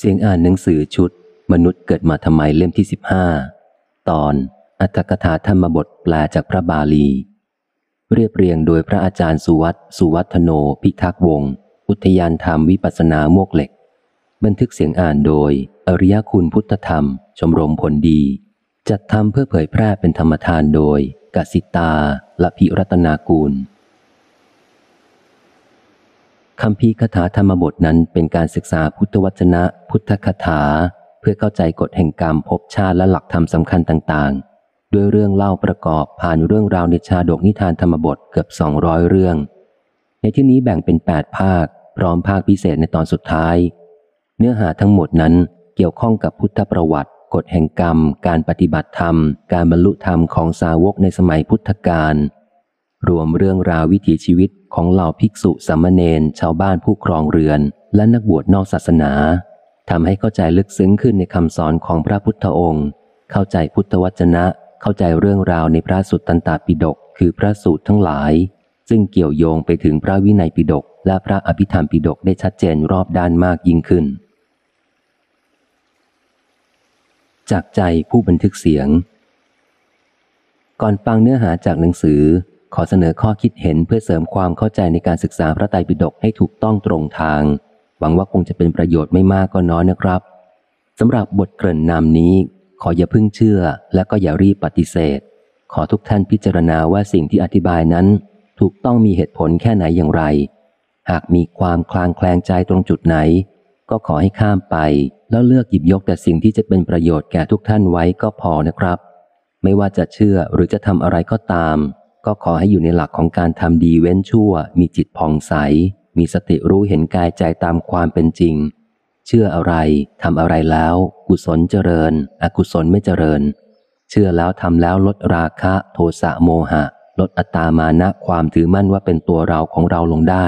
เสียงอ่านหนังสือชุด มนุษย์เกิดมาทำไมเล่มที่สิบห้าตอนอัตถกถาธรรมบทแปลจากพระบาลี เรียบเรียงโดยพระอาจารย์สุวัตสุวัฒโนพิทักษ์วง อุทยานธรรมวิปัสนาโมกเหล็ก บันทึกเสียงอ่านโดย อริยคุณพุทธธรรม ชมรมผลดี จัดทำเพื่อเผยแพร่เป็นธรรมทานโดยกสิตาละพิรัตนากูล คำพีคาถาธรรมบทนั้นเป็นการศึกษาพุทธวจนะ พุทธคาถา เพื่อเข้าใจกฎแห่งกรรมภพชาติและหลักธรรมสำคัญต่างๆ ด้วยเรื่องเล่าประกอบผ่านเรื่องราวในชาดกนิทานธรรมบทเกือบสองร้อยเรื่อง ในที่นี้แบ่งเป็นแปดภาค พร้อมภาคพิเศษในตอนสุดท้าย เนื้อหาทั้งหมดนั้นเกี่ยวข้องกับพุทธประวัติกฎแห่งกรรม การปฏิบัติธรรม การบรรลุธรรมของสาวกในสมัยพุทธกาล รวมเรื่องราววิถีชีวิตของเหล่าภิกษุสามเณรชาวบ้านผู้ครองเรือน และนักบวชนอกศาสนาทำให้เข้าใจลึกซึ้งขึ้นในคำสอนของพระพุทธองค์ เข้าใจพุทธวจนะ เข้าใจเรื่องราวในพระสุตตันตปิฎกคือพระสูตรทั้งหลาย ซึ่งเกี่ยวโยงไปถึงพระวินัยปิฎกและพระอภิธรรมปิฎกได้ชัดเจนรอบด้านมากยิ่งขึ้น จากใจผู้บันทึกเสียง ก่อนฟังเนื้อหาจากหนังสือ ขอเสนอข้อคิดเห็นเพื่อเสริมความเข้าใจในการศึกษาพระไตรปิฎกให้ถูกต้องตรงทาง หวังว่าคงจะเป็นประโยชน์ไม่มากก็น้อยนะครับสำหรับบทเกริ่นนำนี้ ขออย่าพึ่งเชื่อ และก็อย่ารีบปฏิเสธ ขอทุกท่านพิจารณาว่าสิ่งที่อธิบายนั้น ถูกต้องมีเหตุผลแค่ไหนอย่างไร หากมีความคลางแคลงใจตรงจุดไหน ก็ขอให้ข้ามไป แล้วเลือกหยิบยกแต่สิ่งที่จะเป็นประโยชน์แก่ทุกท่านไว้ก็พอนะครับ ไม่ว่าจะเชื่อหรือจะทำอะไรก็ตาม ก็ขอให้อยู่ในหลักของการทำดีเว้นชั่ว มีจิตผ่องใส มีสติรู้เห็นกายใจตามความเป็นจริง เชื่ออะไรทำอะไรแล้ว กุศลเจริญ อกุศลไม่เจริญ เชื่อแล้วทำแล้วลดราคะ โทสะโมหะ ลดอัตามานะความถือมั่นว่าเป็นตัวเราของเราลงได้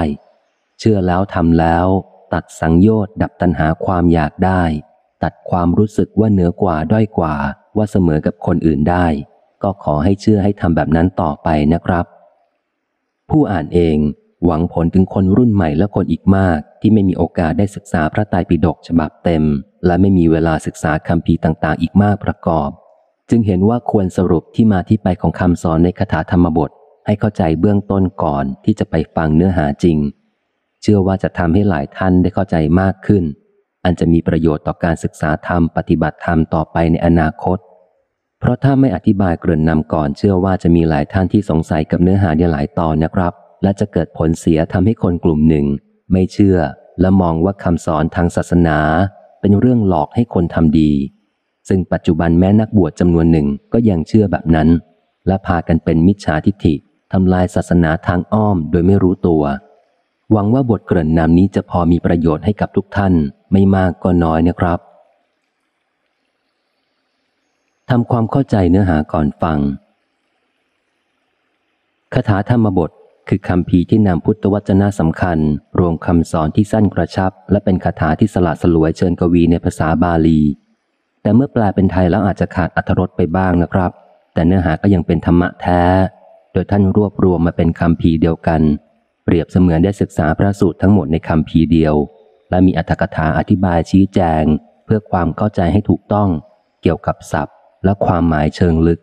เชื่อแล้วทำแล้ว ตัดสังโยชน์ดับตัณหาความอยากได้ ตัดความรู้สึกว่าเหนือกว่าด้อยกว่าว่าเสมอกับคนอื่นได้ ก็ขอให้เชื่อให้ทำแบบนั้นต่อไปนะครับ ผู้อ่านเองหวังผลถึงคนรุ่นใหม่และคนอีกมาก ที่ไม่มีโอกาสได้ศึกษาพระไตรปิฎกฉบับเต็ม และไม่มีเวลาศึกษาคำพีต่างๆ อีกมากประกอบ จึงเห็นว่าควรสรุปที่มาที่ไปของคำสอนในคาถาธรรมบท ให้เข้าใจเบื้องต้นก่อนที่จะไปฟังเนื้อหาจริง เชื่อว่าจะทำให้หลายท่านได้เข้าใจมากขึ้น อันจะมีประโยชน์ต่อการศึกษาธรรมปฏิบัติธรรมต่อไปในอนาคต เพราะถ้าไม่อธิบายเกริ่นนำก่อนเชื่อว่าจะมีหลายท่านที่สงสัยกับเนื้อหาในหลายตอนนะครับ และจะเกิดผลเสียทำให้คนกลุ่มหนึ่ง ไม่เชื่อ และมองว่าคำสอนทางศาสนา เป็นเรื่องหลอกให้คนทำดี ซึ่งปัจจุบันแม้นักบวชจำนวนหนึ่งก็ยังเชื่อแบบนั้น และพากันเป็นมิจฉาทิฏฐิทำลายศาสนาทางอ้อมโดยไม่รู้ตัว หวังว่าบทเกริ่นนำนี้จะพอมีประโยชน์ให้กับทุกท่านไม่มากก็น้อยนะครับ ทำความเข้าใจเนื้อหาก่อนฟังคาถาธรรมบท คือคำพีที่นำพุทธวจนะสำคัญ รวมคำสอนที่สั้นกระชับ และเป็นคาถาที่สละสลวยเชิญกวีในภาษาบาลี แต่เมื่อแปลเป็นไทยแล้วอาจจะขาดอัธรสไปบ้างนะครับ แต่เนื้อหาก็ยังเป็นธรรมะแท้ โดยท่านรวบรวมมาเป็นคำพีเดียวกัน เปรียบเสมือนได้ศึกษาพระสูตรทั้งหมดในคำพีเดียว และมีอัธกถาอธิบายชี้แจง เพื่อความเข้าใจให้ถูกต้อง เกี่ยวกับศัพท์ และความหมายเชิงลึก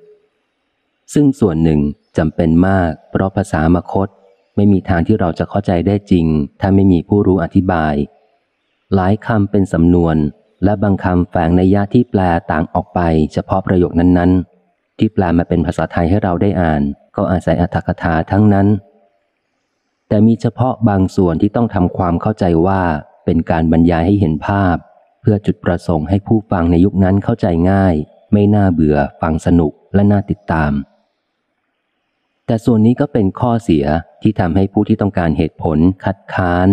ซึ่งส่วนหนึ่งจำเป็นมาก เพราะภาษามคต ไม่มีทางที่เราจะเข้าใจได้จริง ถ้าไม่มีผู้รู้อธิบาย หลายคำเป็นสำนวน และบางคำแฝงในยะที่แปลต่างออกไป เฉพาะประโยคนั้นๆ ที่แปลมาเป็นภาษาไทยให้เราได้อ่าน ก็อาศัยอัตถกถาทั้งนั้น แต่มีเฉพาะบางส่วนที่ต้องทำความเข้าใจว่าเป็นการบรรยายให้เห็นภาพ เพื่อจุดประสงค์ให้ผู้ฟังในยุคนั้นเข้าใจง่าย ไม่น่าเบื่อฟังสนุกและน่าติดตาม แต่ส่วนนี้ก็เป็นข้อเสียที่ทำให้ผู้ที่ต้องการเหตุผลคัดค้าน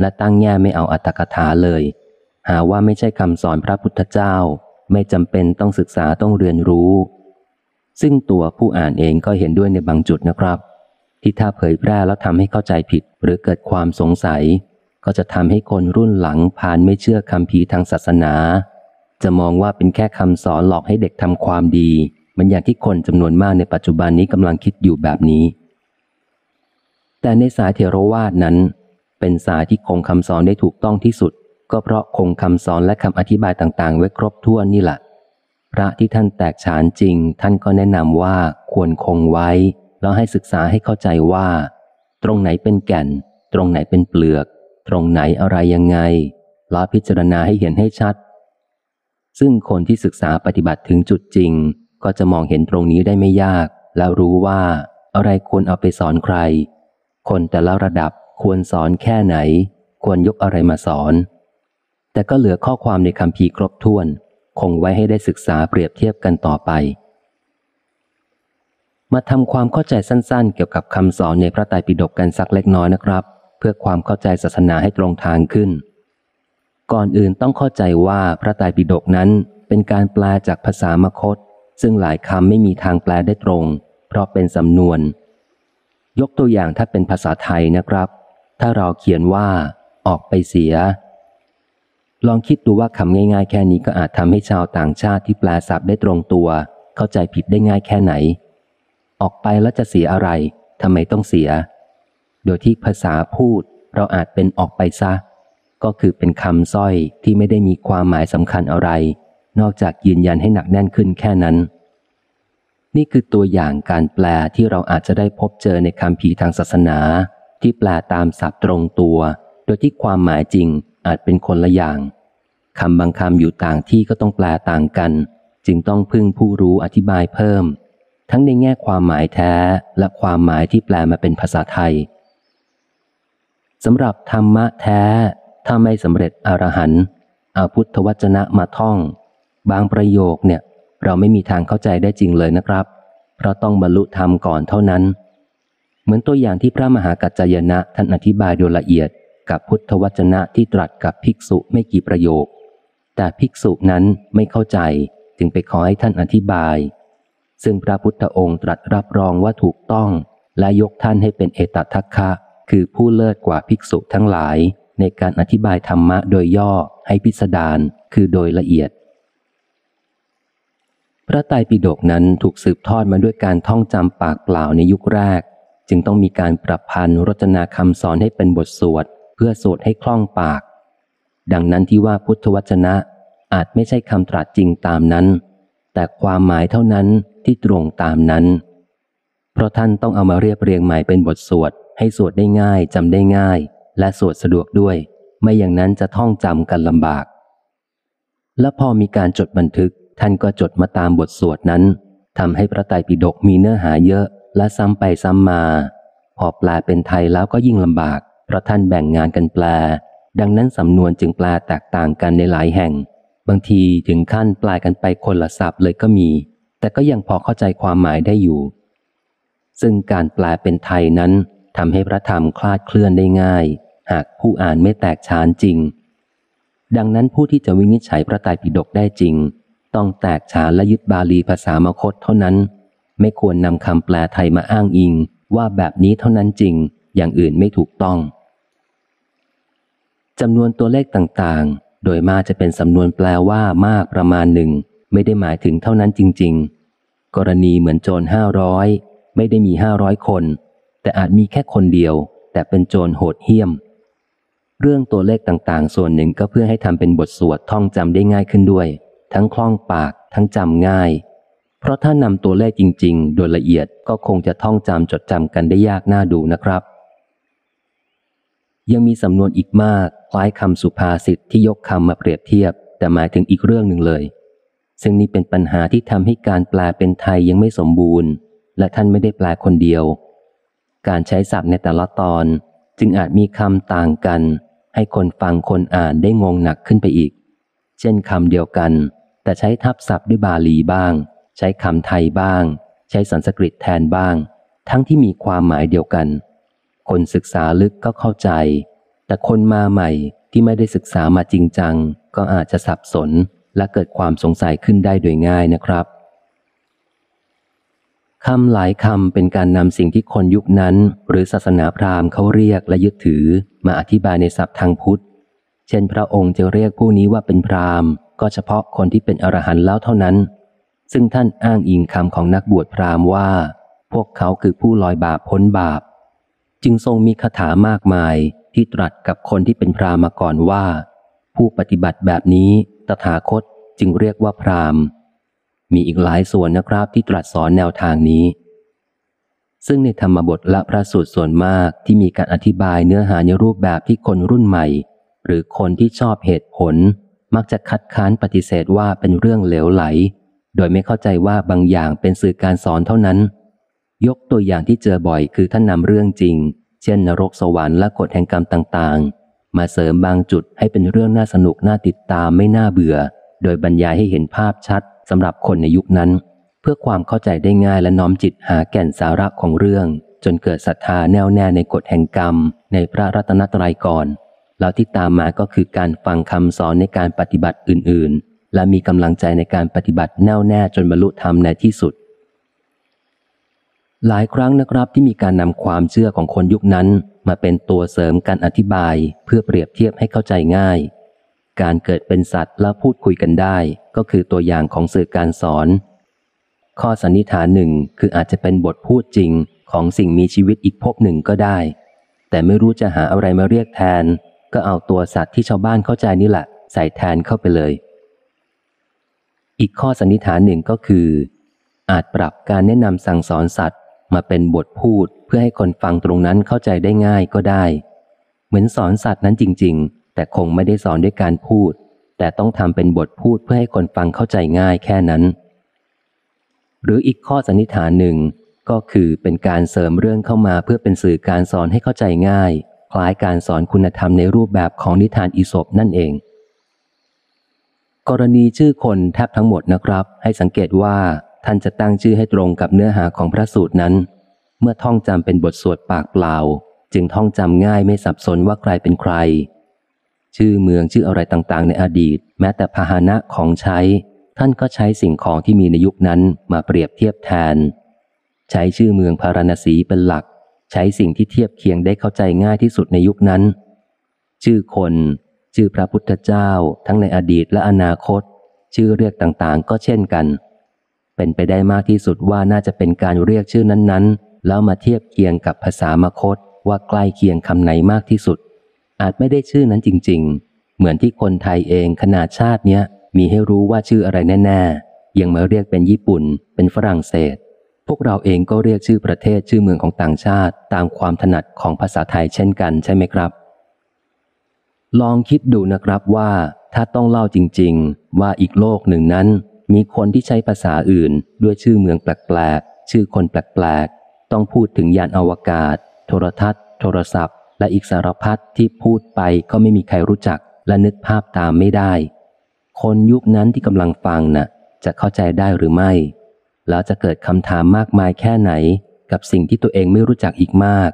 และตั้งแง่ไม่เอาอัตถกถาเลย หาว่าไม่ใช่คำสอนพระพุทธเจ้า ไม่จำเป็นต้องศึกษาต้องเรียนรู้ ซึ่งตัวผู้อ่านเองก็เห็นด้วยในบางจุดนะครับ ที่ถ้าเผยแพร่แล้วทำให้เข้าใจผิด หรือเกิดความสงสัย ก็จะทำให้คนรุ่นหลังผ่านไม่เชื่อคำพีทางศาสนา จะมองว่าเป็นแค่คำสอนหลอกให้เด็กทำความดี มันอย่างที่คนจำนวนมากในปัจจุบันนี้กำลังคิดอยู่แบบนี้ แต่ในสายเทรวาสนั้น เป็นสายที่คงคำสอนได้ถูกต้องที่สุด ก็เพราะคงคำสอนและคำอธิบายต่างๆ ไว้ครบถ้วนนี่แหละพระที่ท่านแตกฉานจริง ท่านก็แนะนำว่าควรคงไว้ แล้วให้ศึกษาให้เข้าใจว่า ตรงไหนเป็นแก่น ตรงไหนเป็นเปลือก ตรงไหนอะไรยังไงแล้วพิจารณาให้เห็นให้ชัด ซึ่งคนที่ศึกษาปฏิบัติถึงจุดจริง ก็จะมองเห็นตรงนี้ได้ไม่ยาก แล้วรู้ว่าอะไรควรเอาไปสอนใคร คนแต่ละระดับควรสอนแค่ไหน ควรยกอะไรมาสอน แต่ก็เหลือข้อความในคำพีครบถ้วน คงไว้ให้ได้ศึกษาเปรียบเทียบกันต่อไป มาทำความเข้าใจสั้นๆ เกี่ยวกับคำสอนในพระไตรปิฎกกันสักเล็กน้อยนะครับ เพื่อความเข้าใจศาสนาให้ตรงทางขึ้น ก่อนอื่นต้องเข้าใจว่าพระไตรปิฎกนั้นเป็นการแปลจากภาษามคต ซึ่งหลายคำไม่มีทางแปลได้ตรง เพราะเป็นสำนวน ยกตัวอย่างถ้าเป็นภาษาไทยนะครับ ถ้าเราเขียนว่า ออกไปเสีย ลองคิดดูว่าคำง่าย ๆ แค่นี้ก็อาจทำให้ชาวต่างชาติที่แปลศัพท์ได้ตรงตัว เข้าใจผิดได้ง่ายแค่ไหน ออกไปแล้วจะเสียอะไรทำไมต้องเสีย โดยที่ภาษาพูดเราอาจเป็นออกไปซะ ก็คือเป็นคำสร้อยที่ไม่ได้มีความหมายสำคัญอะไร นอกจากยืนยันให้หนักแน่นขึ้นแค่นั้น นี่คือตัวอย่างการแปลที่เราอาจจะได้พบเจอในคำพีทางศาสนา ที่แปลตามศัพท์ตรงตัว โดยที่ความหมายจริงอาจเป็นคนละอย่างคำบางคำอยู่ต่างที่ก็ต้องแปลต่างกัน จึงต้องพึ่งผู้รู้อธิบายเพิ่ม ทั้งในแง่ความหมายแท้และความหมายที่แปลมาเป็นภาษาไทยสำหรับธรรมะแท้ ถ้าไม่สำเร็จอรหันต์อาพุทธวจนะมาท่อง บางประโยคเนี่ย เราไม่มีทางเข้าใจได้จริงเลยนะครับ เพราะต้องบรรลุธรรมก่อนเท่านั้น เหมือนตัวอย่างที่พระมหากัจจยนะท่านอธิบายโดยละเอียดกับพุทธวจนะที่ตรัสกับภิกษุไม่กี่ประโยค แต่ภิกษุนั้นไม่เข้าใจจึงไปขอให้ท่านอธิบาย ซึ่งพระพุทธองค์ตรัสรับรองว่าถูกต้องและยกท่านให้เป็นเอตทัคคะ คือผู้เลิศกว่าภิกษุทั้งหลาย ในการอธิบายธรรมะโดยย่อให้พิสดารคือโดยละเอียด พระไตรปิฎกนั้นถูกสืบทอดมาด้วยการท่องจำปากเปล่าในยุคแรก จึงต้องมีการปรับพันธ์รจนาคำสอนให้เป็นบทสวด เพื่อสวดให้คล่องปาก ดังนั้นที่ว่าพุทธวจนะอาจไม่ใช่คำตรัสจริงตามนั้น แต่ความหมายเท่านั้นที่ตรงตามนั้น เพราะท่านต้องเอามาเรียบเรียงใหม่เป็นบทสวดให้สวดได้ง่ายจำได้ง่าย และสวดสะดวกด้วย ไม่อย่างนั้นจะท่องจำกันลำบาก และพอมีการจดบันทึกท่านก็จดมาตามบทสวดนั้นทำให้พระไตรปิฎกมีเนื้อหาเยอะและซ้ำไปซ้ำมา พอแปลเป็นไทยแล้วก็ยิ่งลำบาก เพราะท่านแบ่งงานกันแปล ดังนั้นสำนวนจึงแปลแตกต่างกันในหลายแห่ง บางทีถึงขั้นแปลกันไปคนละศัพท์เลยก็มี แต่ก็ยังพอเข้าใจความหมายได้อยู่ ซึ่งการแปลเป็นไทยนั้น ทำให้พระธรรมคลาดเคลื่อนได้ง่าย หากผู้อ่านไม่แตกฉานจริง ดังนั้นผู้ที่จะวินิจฉัยพระไตรปิฎกได้จริง ต้องแตกฉานและยึดบาลีภาษามคตเท่านั้น ไม่ควรนำคำแปลไทยมาอ้างอิง ว่าแบบนี้เท่านั้นจริง อย่างอื่นไม่ถูกต้องจำนวนตัวเลขต่างๆ โดยมากจะเป็นสำนวนแปลว่ามากประมาณหนึ่ง ไม่ได้หมายถึงเท่านั้นจริง ๆ กรณีเหมือนโจรห้าร้อยไม่ได้มีห้าร้อยคน แต่อาจมีแค่คนเดียว แต่เป็นโจรโหดเหี้ยม เรื่องตัวเลขต่างๆ ส่วนหนึ่งก็เพื่อให้ทำเป็นบทสวดท่องจำได้ง่ายขึ้นด้วย ทั้งคล่องปากทั้งจำง่าย เพราะถ้านำตัวเลขจริง ๆ โดยละเอียดก็คงจะท่องจำจดจำกันได้ยากน่าดูนะครับ ยังมีสำนวนอีกมากคล้ายคำสุภาษิตที่ยกคำมาเปรียบเทียบ แต่หมายถึงอีกเรื่องหนึ่งเลย ซึ่งนี่เป็นปัญหาที่ทำให้การแปลเป็นไทยยังไม่สมบูรณ์ และท่านไม่ได้แปลคนเดียว การใช้ศัพท์ในแต่ละตอน จึงอาจมีคำต่างกัน ให้คนฟังคนอ่านได้งงหนักขึ้นไปอีก เช่นคำเดียวกัน แต่ใช้ทับศัพท์ด้วยบาลีบ้าง ใช้คำไทยบ้าง ใช้สันสกฤตแทนบ้าง ทั้งที่มีความหมายเดียวกัน คนศึกษาลึกก็เข้าใจ แต่คนมาใหม่ที่ไม่ได้ศึกษามาจริงจัง ก็อาจจะสับสนและเกิดความสงสัยขึ้นได้โดยง่ายนะครับ คำหลายคำเป็นการนำสิ่งที่คนยุคนั้น หรือศาสนาพราหมณ์เขาเรียกและยึดถือ มาอธิบายในศัพท์ทางพุทธ เช่นพระองค์จะเรียกผู้นี้ว่าเป็นพราหมณ์ ก็เฉพาะคนที่เป็นอรหันต์แล้วเท่านั้น ซึ่งท่านอ้างอิงคำของนักบวชพราหมณ์ว่า พวกเขาคือผู้ลอยบาปพ้นบาป จึงทรงมีคาถามากมายที่ตรัสกับคนที่เป็นพราหมณ์มาก่อนว่า ผู้ปฏิบัติแบบนี้ตถาคตจึงเรียกว่าพราหม มีอีกหลายส่วนนะครับที่ตรัสสอนแนวทางนี้ ซึ่งในธรรมบทและพระสูตรส่วนมากที่มีการอธิบายเนื้อหาในรูปแบบที่คนรุ่นใหม่ หรือคนที่ชอบเหตุผล มักจะคัดค้านปฏิเสธว่าเป็นเรื่องเหลวไหล โดยไม่เข้าใจว่าบางอย่างเป็นสื่อการสอนเท่านั้น ยกตัวอย่างที่เจอบ่อยคือท่านนำเรื่องจริง เช่น นรกสวรรค์และกฎแห่งกรรมต่างๆ มาเสริมบางจุดให้เป็นเรื่องน่าสนุกน่าติดตามไม่น่าเบื่อโดยบรรยายให้เห็นภาพชัด สำหรับคนในยุคนั้น เพื่อความเข้าใจได้ง่ายและน้อมจิตหาแก่นสาระของเรื่อง จนเกิดศรัทธาแน่วแน่ในกฎแห่งกรรม ในพระรัตนตรัยก่อน แล้วที่ตามมาก็คือการฟังคำสอนในการปฏิบัติอื่น ๆ และมีกำลังใจในการปฏิบัติแน่วแน่จนบรรลุธรรมในที่สุด หลายครั้งนะครับที่มีการนำความเชื่อของคนยุคนั้น มาเป็นตัวเสริมการอธิบาย เพื่อเปรียบเทียบให้เข้าใจง่าย การเกิดเป็นสัตว์แล้วพูดคุยกันได้ ก็คือตัวอย่างของสื่อการสอน ข้อสันนิษฐานหนึ่งคืออาจจะเป็นบทพูดจริงของสิ่งมีชีวิตอีกภพหนึ่งก็ได้ แต่ไม่รู้จะหาอะไรมาเรียกแทน ก็เอาตัวสัตว์ที่ชาวบ้านเข้าใจนี่แหละ ใส่แทนเข้าไปเลย อีกข้อสันนิษฐานหนึ่งก็คือ อาจปรับการแนะนำสั่งสอนสัตว์ มาเป็นบทพูดเพื่อให้คนฟังตรงนั้นเข้าใจได้ง่ายก็ได้ เหมือนสอนสัตว์นั้นจริง ๆ แต่คงไม่ได้สอนด้วยการพูด แต่ต้องทำเป็นบทพูดเพื่อให้คนฟังเข้าใจง่ายแค่นั้น หรืออีกข้อสันนิษฐานหนึ่งก็คือเป็นการเสริมเรื่องเข้ามาเพื่อเป็นสื่อการสอนให้เข้าใจง่าย คล้ายการสอนคุณธรรมในรูปแบบของนิทานอิศบนั่นเอง กรณีชื่อคนแทบทั้งหมดนะครับ ให้สังเกตว่าท่านจะตั้งชื่อให้ตรงกับเนื้อหาของพระสูตรนั้น เมื่อท่องจำเป็นบทสวดปากเปล่า จึงท่องจำง่ายไม่สับสนว่าใครเป็นใคร ชื่อเมืองชื่ออะไรต่างๆ ในอดีต แม้แต่พาหนะของใช้ ท่านก็ใช้สิ่งของที่มีในยุคนั้นมาเปรียบเทียบแทน ใช้ชื่อเมืองพาราณสีเป็นหลัก ใช้สิ่งที่เทียบเคียงได้เข้าใจง่ายที่สุดในยุคนั้น ชื่อคน ชื่อพระพุทธเจ้า ทั้งในอดีตและอนาคต ชื่อเรียกต่างๆ ก็เช่นกัน เป็นไปได้มากที่สุดว่าน่าจะเป็นการเรียกชื่อนั้นๆ แล้วมาเทียบเคียงกับภาษามคตว่าใกล้เคียงคำไหนมากที่สุด อาจไม่ได้ชื่อนั้นจริง ๆ เหมือนที่คนไทยเองขนาดชาติเนี้ยมีให้รู้ว่าชื่ออะไรแน่ๆ ยังมาเรียกเป็นญี่ปุ่น เป็นฝรั่งเศส พวกเราเองก็เรียกชื่อประเทศชื่อเมืองของต่างชาติ ตามความถนัดของภาษาไทยเช่นกันใช่ไหมครับ ลองคิดดูนะครับว่าถ้าต้องเล่าจริง ๆ ว่าอีกโลกหนึ่งนั้น มีคนที่ใช้ภาษาอื่น ด้วยชื่อเมืองแปลกๆ ชื่อคนแปลกๆ ต้องพูดถึงยานอวกาศ โทรทัศน์ โทรศัพท์ และอีกสารพัดที่พูดไปก็ไม่มีใครรู้จักและนึกภาพตามไม่ได้ คนยุคนั้นที่กำลังฟังนะ่ะ จะเข้าใจได้หรือไม่ แล้วจะเกิดคำถามมากมายแค่ไหน กับสิ่งที่ตัวเองไม่รู้จักอีกมาก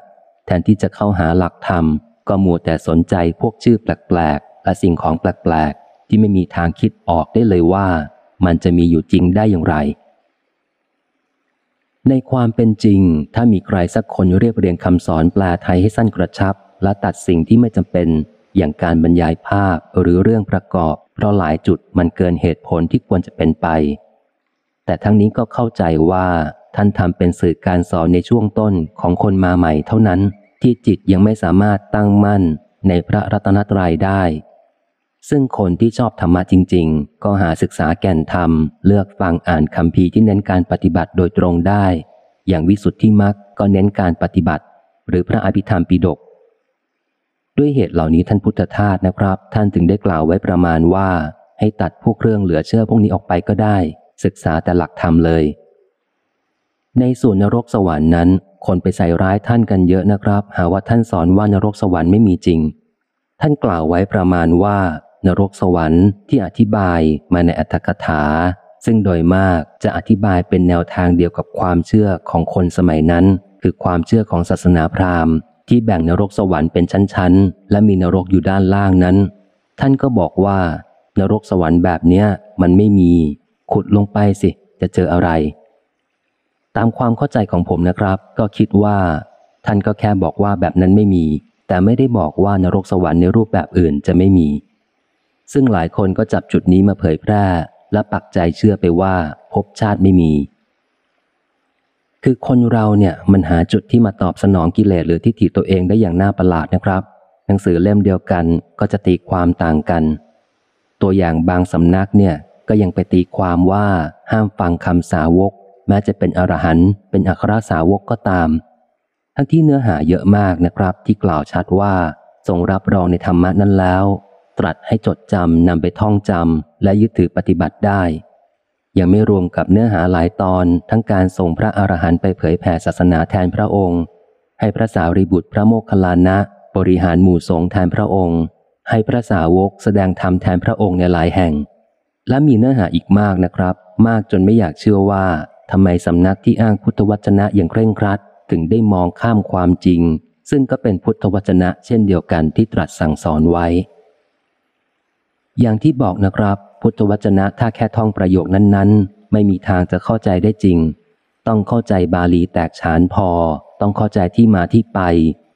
แทนที่จะเข้าหาหลักธรรม ก็มัวแต่สนใจพวกชื่อแปลกๆและสิ่งของแปลกๆที่ไม่มีทางคิดออกได้เลยว่า มันจะมีอยู่จริงได้อย่างไร ในความเป็นจริง ถ้ามีใครสักคนเรียบเรียงคำสอนแปลไทยให้สั้นกระชับ และตัดสิ่งที่ไม่จำเป็น อย่างการบรรยายภาพหรือเรื่องประกอบ เพราะหลายจุดมันเกินเหตุผลที่ควรจะเป็นไป แต่ทั้งนี้ก็เข้าใจว่าท่านทำเป็นสื่อการสอนในช่วงต้นของคนมาใหม่เท่านั้น ที่จิตยังไม่สามารถตั้งมั่นในพระรัตนตรัยได้ ซึ่งคนที่ชอบธรรมะจริง ๆ ก็หาศึกษาแก่นธรรม เลือกฟังอ่านคำพีที่เน้นการปฏิบัติโดยตรงได้ อย่างวิสุทธิมรรคก็เน้นการปฏิบัติ หรือพระอภิธรรมปิฎกด้วยเหตุเหล่านี้ท่านพุทธทาสนะครับ ท่านถึงได้กล่าวไว้ประมาณว่า ให้ตัดพวกเครื่องเหลือเชื่อพวกนี้ออกไปก็ได้ ศึกษาแต่หลักธรรมเลย ในส่วนนรกสวรรค์นั้น คนไปใส่ร้ายท่านกันเยอะนะครับ หาว่าท่านสอนว่านรกสวรรค์ไม่มีจริง ท่านกล่าวไว้ประมาณว่า นรกสวรรค์ที่อธิบายมาในอัตถกถา ซึ่งโดยมากจะอธิบายเป็นแนวทางเดียวกับความเชื่อของคนสมัยนั้น คือความเชื่อของศาสนาพราหมณ์ ที่แบ่งนรกสวรรค์เป็นชั้นๆ และมีนรกอยู่ด้านล่างนั้น ท่านก็บอกว่า นรกสวรรค์แบบเนี้ยมันไม่มี ขุดลงไปสิ จะเจออะไร ตามความเข้าใจของผมนะครับ ก็คิดว่า ท่านก็แค่บอกว่าแบบนั้นไม่มี แต่ไม่ได้บอกว่านรกสวรรค์ในรูปแบบอื่นจะไม่มี ซึ่งหลายคนก็จับจุดนี้มาเผยแพร่ และปักใจเชื่อไปว่าภพชาติไม่มี คือคนเราเนี่ยมันหาจุดที่มาตอบสนองกิเลสหรือทิฏฐิตัวเองได้อย่างน่าประหลาดนะครับ หนังสือเล่มเดียวกันก็จะตีความต่างกัน ตัวอย่างบางสำนักเนี่ยก็ยังไปตีความว่าห้ามฟังคำสาวก แม้จะเป็นอรหันต์เป็นอัครสาวกก็ตาม ทั้งที่เนื้อหาเยอะมากนะครับที่กล่าวชัดว่าทรงรับรองในธรรมะนั้นแล้ว ตรัสให้จดจำนำไปท่องจำและยึดถือปฏิบัติได้ ยังไม่รวมกับเนื้อหาหลายตอนทั้งการส่งพระอรหันต์ไปเผยแผ่ศาสนาแทนพระองค์ ให้พระสารีบุตรพระโมคคัลลานะบริหารหมู่สงฆ์แทนพระองค์ ให้พระสาวกแสดงธรรมแทนพระองค์ในหลายแห่ง และมีเนื้อหาอีกมากนะครับ มากจนไม่อยากเชื่อว่าทำไมสำนักที่อ้างพุทธวจนะอย่างเคร่งครัด ถึงได้มองข้ามความจริง ซึ่งก็เป็นพุทธวจนะเช่นเดียวกันที่ตรัสสั่งสอนไว้ อย่างที่บอกนะครับ พุทธวจนะถ้าแค่ท่องประโยคนั้นๆ ไม่มีทางจะเข้าใจได้จริง ต้องเข้าใจบาลีแตกฉานพอ ต้องเข้าใจที่มาที่ไป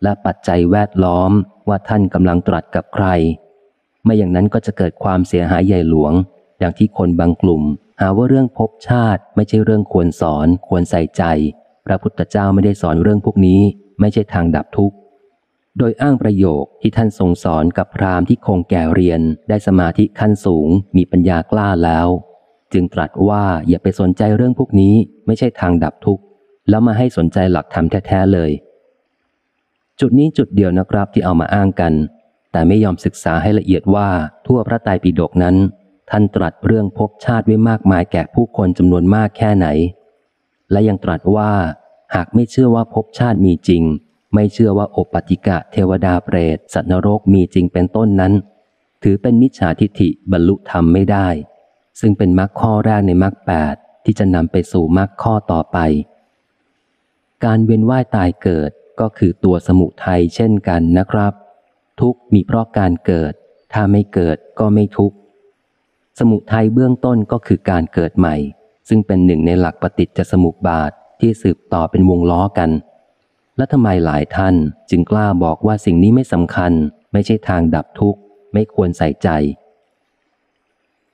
และปัจจัยแวดล้อมว่าท่านกำลังตรัสกับใคร ไม่อย่างนั้นก็จะเกิดความเสียหายใหญ่หลวง อย่างที่คนบางกลุ่ม หาว่าเรื่องภพชาติ ไม่ใช่เรื่องควรสอน ควรใส่ใจ พระพุทธเจ้าไม่ได้สอนเรื่องพวกนี้ ไม่ใช่ทางดับทุกข์ โดยอ้างประโยคที่ท่านทรงสอนกับพราหมณ์ที่คงแก่เรียนได้สมาธิขั้นสูง มีปัญญากล้าแล้ว จึงตรัสว่าอย่าไปสนใจเรื่องพวกนี้ไม่ใช่ทางดับทุกข์ แล้วมาให้สนใจหลักธรรมแท้ๆเลย จุดนี้จุดเดียวนะครับที่เอามาอ้างกัน แต่ไม่ยอมศึกษาให้ละเอียดว่าทั่วพระไตรปิฎกนั้น ท่านตรัสเรื่องภพชาติไว้มากมายแก่ผู้คนจำนวนมากแค่ไหน และยังตรัสว่าหากไม่เชื่อว่าภพชาติมีจริง ไม่เชื่อว่าโอปติกะเทวดาเปรตสัตว์นรกมีจริงเป็นต้นนั้น ถือเป็นมิจฉาทิฏฐิบรรลุธรรมไม่ได้ ซึ่งเป็นมรรคข้อแรกในมรรคแปดที่จะนำไปสู่มรรคข้อต่อไป การเวียนว่ายตายเกิดก็คือตัวสมุทัยเช่นกันนะครับ ทุกมีเพราะการเกิด ถ้าไม่เกิดก็ไม่ทุกสมุทัยเบื้องต้นก็คือการเกิดใหม่ ซึ่งเป็นหนึ่งในหลักปฏิจจสมุปบาทที่สืบต่อเป็นวงล้อกัน และทำไมหลายท่านจึงกล้าบอกว่าสิ่งนี้ไม่สำคัญ ไม่ใช่ทางดับทุกข์ ไม่ควรใส่ใจ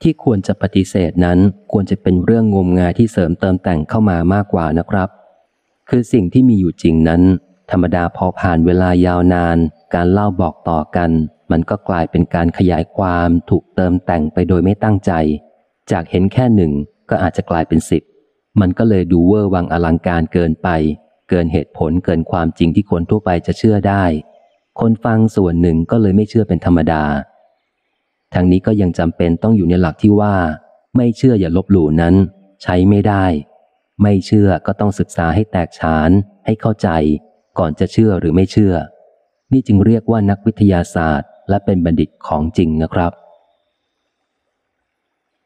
ที่ควรจะปฏิเสธนั้นควรจะเป็นเรื่องงมงายที่เสริมเติมแต่งเข้ามามากกว่านะครับ คือสิ่งที่มีอยู่จริงนั้น ธรรมดาพอผ่านเวลายาวนาน การเล่าบอกต่อกัน มันก็กลายเป็นการขยายความถูกเติมแต่งไปโดยไม่ตั้งใจ จากเห็นแค่หนึ่งก็อาจจะกลายเป็นสิบมันก็เลยดูเวอร์วังอลังการเกินไป เกินเหตุผลเกินความจริงที่คนทั่วไปจะเชื่อได้ คนฟังส่วนหนึ่งก็เลยไม่เชื่อเป็นธรรมดา ทั้งนี้ก็ยังจำเป็นต้องอยู่ในหลักที่ว่า ไม่เชื่ออย่าลบหลู่นั้น ใช้ไม่ได้ ไม่เชื่อก็ต้องศึกษาให้แตกฉาน ให้เข้าใจ ก่อนจะเชื่อหรือไม่เชื่อ นี่จึงเรียกว่านักวิทยาศาสตร์ และเป็นบัณฑิตของจริงนะครับ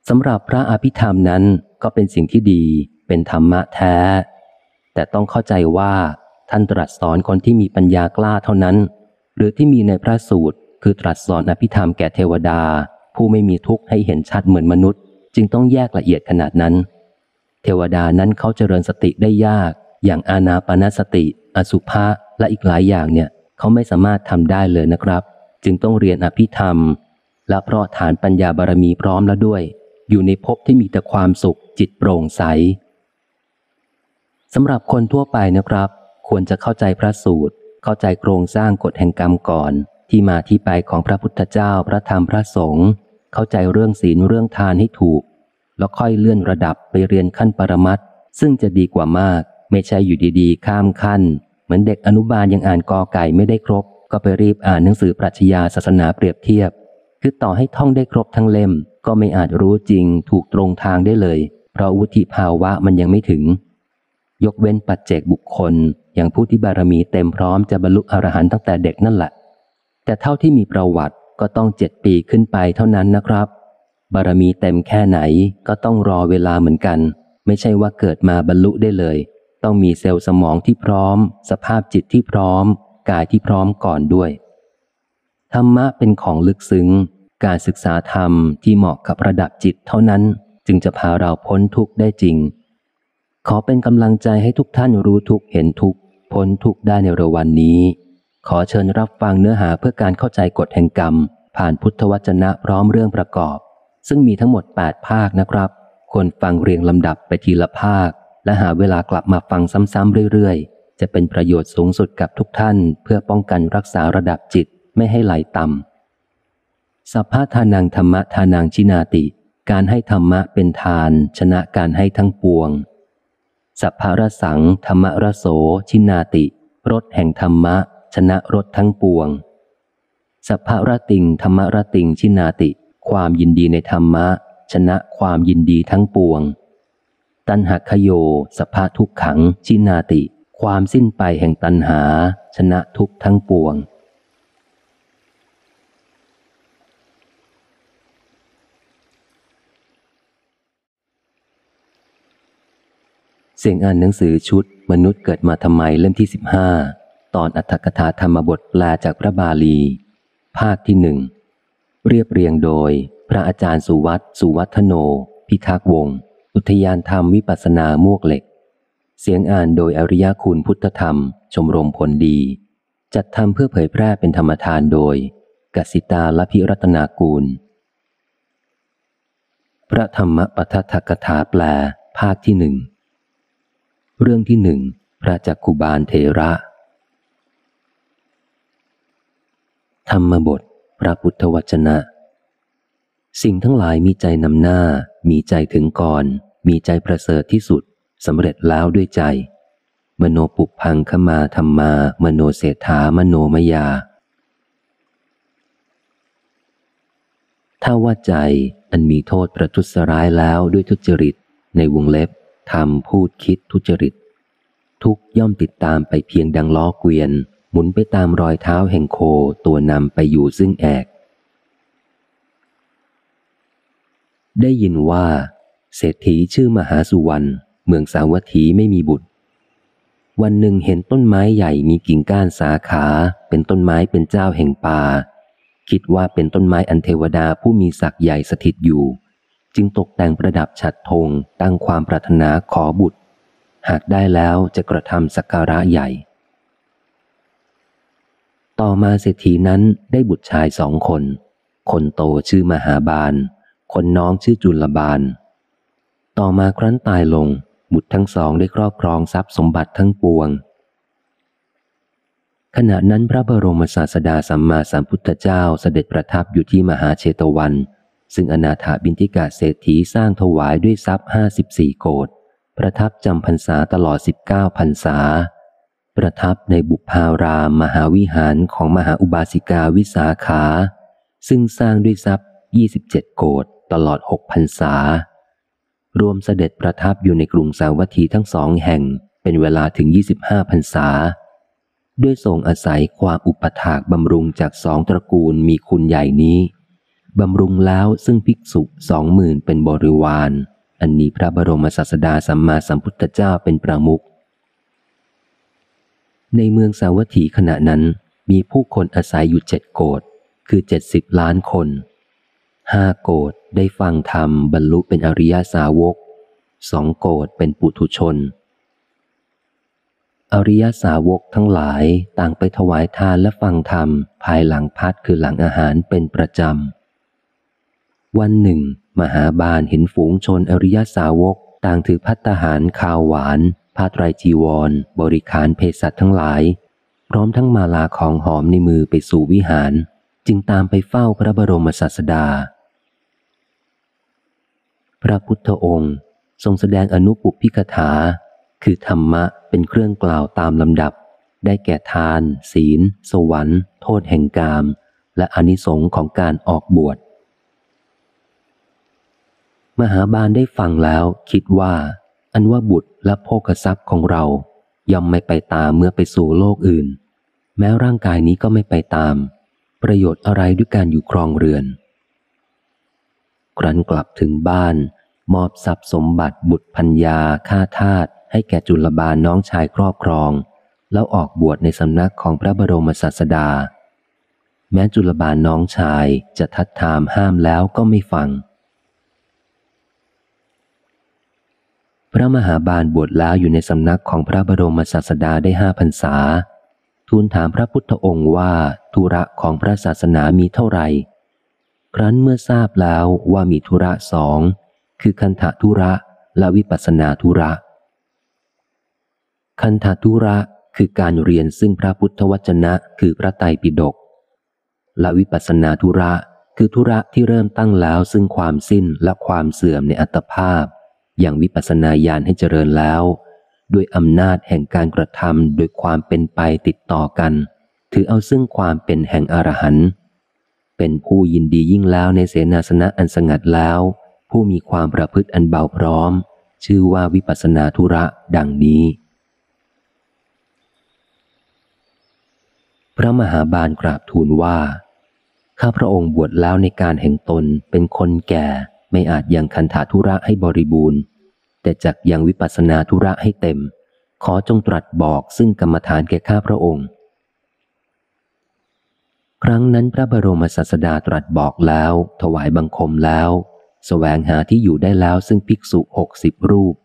สำหรับพระอภิธรรมนั้นก็เป็นสิ่งที่ดี เป็นธรรมะแท้ แต่ต้องเข้าใจว่าท่านตรัสสอนคนที่มีปัญญากล้าเท่านั้น หรือที่มีในพระสูตร คือตรัสสอนอภิธรรมแก่เทวดา ผู้ไม่มีทุกข์ให้เห็นชัดเหมือนมนุษย์ จึงต้องแยกละเอียดขนาดนั้น เทวดานั้นเขาเจริญสติได้ยาก อย่างอานาปนสติ อสุภะและอีกหลายอย่างเนี่ยเขาไม่สามารถทำได้เลยนะครับ จึงต้องเรียนอภิธรรม และเพราะฐานปัญญาบารมีพร้อมแล้วด้วย อยู่ในภพที่มีแต่ความสุขจิตโปร่งใส สำหรับคนทั่วไปนะครับ ควรจะเข้าใจพระสูตร เข้าใจโครงสร้างกฎแห่งกรรมก่อน ที่มาที่ไปของพระพุทธเจ้าพระธรรมพระสงฆ์เข้าใจเรื่องศีลเรื่องทานให้ถูก แล้วค่อยเลื่อนระดับไปเรียนขั้นปรมัตซึ่งจะดีกว่ามาก ไม่ใช่อยู่ดีๆ ข้ามขั้น เหมือนเด็กอนุบาลยังอ่านกอไก่ไม่ได้ครบ ก็ไปรีบอ่านหนังสือปรัชญาศาสนาเปรียบเทียบ คือต่อให้ท่องได้ครบทั้งเล่ม ก็ไม่อาจรู้จริง ถูกตรงทางได้เลย เพราะวุฒิภาวะมันยังไม่ถึง ยกเว้นปัจเจกบุคคล อย่างผู้ที่บารมีเต็มพร้อมจะบรรลุอรหันต์ตั้งแต่เด็กนั่นแหละ แต่เท่าที่มีประวัติก็ต้องเจ็ดปีขึ้นไปเท่านั้นนะครับ บารมีเต็มแค่ไหนก็ต้องรอเวลาเหมือนกัน ไม่ใช่ว่าเกิดมาบรรลุได้เลย ต้องมีเซลล์สมองที่พร้อม สภาพจิตที่พร้อม กายที่พร้อมก่อนด้วย ธรรมะเป็นของลึกซึ้ง การศึกษาธรรมที่เหมาะกับระดับจิตเท่านั้น จึงจะพาเราพ้นทุกข์ได้จริง ขอเป็นกำลังใจให้ทุกท่านรู้ทุกเห็นทุกพ้นทุกได้ในร็ววันนี้ ขอเชิญรับฟังเนื้อหาเพื่อการเข้าใจกฎแห่งกรรม ผ่านพุทธวจนะพร้อมเรื่องประกอบ ซึ่งมีทั้งหมด 8 ภาคนะครับ ควรฟังเรียงลำดับไปทีละภาค และหาเวลากลับมาฟังซ้ำๆเรื่อยๆ จะเป็นประโยชน์สูงสุดกับทุกท่าน เพื่อป้องกันรักษาระดับจิตไม่ให้ไหลต่ำสัพพะทานังธรรมะทานังชินาติ การให้ธรรมะเป็นทาน ชนะการให้ทั้งปวง สัพพะรสังธรรมรโสชินาติรสแห่งธรรมะ ชนะรสทั้งปวง สัพพะรติงธรรมรติงชินาติ ความยินดีในธรรมะ ชนะความยินดีทั้งปวง ตันหักขโยสัพพะทุกขังชินาติ ความสิ้นไปแห่งตันหา ชนะทุกทั้งปวง เสียงอ่านหนังสือชุด มนุษย์เกิดมาทำไมเล่มที่สิบห้าตอนอัตถกถาธรรมบทแปลจากพระบาลี ภาคที่หนึ่งเรียบเรียงโดย พระอาจารย์สุวัตสุวัฒโน พิทักษ์วงอุทยานธรรมวิปัสนามวกเหล็ก เสียงอ่านโดยอริยคุณพุทธธรรม ชมรมผลดี จัดทำเพื่อเผยแพร่เป็นธรรมทานโดยกสิตาลพิรัตนากูล พระธรรมปทัทกถาแปล ภาคที่หนึ่ง เรื่องที่หนึ่งพระจักกุบาลเทระ ธรรมบท พระพุทธวจนะ สิ่งทั้งหลายมีใจนำหน้า มีใจถึงก่อน มีใจประเสริฐที่สุดสำเร็จแล้วด้วยใจ มโนปุพังขมาธรรมา มโนเศรษฐามโนมยา ถ้าว่าใจอันมีโทษประทุษร้ายแล้วด้วยทุจริตในวงเล็บ ทำพูดคิดทุจริต ทุกย่อมติดตามไปเพียงดังล้อเกวียน หมุนไปตามรอยเท้าแห่งโคตัวนำไปอยู่ซึ่งแอก ได้ยินว่า เศรษฐีชื่อมหาสุวรรณเมืองสาวัตถีไม่มีบุตร วันหนึ่งเห็นต้นไม้ใหญ่มีกิ่งก้านสาขาเป็นต้นไม้เป็นเจ้าแห่งป่า คิดว่าเป็นต้นไม้อันเทวดาผู้มีศักย์ใหญ่สถิตอยู่ จึงตกแต่งประดับฉัดธงตั้งความปรารถนาขอบุตร หากได้แล้วจะกระทำสักการะใหญ่ ต่อมาเศรษฐีนั้นได้บุตรชายสองคน คนโตชื่อมหาบาล คนน้องชื่อจุลบาล ต่อมาครั้นตายลง บุตรทั้งสองได้ครอบครองทรัพย์สมบัติทั้งปวง ขณะนั้นพระบรมศาสดาสัมมาสัมพุทธเจ้าเสด็จประทับอยู่ที่มหาเชตวัน ซึ่งอนาถาบินทิกาเศรษฐีสร้างถวายด้วยทรัพย์ห้าสิบสี่โกดประทับจำพรรษาตลอดสิบเก้าพรรษา ประทับในบุพารามมหาวิหารของมหาอุบาสิกาวิสาขา ซึ่งสร้างด้วยทรัพย์ยี่สิบเจ็ดโกดตลอดหกพรรษา รวมเสด็จประทับอยู่ในกรุงสาวัตถีทั้งสองแห่งเป็นเวลาถึงยี่สิบห้าพรรษา ด้วยทรงอาศัยความอุปถากบำรุงจากสองตระกูลมีคุณใหญ่นี้ บำรุงแล้วซึ่งภิกษุสองหมื่นเป็นบริวาร อันนี้พระบรมศาสดาสัมมาสัมพุทธเจ้าเป็นประมุข ในเมืองสาวัตถีขณะนั้นมีผู้คนอาศัยอยู่เจ็ดโกดคือเจ็ดสิบล้านคน ห้าโกดได้ฟังธรรมบรรลุเป็นอริยสาวก สองโกดเป็นปุถุชน อริยสาวกทั้งหลายต่างไปถวายทานและฟังธรรม ภายหลังพัดคือหลังอาหารเป็นประจำ วันหนึ่ง มหาบาลเห็นฝูงชนอริยสาวก ต่างถือพัตหารข้าวหวานผ้าไตรจีวร บริการเภสัชทั้งหลาย พร้อมทั้งมาลาของหอมในมือไปสู่วิหาร จึงตามไปเฝ้าพระบรมศาสดา พระพุทธองค์ทรงแสดงอนุปุพิกถา คือธรรมะเป็นเครื่องกล่าวตามลำดับ ได้แก่ทาน ศีล สวรรค์ โทษแห่งกาม และอนิสงค์ของการออกบวช มหาบาลได้ฟังแล้วคิดว่า อันว่าบุตรและโภคทรัพย์ของเราย่อมไม่ไปตามเมื่อไปสู่โลกอื่น แม้ร่างกายนี้ก็ไม่ไปตาม ประโยชน์อะไรด้วยการอยู่ครองเรือน ครั้นกลับถึงบ้าน มอบทรัพย์สมบัติบุตรพัญญาค่าทาสให้แก่จุลบาลน้องชายครอบครอง แล้วออกบวชในสำนักของพระบรมศาสดา แม้จุลบาลน้องชายจะทัดทามห้ามแล้วก็ไม่ฟัง พระมหาบาลบวชแล้วอยู่ในสำนักของพระบรมศาสดาได้ห้าพรรษา ทูลถามพระพุทธองค์ว่าธุระของพระศาสนามีเท่าไหร่ ครั้นเมื่อทราบแล้วว่ามีธุระสองคือคันธทุระและวิปัสนาธุระ คันธทุระคือการเรียนซึ่งพระพุทธวจนะคือพระไตรปิฎกและวิปัสนาธุระคือธุระที่เริ่มตั้งแล้วซึ่งความสิ้นและความเสื่อมในอัตภาพ อย่างวิปัสสนาญาณให้เจริญแล้ว ด้วยอำนาจแห่งการกระทำโดยความเป็นไปติดต่อกัน ถือเอาซึ่งความเป็นแห่งอรหันต์เป็นผู้ยินดียิ่งแล้วในเสนาสนะอันสงัดแล้ว ผู้มีความประพฤติอันเบาพร้อม ชื่อว่าวิปัสสนาธุระดังนี้ พระมหาบาลกราบทูลว่าข้าพระองค์บวชแล้วในการแห่งตนเป็นคนแก่ ไม่อาจยังคันธาธุระให้บริบูรณ์ แต่จักยังวิปัสนาธุระให้เต็ม ขอจงตรัสบอกซึ่งกรรมฐานแก่ข้าพระองค์ ครั้งนั้นพระบรมศาสดาตรัสบอกแล้ว ถวายบังคมแล้วสแสวงหาที่อยู่ได้แล้วซึ่งภิกษุหกสิบรูป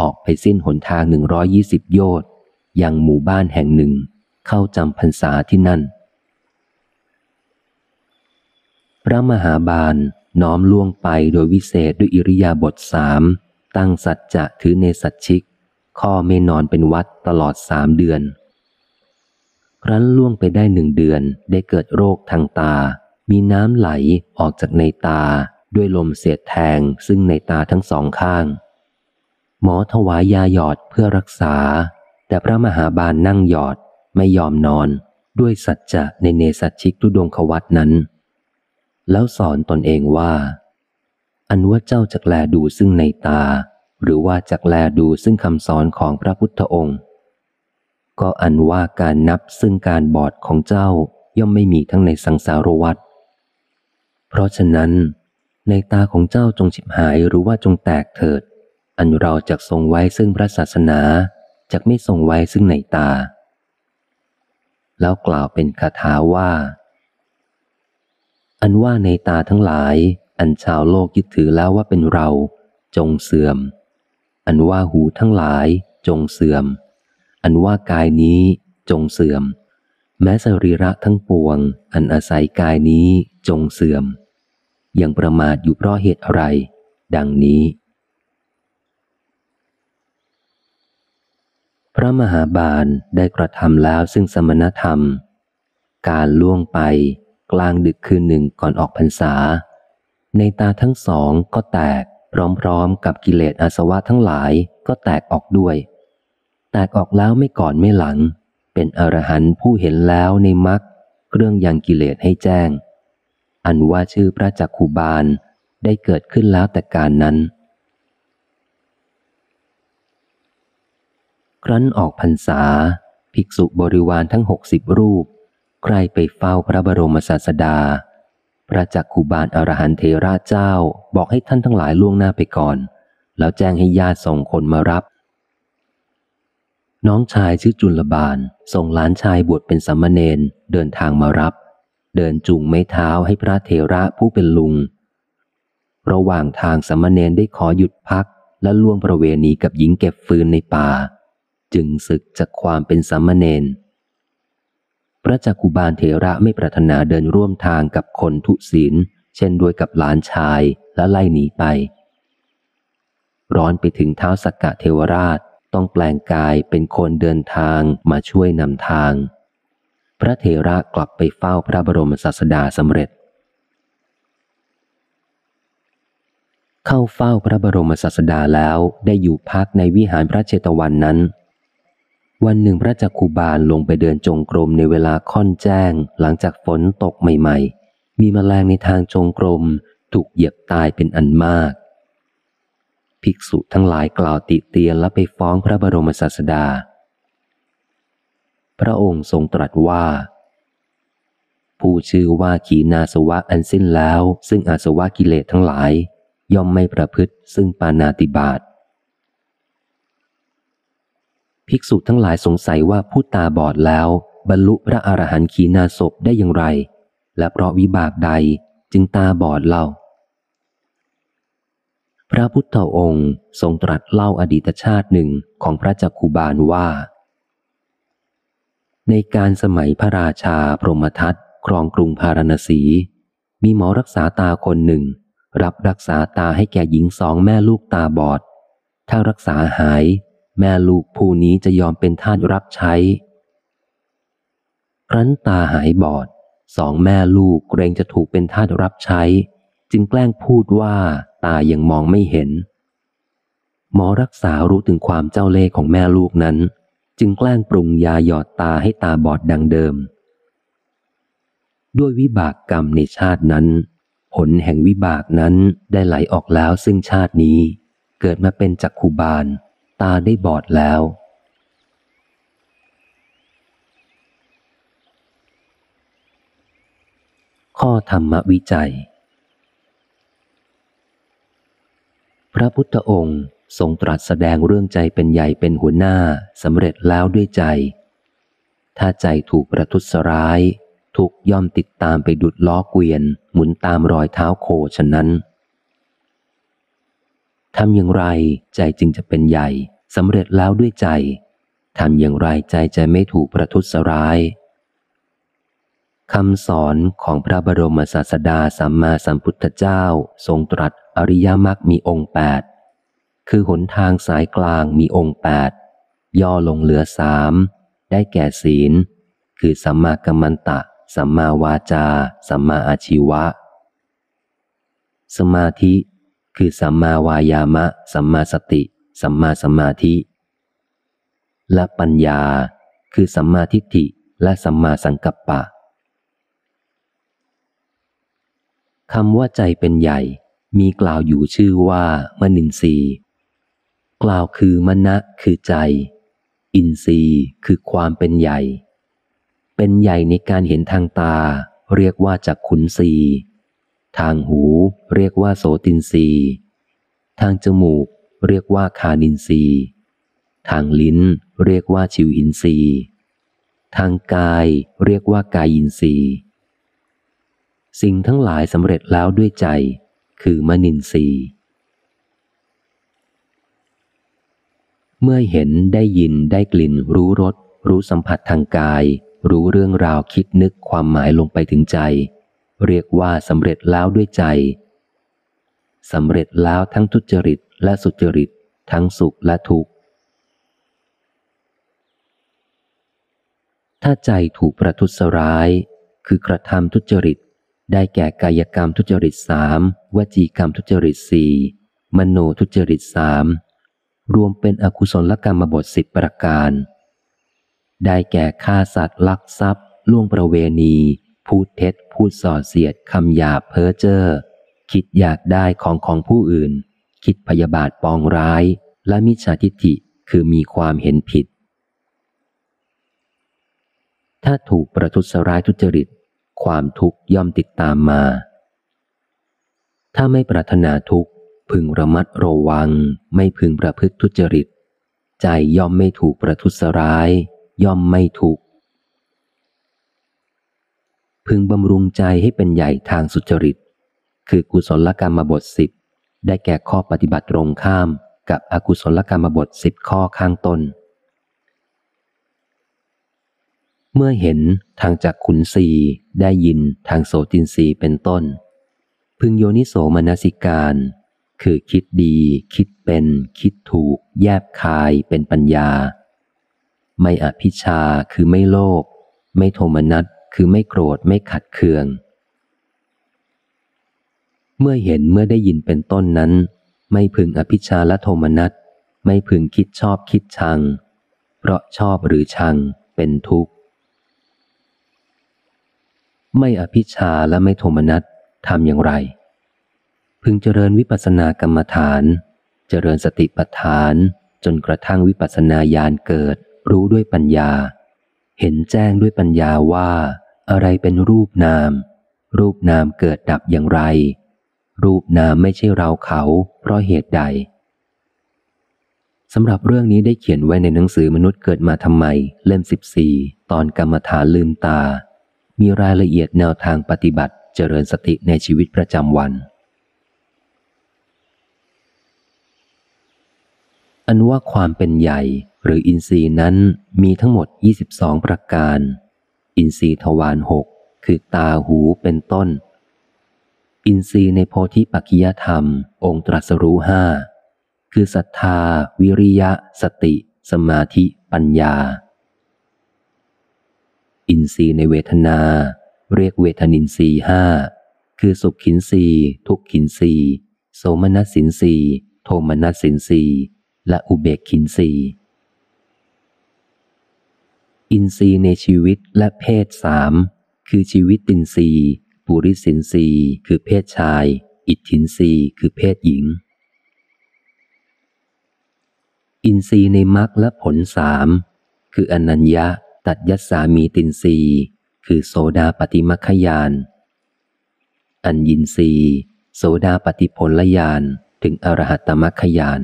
ออกไปสิ้นหนทางหนึ่งร้อยี่สิบโยชน์ยังหมู่บ้านแห่งหนึ่ง เข้าจำพรรษาที่นั่นพระมหาบาล น้อมล่วงไปโดยวิเศษด้วยอิริยาบถสามตั้งสัจจะถือเนสัจชิก ข้อไม่นอนเป็นวัดตลอดสามเดือน ครั้นล่วงไปได้หนึ่งเดือนได้เกิดโรคทางตา มีน้ำไหลออกจากในตาด้วยลมเสียดแทงซึ่งในตาทั้งสองข้าง หมอถวายยาหยอดเพื่อรักษา แต่พระมหาบาลนั่งหยอดไม่ยอมนอน ด้วยสัจจะในเนสัจชิกทุดงควัตนั้น แล้วสอนตนเองว่า อันว่าเจ้าจักแลดูซึ่งในตา หรือว่าจักแลดูซึ่งคำสอนของพระพุทธองค์ ก็อันว่าการนับซึ่งการบอดของเจ้าย่อมไม่มีทั้งในสังสารวัฏเพราะฉะนั้น ในตาของเจ้าจงฉิบหายหรือว่าจงแตกเถิด อันเราจะทรงไว้ซึ่งพระศาสนาจะไม่ทรงไว้ซึ่งในตา แล้วกล่าวเป็นคาถาว่า อันว่าในตาทั้งหลาย อันชาวโลกยึดถือแล้วว่าเป็นเรา จงเสื่อม อันว่าหูทั้งหลาย จงเสื่อม อันว่ากายนี้ จงเสื่อม แม้สรีระทั้งปวง อันอาศัยกายนี้จงเสื่อม ยังประมาทอยู่เพราะเหตุอะไร ดังนี้ พระมหาบาลได้กระทำแล้วซึ่งสมณธรรม การล่วงไป กลางดึกคืนหนึ่งก่อนออกพรรษา ในตาทั้งสองก็แตกพร้อมๆกับกิเลสอาสวะทั้งหลายก็แตกออกด้วย แตกออกแล้วไม่ก่อนไม่หลัง เป็นอรหันต์ผู้เห็นแล้วในมรรคเครื่องยังกิเลสให้แจ้ง อันว่าชื่อพระจักคูบาลได้เกิดขึ้นแล้วแต่การนั้น ครั้นออกพรรษา ภิกษุบริวารทั้งหกสิบรูป ใครไปเฝ้าพระบรมศาสดา พระจักคุบาลอรหันเทราเจ้าบอกให้ท่านทั้งหลายล่วงหน้าไปก่อน แล้วแจ้งให้ญาติส่งคนมารับ น้องชายชื่อจุลบาลส่งหลานชายบวชเป็นสัมมเนนเดินทางมารับ เดินจุงไม้เท้าให้พระเทระผู้เป็นลุง ระหว่างทางสัมมเนนได้ขอหยุดพักและล่วงประเวณีกับหญิงเก็บฟืนในป่า จึงศึกจากความเป็นสัมมเนน พระจักกุบาลเถระไม่ปรารถนาเดินร่วมทางกับคนทุศีล เช่นด้วยกับหลานชายและไล่หนีไป ร้อนไปถึงเท้าสักกะเทวราชต้องแปลงกายเป็นคนเดินทางมาช่วยนำทาง พระเถระกลับไปเฝ้าพระบรมศาสดาสำเร็จ เข้าเฝ้าพระบรมศาสดาแล้วได้อยู่พักในวิหารพระเจตวันนั้น วันหนึ่งพระจักคุบาลลงไปเดินจงกรมในเวลาค่อนแจ้ง หลังจากฝนตกใหม่ๆ มีมแมลงในทางจงกรมถูกเหยียบตายเป็นอันมาก ภิกษุทั้งหลายกล่าวติเตียนและไปฟ้องพระบรมศาสดา พระองค์ทรงตรัสว่า ผู้ชื่อว่าขีนาสวะอันสิ้นแล้ว ซึ่งอาสวะกิเลสทั้งหลาย ย่อมไม่ประพฤติซึ่งปานาติบาต ภิกษุทั้งหลายสงสัยว่าผู้ตาบอดแล้ว บรรลุพระอรหันต์ขีนาศพได้อย่างไร และเพราะวิบากใดจึงตาบอดเล่า พระพุทธองค์ทรงตรัสเล่าอดีตชาติหนึ่งของพระจักคุบาลว่า ในการสมัยพระราชาพรหมทัตครองกรุงพาราณสี มีหมอรักษาตาคนหนึ่ง รับรักษาตาให้แก่หญิงสองแม่ลูกตาบอด ถ้ารักษาหาย แม่ลูกผู้นี้จะยอมเป็นทาสรับใช้ ครั้นตาหายบอดสองแม่ลูกเกรงจะถูกเป็นทาสรับใช้ จึงแกล้งพูดว่าตายังมองไม่เห็น หมอรักษารู้ถึงความเจ้าเล่ห์ของแม่ลูกนั้น จึงแกล้งปรุงยาหยอดตาให้ตาบอดดังเดิม ด้วยวิบากกรรมในชาตินั้น ผลแห่งวิบากนั้นได้ไหลออกแล้วซึ่งชาตินี้ เกิดมาเป็นจักขุบาล ตาได้บอดแล้ว ข้อธรรมวิจัย พระพุทธองค์ทรงตรัสแสดงเรื่องใจเป็นใหญ่เป็นหัวหน้าสำเร็จแล้วด้วยใจ ถ้าใจถูกประทุษร้าย ทุกย่อมติดตามไปดุดล้อเกวียน หมุนตามรอยเท้าโคฉะนั้น ทำอย่างไรใจจึงจะเป็นใหญ่สำเร็จแล้วด้วยใจ ทำอย่างไรใจจะไม่ถูกประทุษร้ายคำสอนของพระบรมศาสดาสัมมาสัมพุทธเจ้า ทรงตรัสอริยมรรคมีองค์แปดคือหนทางสายกลางมีองค์แปดย่อลงเหลือสามได้แก่ศีล คือสัมมากัมมันตะ สัมมาวาจา สัมมาอาชีวะ สมาธิ คือสัมมาวายามะ สัมมาสติ สัมมาสมาธิ และปัญญาคือสัมมาทิฏฐิและสัมมาสังกัปปะคำว่าใจเป็นใหญ่ มีกล่าวอยู่ชื่อว่ามนินทรีย์กล่าวคือมนะคือใจ อินทรีย์คือความเป็นใหญ่ เป็นใหญ่ในการเห็นทางตา เรียกว่าจักขุนทรีย์ ทางหูเรียกว่าโสตินทรีย์ทางจมูก เรียกว่าฆานินทรีย์ทางลิ้น เรียกว่าชิวหินทรีย์ทางกายเรียกว่ากายินรีสิ่งทั้งหลายสำเร็จแล้วด้วยใจ คือมนินทรีเมื่อเห็นได้ยินได้กลิ่น รู้รสรู้สัมผัสทางกาย รู้เรื่องราวคิดนึกความหมายลงไปถึงใจ เรียกว่าสำเร็จแล้วด้วยใจสำเร็จแล้วทั้งทุจริตและสุจริต ทั้งสุขและทุกข์ ถ้าใจถูกประทุษร้าย คือกระทำทุจริต ได้แก่กายกรรมทุจริตสามวจีกรรมทุจริตสี่มโนทุจริตสามรวมเป็นอกุศลกรรมบทสิบประการ ได้แก่ฆ่าสัตว์ลักทรัพย์ ล่วงประเวณี พูดเท็จ พูดส่อเสียดคำหยาบเพ้อเจ้อคิดอยากได้ของของผู้อื่น คิดพยาบาทปองร้าย และมิจฉาทิฏฐิคือมีความเห็นผิด ถ้าถูกประทุษร้ายทุจริต ความทุกข์ย่อมติดตามมา ถ้าไม่ปรารถนาทุกข์ พึงระมัดระวัง ไม่พึงประพฤติทุจริต ใจย่อมไม่ถูกประทุษร้าย ย่อมไม่ถูก พึงบำรุงใจให้เป็นใหญ่ทางสุจริต คือกุศลกรรมบทสิบได้แก่ข้อปฏิบัติตรงข้ามกับอกุศลกรรมบทสิบข้อข้างต้น เมื่อเห็นทางจากขุนสีได้ยินทางโสตินสีเป็นต้น พึงโยนิโสมนสิการ คือคิดดี คิดเป็น คิดถูก แยบคายเป็นปัญญา ไม่อภิชาคือไม่โลภไม่โทมนัส คือไม่โกรธไม่ขัดเคือง เมื่อเห็นเมื่อได้ยินเป็นต้นนั้น ไม่พึงอภิชาและโทมนัส ไม่พึงคิดชอบคิดชัง เพราะชอบหรือชังเป็นทุกข์ ไม่อภิชาและไม่โทมนัสทำอย่างไร พึงเจริญวิปัสสนากรรมฐาน เจริญสติปัฏฐานจนกระทั่งวิปัสสนาญาณเกิด รู้ด้วยปัญญา เห็นแจ้งด้วยปัญญาว่า อะไรเป็นรูปนาม รูปนามเกิดดับอย่างไร รูปนามไม่ใช่เราเขา เพราะเหตุใดสำหรับเรื่องนี้ได้เขียนไว้ในหนังสือมนุษย์เกิดมาทำไม เล่มสิบสี่ตอนกรรมฐานลืมตา มีรายละเอียดแนวทางปฏิบัติเจริญสติในชีวิตประจำวัน อันว่าความเป็นใหญ่หรืออินทรีย์นั้นมีทั้งหมด 22 ประการ อินทรีย์ทวารหกคือตาหูเป็นต้น อินทรีย์ในโพธิปัจจยธรรม องค์ตรัสรู้ห้าคือศรัทธา วิริยะ สติ สมาธิ ปัญญา อินทรีย์ในเวทนา เรียกเวทนินทรีห้าคือสุขขินทรีทุกขินทรีโสมนัสสินทรีโทมนัสสินทรีและอุเบกขินทรี อินทรีย์ในชีวิตและเพศสามคือชีวิตตินทรีย์ปุริสินทรีย์คือเพศชาย อิทธินทรีย์คือเพศหญิง อินทรีย์ในมรรคและผลสามคืออนัญญาตัดยัสามีตินทรีย์คือโสดาปฏิมัคยาน อัญญินทรีย์โสดาปฏิผลยานถึงอรหัตตมัคยาน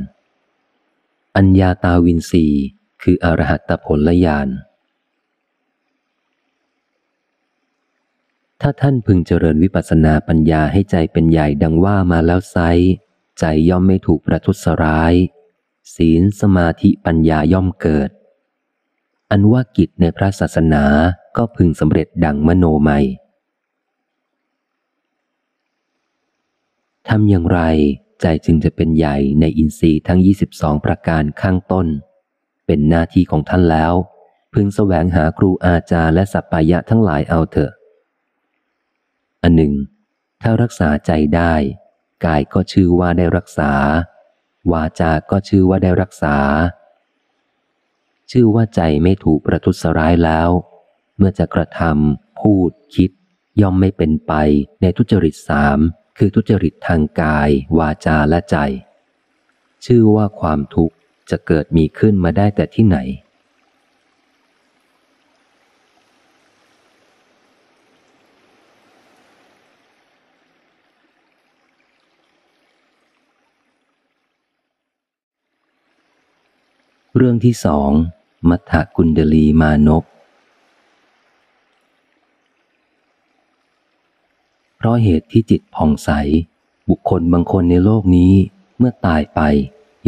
อัญญาตาวินทรีย์คืออรหัตตผลยาน ถ้าท่านพึงเจริญวิปัสสนาปัญญาให้ใจเป็นใหญ่ดังว่ามาแล้วไซใจย่อมไม่ถูกประทุษร้าย ศีลสมาธิปัญญาย่อมเกิด อันว่ากิจในพระศาสนาก็พึงสำเร็จดังมโนไม่ทำอย่างไรใจจึงจะเป็นใหญ่ในอินทรีย์ทั้ง 22 ประการข้างต้น เป็นหน้าที่ของท่านแล้ว พึงแสวงหาครูอาจารย์และสัปปายะทั้งหลายเอาเถอะ อันหนึ่ง ถ้ารักษาใจได้ กายก็ชื่อว่าได้รักษา วาจาก็ชื่อว่าได้รักษา ชื่อว่าใจไม่ถูกประทุษร้ายแล้ว เมื่อจะกระทำพูดคิด ย่อมไม่เป็นไปในทุจริตสามคือทุจริตทางกาย วาจาและใจ ชื่อว่าความทุกข์จะเกิดมีขึ้นมาได้แต่ที่ไหน เรื่องที่สอง มัทธกุณเดลีมานพเพราะเหตุที่จิตผ่องใส บุคคลบางคนในโลกนี้เมื่อตายไป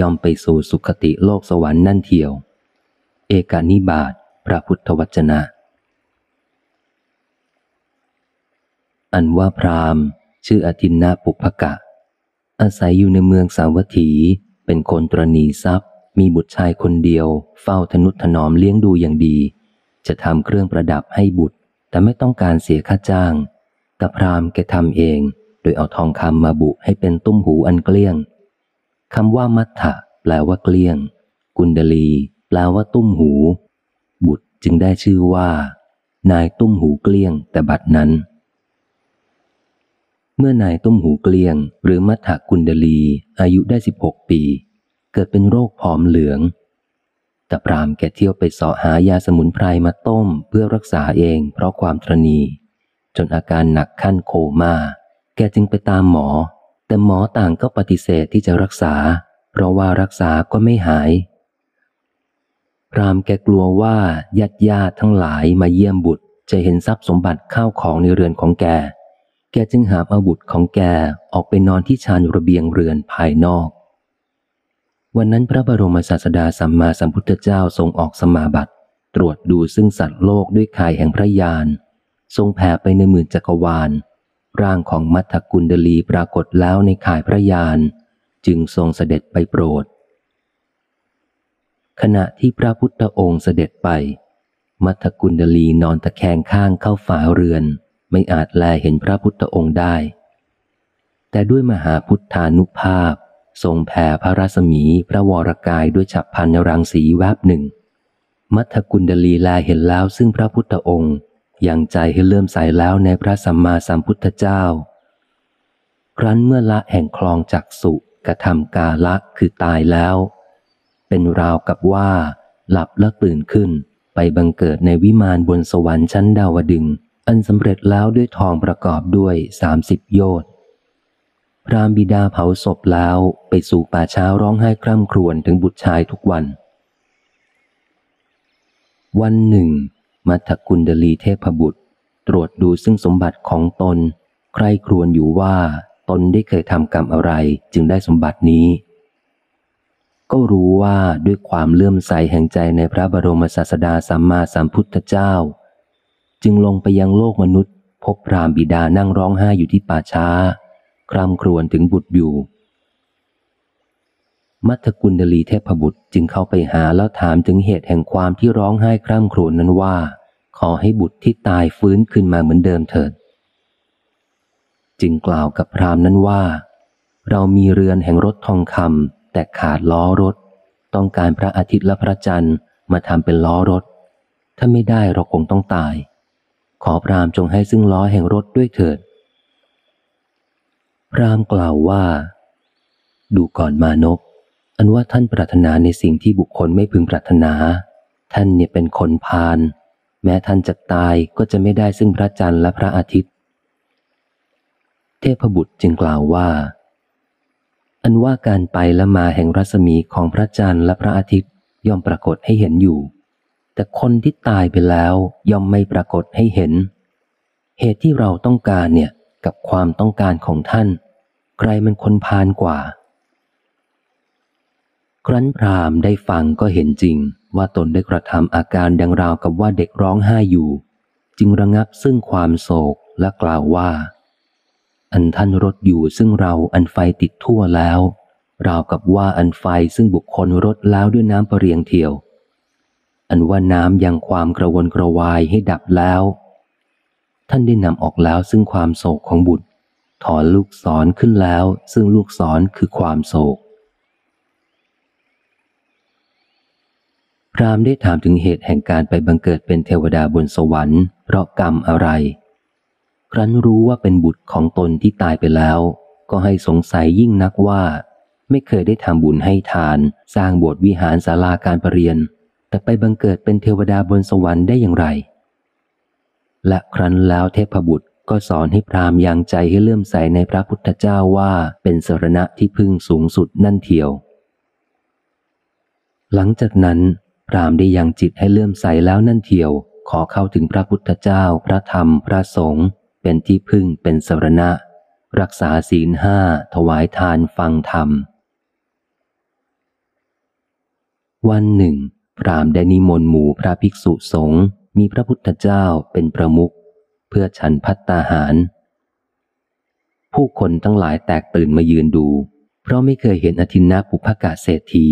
ยอมไปสู่สุคติโลกสวรรค์นั่นเทียว เอกานิบาตพระพุทธวจนะ อันว่าพราหมณ์ ชื่ออธินนาปุพกะ อาศัยอยู่ในเมืองสาวัตถีเป็นคนตรณีทรัพย์ มีบุตรชายคนเดียว เฝ้าทนุถนอมเลี้ยงดูอย่างดี จะทำเครื่องประดับให้บุตร แต่ไม่ต้องการเสียค่าจ้าง แต่พรามแกทำเอง โดยเอาทองคำมาบุให้เป็นตุ้มหูอันเกลี้ยงคำว่ามัทธะแปลว่าเกลี้ยง กุณดลี แปลว่าตุ้มหู บุตรจึงได้ชื่อว่า นายตุ้มหูเกลี้ยง แต่บัดนั้น เมื่อนายตุ้มหูเกลี้ยง หรือมัทธกุณดลี อายุได้สิบหกปี เกิดเป็นโรคผอมเหลือง แต่พรามแกเที่ยวไปสอหายาสมุนไพรมาต้มเพื่อรักษาเองเพราะความตรณี จนอาการหนักขั้นโคมาแกจึงไปตามหมอ แต่หมอต่างก็ปฏิเสธที่จะรักษา เพราะว่ารักษาก็ไม่หาย พรามแกกลัวว่าญาติญาติทั้งหลายมาเยี่ยมบุตรจะเห็นทรัพย์สมบัติข้าวของในเรือนของแก แกจึงหาเอาบุตรของแกออกไปนอนที่ชานระเบียงเรือนภายนอก วันนั้นพระบรมศาสดาสัมมาสัมพุทธเจ้าทรงออกสมาบัติ ตรวจดูซึ่งสัตว์โลกด้วยข่ายแห่งพระยานทรงแผ่ไปในหมื่นจักรวาล ร่างของมัทธกุลดลีปรากฏแล้วในข่ายพระยาน จึงทรงเสด็จไปโปรด ขณะที่พระพุทธองค์เสด็จไป มัทธกุลดลีนอนตะแคงข้างเข้าฝาเรือน ไม่อาจแลเห็นพระพุทธองค์ได้ แต่ด้วยมหาพุทธานุภาพ ทรงแผ่พระรัศมีพระวรกายด้วยฉับพันรังสีแวบหนึ่ง มัทกุลดลีแลเห็นแล้วซึ่งพระพุทธองค์ยังใจให้เลื่อมใสแล้วในพระสัมมาสัมพุทธเจ้า ครั้นเมื่อละแห่งคลองจักสุกระทำกาละคือตายแล้ว เป็นราวกับว่า หลับแล้วตื่นขึ้นไปบังเกิดในวิมานบนสวรรค์ชั้นดาวดึง อันสำเร็จแล้วด้วยทองประกอบด้วยสามสิบโยชน พรามบิดาเผาศพแล้วไปสู่ป่าช้าร้องไห้คร่ำครวญถึงบุตรชายทุกวัน วันหนึ่ง มัทกุลดลีเทพบุตร ตรวจดูซึ่งสมบัติของตน ใครครวญอยู่ว่าตนได้เคยทำกรรมอะไรจึงได้สมบัตินี้ ก็รู้ว่าด้วยความเลื่อมใสแห่งใจในพระบรมศาสดาสัมมาสัมพุทธเจ้า จึงลงไปยังโลกมนุษย์ พบพรามบิดานั่งร้องไห้อยู่ที่ป่าช้า คร่ำครวญถึงบุตรอยู่ มัทกุลดลีเทพบุตรจึงเข้าไปหาแล้วถามถึงเหตุแห่งความที่ร้องไห้คร่ำครวญนั้นว่า ขอให้บุตรที่ตายฟื้นขึ้นมาเหมือนเดิมเถิด จึงกล่าวกับพรามนั้นว่า เรามีเรือนแห่งรถทองคำแต่ขาดล้อรถ ต้องการพระอาทิตย์และพระจันทร์มาทำเป็นล้อรถ ถ้าไม่ได้เราคงต้องตาย ขอพรามจงให้ซึ่งล้อแห่งรถด้วยเถิด พรามกล่าวว่า ดูก่อนมานพอันว่าท่านปรารถนาในสิ่งที่บุคคลไม่พึงปรารถนา ท่านเนี่ยเป็นคนพาลแม้ท่านจะตายก็จะไม่ได้ซึ่งพระจันทร์และพระอาทิตย์ เทพบุตรจึงกล่าวว่า อันว่าการไปและมาแห่งรัศมีของพระจันทร์และพระอาทิตย์ย่อมปรากฏให้เห็นอยู่ แต่คนที่ตายไปแล้วย่อมไม่ปรากฏให้เห็น เหตุที่เราต้องการเนี่ย กับความต้องการของท่าน ใครมันคนพาลกว่า ครั้นพรามได้ฟังก็เห็นจริง ว่าตนได้กระทำอาการดังราวกับว่าเด็กร้องไห้อยู่ จึงระงับซึ่งความโศกและกล่าวว่า อันท่านรถอยู่ซึ่งเราอันไฟติดทั่วแล้วราวกับว่าอันไฟซึ่งบุคคลรถแล้วด้วยน้ำปรเรียงเที่ยว อันว่าน้ำยังความกระวนกระวายให้ดับแล้ว ท่านได้นำออกแล้วซึ่งความโศกของบุตร ถอนลูกศรขึ้นแล้ว ซึ่งลูกศรคือความโศก พรามได้ถามถึงเหตุแห่งการไปบังเกิดเป็นเทวดาบนสวรรค์ เพราะกรรมอะไร ครั้นรู้ว่าเป็นบุตรของตนที่ตายไปแล้ว ก็ให้สงสัยยิ่งนักว่า ไม่เคยได้ทำบุญให้ทาน สร้างโบสถ์วิหารศาลาการประเรียน แต่ไปบังเกิดเป็นเทวดาบนสวรรค์ได้อย่างไร และครั้นแล้วเทพบุตรก็สอนให้พรามยังใจให้เลื่อมใสในพระพุทธเจ้าว่าเป็นสรณะที่พึ่งสูงสุดนั่นเทียว หลังจากนั้น พรามได้ยังจิตให้เลื่อมใสแล้วนั่นเทียว ขอเข้าถึงพระพุทธเจ้า พระธรรม พระสงฆ์เป็นที่พึ่งเป็นสรณะ รักษาศีลห้าถวายทานฟังธรรม วันหนึ่ง พรามได้นิมนต์หมู่พระภิกษุสงฆ์ มีพระพุทธเจ้าเป็นประมุขเพื่อฉันพัตตาหาร ผู้คนทั้งหลายแตกตื่นมายืนดู เพราะไม่เคยเห็นอธินาปุพกาเศรษฐี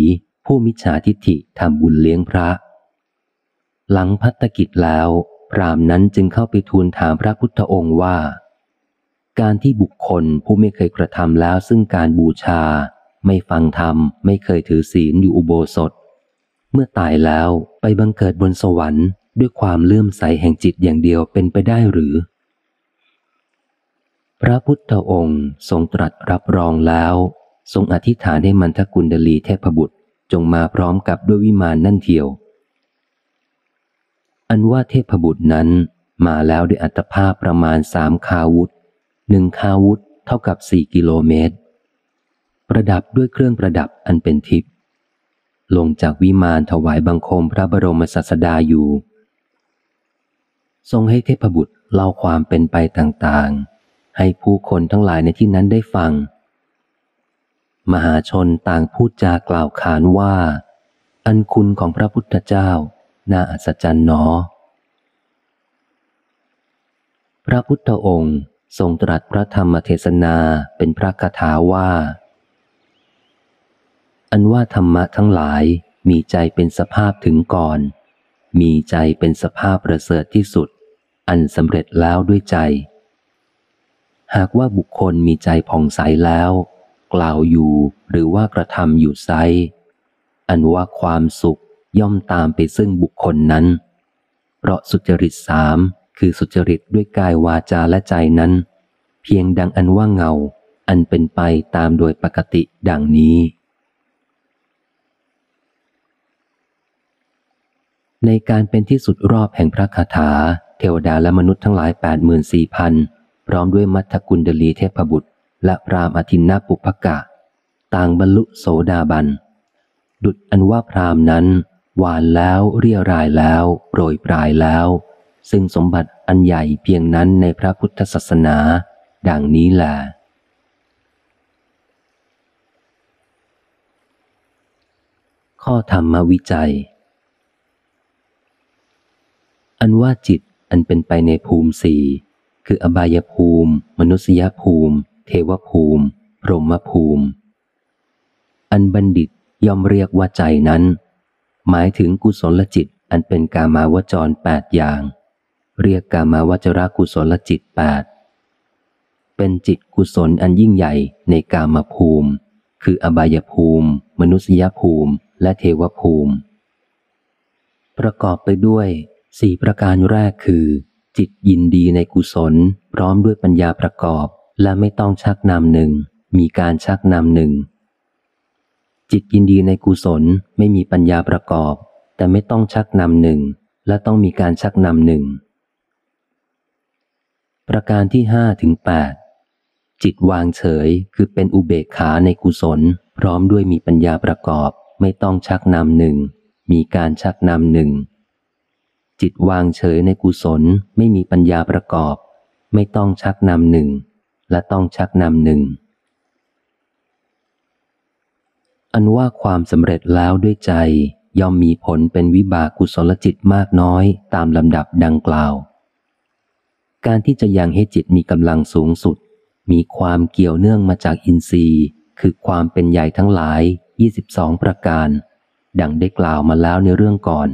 ผู้มิจฉาทิฏฐิทำบุญเลี้ยงพระ หลังพัฒกิจแล้วพรามนั้นจึงเข้าไปทูลถามพระพุทธองค์ว่า การที่บุคคลผู้ไม่เคยกระทำแล้วซึ่งการบูชา ไม่ฟังธรรม ไม่เคยถือศีลอยู่อุโบสถ เมื่อตายแล้วไปบังเกิดบนสวรรค์ ด้วยความเลื่อมใสแห่งจิตอย่างเดียวเป็นไปได้หรือ พระพุทธองค์ทรงตรัสรับรองแล้ว ทรงอธิษฐานให้มันทกุลดลีเทพบุตรจงมาพร้อมกับด้วยวิมานนั่นเทียว อันว่าเทพบุตรนั้นมาแล้วด้วยอัตภาพประมาณสามคาวุธหนึ่งคาวุธเท่ากับสี่กิโลเมตร ประดับด้วยเครื่องประดับอันเป็นทิพย์ลงจากวิมานถวายบังคมพระบรมศาสดาอยู่ ทรงให้เทพบุตรเล่าความเป็นไปต่างๆ ให้ผู้คนทั้งหลายในที่นั้นได้ฟัง มหาชนต่างพูดจากล่าวขานว่า อันคุณของพระพุทธเจ้า น่าอัศจรรย์หนอ พระพุทธองค์ทรงตรัสพระธรรมเทศนาเป็นพระคาถาว่า อันว่าธรรมะทั้งหลายมีใจเป็นสภาพถึงก่อน มีใจเป็นสภาพประเสริฐที่สุด อันสำเร็จแล้วด้วยใจ หากว่าบุคคลมีใจผ่องใสแล้ว กล่าวอยู่หรือว่ากระทำอยู่ไซอันว่าความสุขย่อมตามไปซึ่งบุคคลนั้น เพราะสุจริตสามคือสุจริตด้วยกายวาจาและใจนั้น เพียงดังอันว่าเงา อันเป็นไปตามโดยปกติดังนี้ ในการเป็นที่สุดรอบแห่งพระคาถา เทวดาและมนุษย์ทั้งหลายแปดหมื่นสี่พันพร้อมด้วยมัทธกุลเดลีเทพบุตร และพรามอธินนาปุพกะ ต่างบรรลุโสดาบัน ดุดอันว่าพรามนั้น หวานแล้วเรียรายแล้วโปรยปลายแล้ว ซึ่งสมบัติอันใหญ่เพียงนั้นในพระพุทธศาสนา ดังนี้แหละข้อธรรมวิจัย อันว่าจิตอันเป็นไปในภูมิสี่คืออบายภูมิ มนุษยภูมิ เทวภูมิ พรหมภูมิ อันบัณฑิตย่อมเรียกว่าใจนั้น หมายถึงกุศลจิตอันเป็นกามาวจรแปดอย่าง เรียกกามาวจรกุศลจิตแปดเป็นจิตกุศลอันยิ่งใหญ่ในกามภูมิ คืออบายภูมิ มนุษยภูมิ และเทวภูมิ ประกอบไปด้วย สี่ประการแรกคือ จิตยินดีในกุศล พร้อมด้วยปัญญาประกอบ และไม่ต้องชักนำหนึ่ง มีการชักนำหนึ่ง จิตยินดีในกุศลไม่มีปัญญาประกอบ แต่ไม่ต้องชักนำหนึ่ง และต้องมีการชักนำหนึ่ง ประการที่ห้าถึงแปดจิตวางเฉยคือเป็นอุเบกขาในกุศล พร้อมด้วยมีปัญญาประกอบ ไม่ต้องชักนำหนึ่ง มีการชักนำหนึ่ง จิตวางเฉยในกุศลไม่มีปัญญาประกอบ ไม่ต้องชักนำหนึ่ง และต้องชักนำหนึ่ง อันว่าความสำเร็จแล้วด้วยใจ ย่อมมีผลเป็นวิบากกุศลจิตมากน้อยตามลำดับดังกล่าว การที่จะยังให้จิตมีกำลังสูงสุด มีความเกี่ยวเนื่องมาจากอินทรีย์ คือความเป็นใหญ่ทั้งหลาย 22 ประการ ดังได้กล่าวมาแล้วในเรื่องก่อน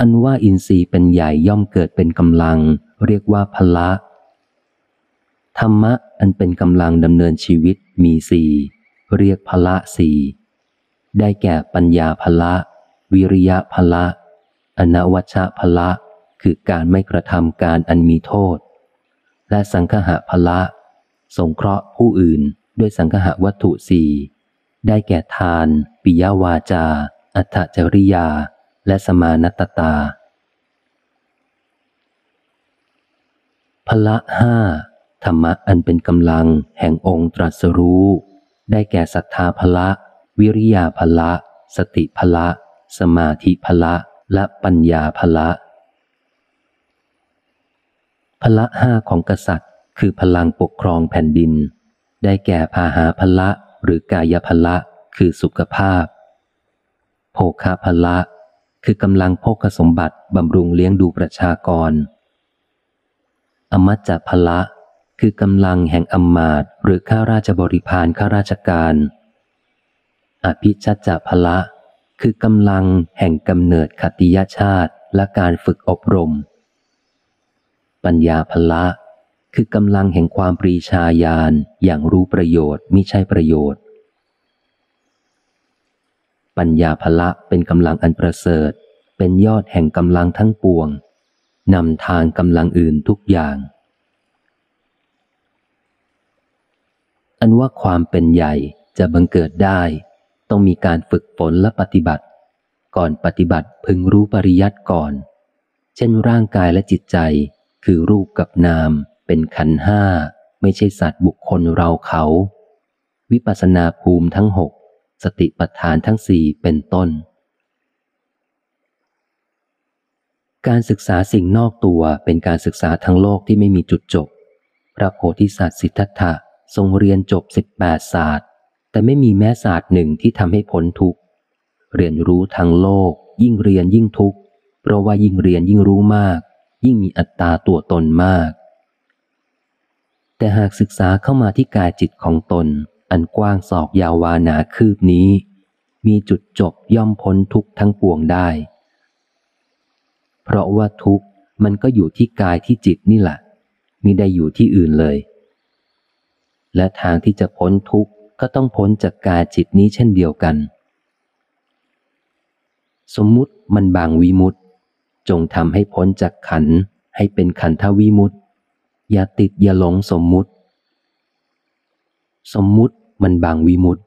อันว่าอินทรีย์เป็นใหญ่ย่อมเกิดเป็นกำลัง เรียกว่าพละ ธรรมะอันเป็นกำลังดำเนินชีวิตมีสี่เรียกพละสี่ได้แก่ปัญญาพละ วิริยะพละ อนวัชชะพละ คือการไม่กระทำการอันมีโทษ และสังคหะพละ สงเคราะห์ผู้อื่นด้วยสังคหะวัตถุสี่ได้แก่ทาน ปิยวาจา อัตจริยา และสมานตตา พละห้าธรรมะอันเป็นกำลังแห่งองค์ตรัสรู้ ได้แก่ศรัทธาพละ วิริยาพละ สติพละ สมาธิพละ และปัญญาพละ พละห้าของกษัตริย์คือพลังปกครองแผ่นดิน ได้แก่พาหาพละหรือกายพละคือสุขภาพ โภคาพละ คือกำลังโภคสมบัติบำรุงเลี้ยงดูประชากร อมัจจพละ คือกำลังแห่งอมมาตหรือข้าราชบริพารข้าราชการ อภิชัจจพละ คือกำลังแห่งกำเนิดขติยชาติและการฝึกอบรม ปัญญาพละ คือกำลังแห่งความปรีชาญาณอย่างรู้ประโยชน์มิใช่ประโยชน์ ปัญญาพละเป็นกำลังอันประเสริฐ เป็นยอดแห่งกำลังทั้งปวงนำทางกำลังอื่นทุกอย่าง อันว่าความเป็นใหญ่จะบังเกิดได้ ต้องมีการฝึกฝนและปฏิบัติ ก่อนปฏิบัติพึงรู้ปริยัติก่อน เช่นร่างกายและจิตใจ คือรูปกับนาม เป็นขันห้า ไม่ใช่สัตว์บุคคลเราเขา วิปัสนาภูมิทั้งหก สติปัฏฐานทั้งสี่เป็นต้น การศึกษาสิ่งนอกตัวเป็นการศึกษาทั้งโลกที่ไม่มีจุดจบ พระโพธิสัตว์สิทธัตถะทรงเรียนจบสิบแปดศาสตร์ แต่ไม่มีแม้ศาสตร์หนึ่งที่ทำให้พ้นทุกข์ เรียนรู้ทั้งโลก ยิ่งเรียนยิ่งทุกข์เพราะว่ายิ่งเรียนยิ่งรู้มาก ยิ่งมีอัตตาตัวตนมาก แต่หากศึกษาเข้ามาที่กายจิตของตน อันกว้างศอกยาววานาคืบนี้ มีจุดจบย่อมพ้นทุกทั้งปวงได้ เพราะว่าทุกมันก็อยู่ที่กายที่จิตนี่แหละมิได้อยู่ที่อื่นเลย และทางที่จะพ้นทุกข์ก็ต้องพ้นจากกายจิตนี้เช่นเดียวกัน สมมุติมันบางวิมุตจงทำให้พ้นจากขันให้เป็นขันทวิมุตอย่าติดอย่าหลงสมมุติ สมมุติมันบางวิมุตต์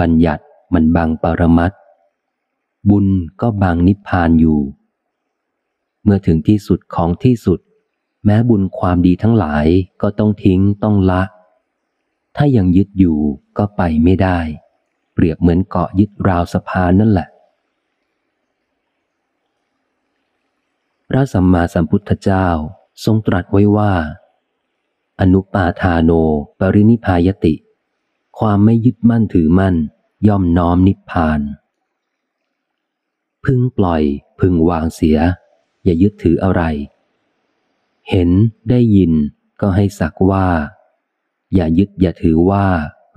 บัญญัติมันบางปรมัตบุญก็บางนิพพานอยู่ เมื่อถึงที่สุดของที่สุด แม้บุญความดีทั้งหลายก็ต้องทิ้งต้องละ ถ้ายังยึดอยู่ก็ไปไม่ได้ เปรียบเหมือนเกาะยึดราวสะพานนั่นแหละ พระสัมมาสัมพุทธเจ้าทรงตรัสไว้ว่า อนุปาทาโน ปรินิพายติ ความไม่ยึดมั่นถือมั่น ย่อมน้อมนิพพาน พึงปล่อย พึงวางเสีย อย่ายึดถืออะไร เห็นได้ยินก็ให้สักว่า อย่ายึดอย่าถือว่า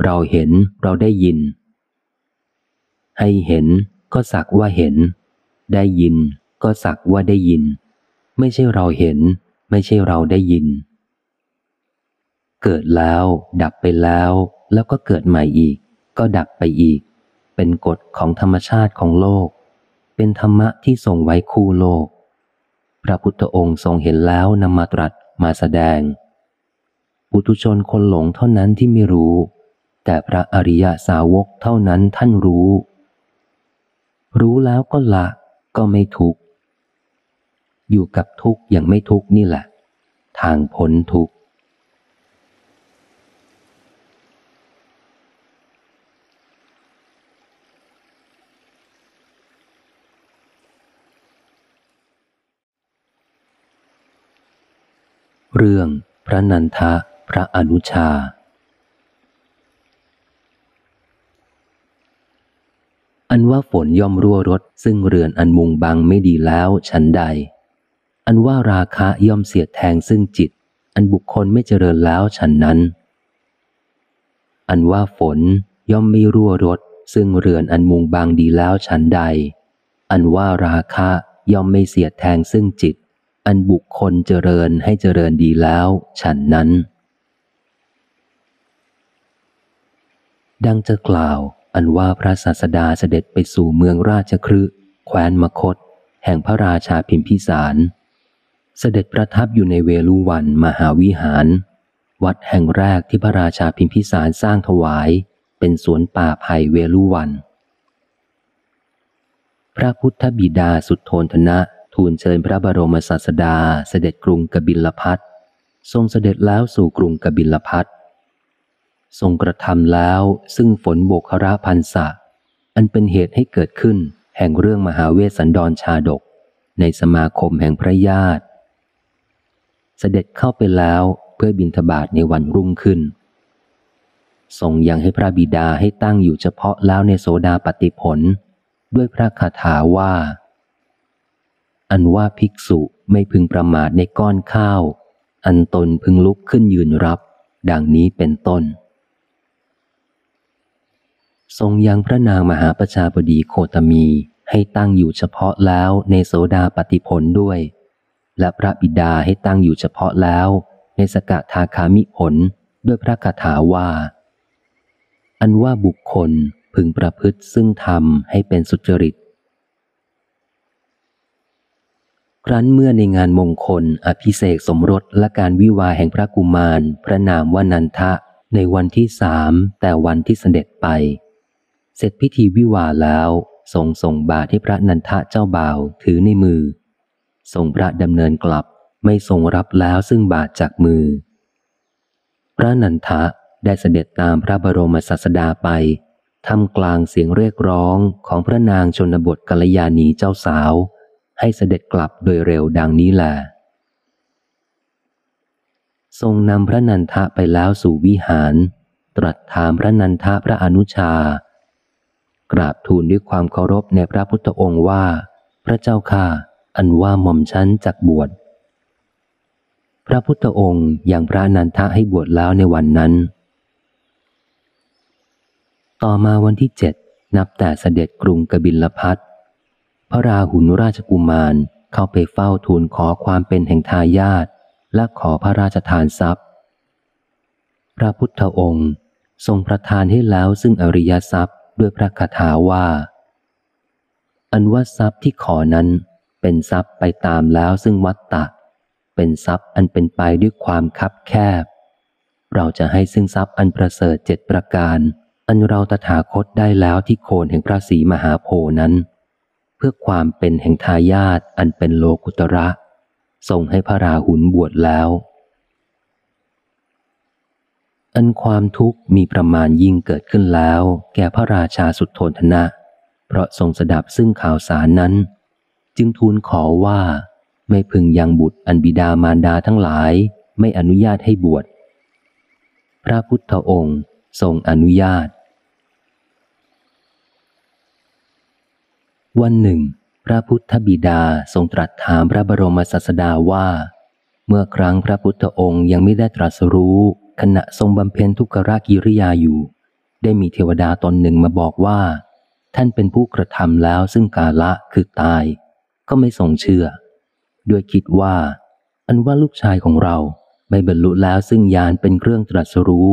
เราเห็นเราได้ยิน ให้เห็นก็สักว่าเห็น ได้ยินก็สักว่าได้ยิน ไม่ใช่เราเห็น ไม่ใช่เราได้ยิน เกิดแล้ว ดับไปแล้ว แล้วก็เกิดใหม่อีก ก็ดับไปอีก เป็นกฎของธรรมชาติของโลก เป็นธรรมะที่ทรงไว้คู่โลก พระพุทธองค์ทรงเห็นแล้วนำมาตรัสมาแสดง ปุถุชนคนหลงเท่านั้นที่ไม่รู้ แต่พระอริยสาวกเท่านั้นท่านรู้ รู้แล้วก็ละก็ไม่ทุกข์อยู่กับทุกข์อย่างไม่ทุกข์นี่แหละ ทางพ้นทุกข์ เรื่องพระนันทะพระอนุชา อันว่าฝนย่อมรั่วรถซึ่งเรือนอันมุงบังไม่ดีแล้วฉันใด อันว่าราคะย่อมเสียดแทงซึ่งจิต อันบุคคลไม่เจริญแล้วฉันนั้น อันว่าฝนย่อมไม่รั่วรถซึ่งเรือนอันมุงบังดีแล้วฉันใด อันว่าราคะย่อมไม่เสียดแทงซึ่งจิต อันบุคคลเจริญให้เจริญดีแล้ว ฉันนั้น ดังจะกล่าว อันว่าพระศาสดาเสด็จไปสู่เมืองราชครืแคว้นมคต แห่งพระราชาพิมพิสาร เสด็จประทับอยู่ในเวลุวันมหาวิหาร วัดแห่งแรกที่พระราชาพิมพิสารสร้างถวาย เป็นสวนป่าไผ่เวลุวัน พระพุทธบิดาสุดโทนทนะ ทูลเชิญพระบรมศาสดาเสด็จกรุงกบิลพัททรงเสด็จแล้วสู่กรุงกบิลพัททรงกระทำแล้วซึ่งฝนโบกราพันษะอันเป็นเหตุให้เกิดขึ้นแห่งเรื่องมหาเวสสันดรชาดก ในสมาคมแห่งพระญาติ เสด็จเข้าไปแล้วเพื่อบินทบาทในวันรุ่งขึ้น ทรงยังให้พระบิดาให้ตั้งอยู่เฉพาะแล้วในโสดาปฏิผล ด้วยพระคาถาว่า อันว่าภิกษุไม่พึงประมาทในก้อนข้าว อันตนพึงลุกขึ้นยืนรับ ดังนี้เป็นต้น ทรงยังพระนางมหาประชาบดีโคตมีให้ตั้งอยู่เฉพาะแล้วในโสดาปฏิผลด้วย และพระบิดาให้ตั้งอยู่เฉพาะแล้ว ในสกทาคามิผลด้วยพระคาถาว่า อันว่าบุคคลพึงประพฤติซึ่งธรรมให้เป็นสุจริต ครั้นเมื่อในงานมงคล อภิเษกสมรสและการวิวาแห่งพระกุมาร พระนามว่านันทะ ในวันที่สามแต่วันที่เสด็จไป เสร็จพิธีวิวาแล้วทรงส่งบาตรให้พระนันทะเจ้าบ่าวถือในมือทรงพระดำเนินกลับไม่ทรงรับแล้วซึ่งบาตรจากมือ พระนันทะได้เสด็จตามพระบรมศาสดาไปทำกลางเสียงเรียกร้องของพระนางชนบทกัลยาณีเจ้าสาว ให้เสด็จกลับโดยเร็วดังนี้แหละทรงนำพระนันทะไปแล้วสู่วิหาร ตรัสถามพระนันทะพระอนุชา กราบทูลด้วยความเคารพในพระพุทธองค์ว่า พระเจ้าข้าอันว่าหม่อมชั้นจักบวชพระพุทธองค์อย่างพระนันทะให้บวชแล้วในวันนั้น ต่อมาวันที่เจ็ดนับแต่เสด็จกรุงกบิลพัท พระราหุลราชกุมารเข้าไปเฝ้าทูลขอความเป็นแห่งทายาทและขอพระราชทานทรัพย์ พระพุทธองค์ทรงประทานให้แล้วซึ่งอริยทรัพย์ด้วยพระคาถาว่า อันว่าทรัพย์ที่ขอนั้นเป็นทรัพย์ไปตามแล้วซึ่งวัตตะ เป็นทรัพย์อันเป็นไปด้วยความคับแคบ เราจะให้ซึ่งทรัพย์อันประเสริฐเจ็ดประการ อันเราตถาคตได้แล้วที่โคนแห่งพระศรีมหาโพนั้น พื่อความเป็นแห่งทายาทอันเป็นโลกุตระส่งให้พระราหุลบวชแล้ว อันความทุกข์มีประมาณยิ่งเกิดขึ้นแล้ว แก่พระราชาสุดโทนทนะ เพราะทรงสดับซึ่งข่าวสารนั้น จึงทูลขอว่าไม่พึงยังบุตรอันบิดามารดาทั้งหลายไม่อนุญาตให้บวช พระพุทธองค์ทรงอนุญาต วันหนึ่ง พระพุทธบิดาทรงตรัสถามพระบรมศาสดาว่า เมื่อครั้งพระพุทธองค์ยังไม่ได้ตรัสรู้ ขณะทรงบำเพ็ญทุกขรากิริยาอยู่ ได้มีเทวดาตนหนึ่งมาบอกว่า ท่านเป็นผู้กระทำแล้วซึ่งกาละคือตาย ก็ไม่ทรงเชื่อ ด้วยคิดว่า อันว่าลูกชายของเราไม่บรรลุแล้วซึ่งยานเป็นเครื่องตรัสรู้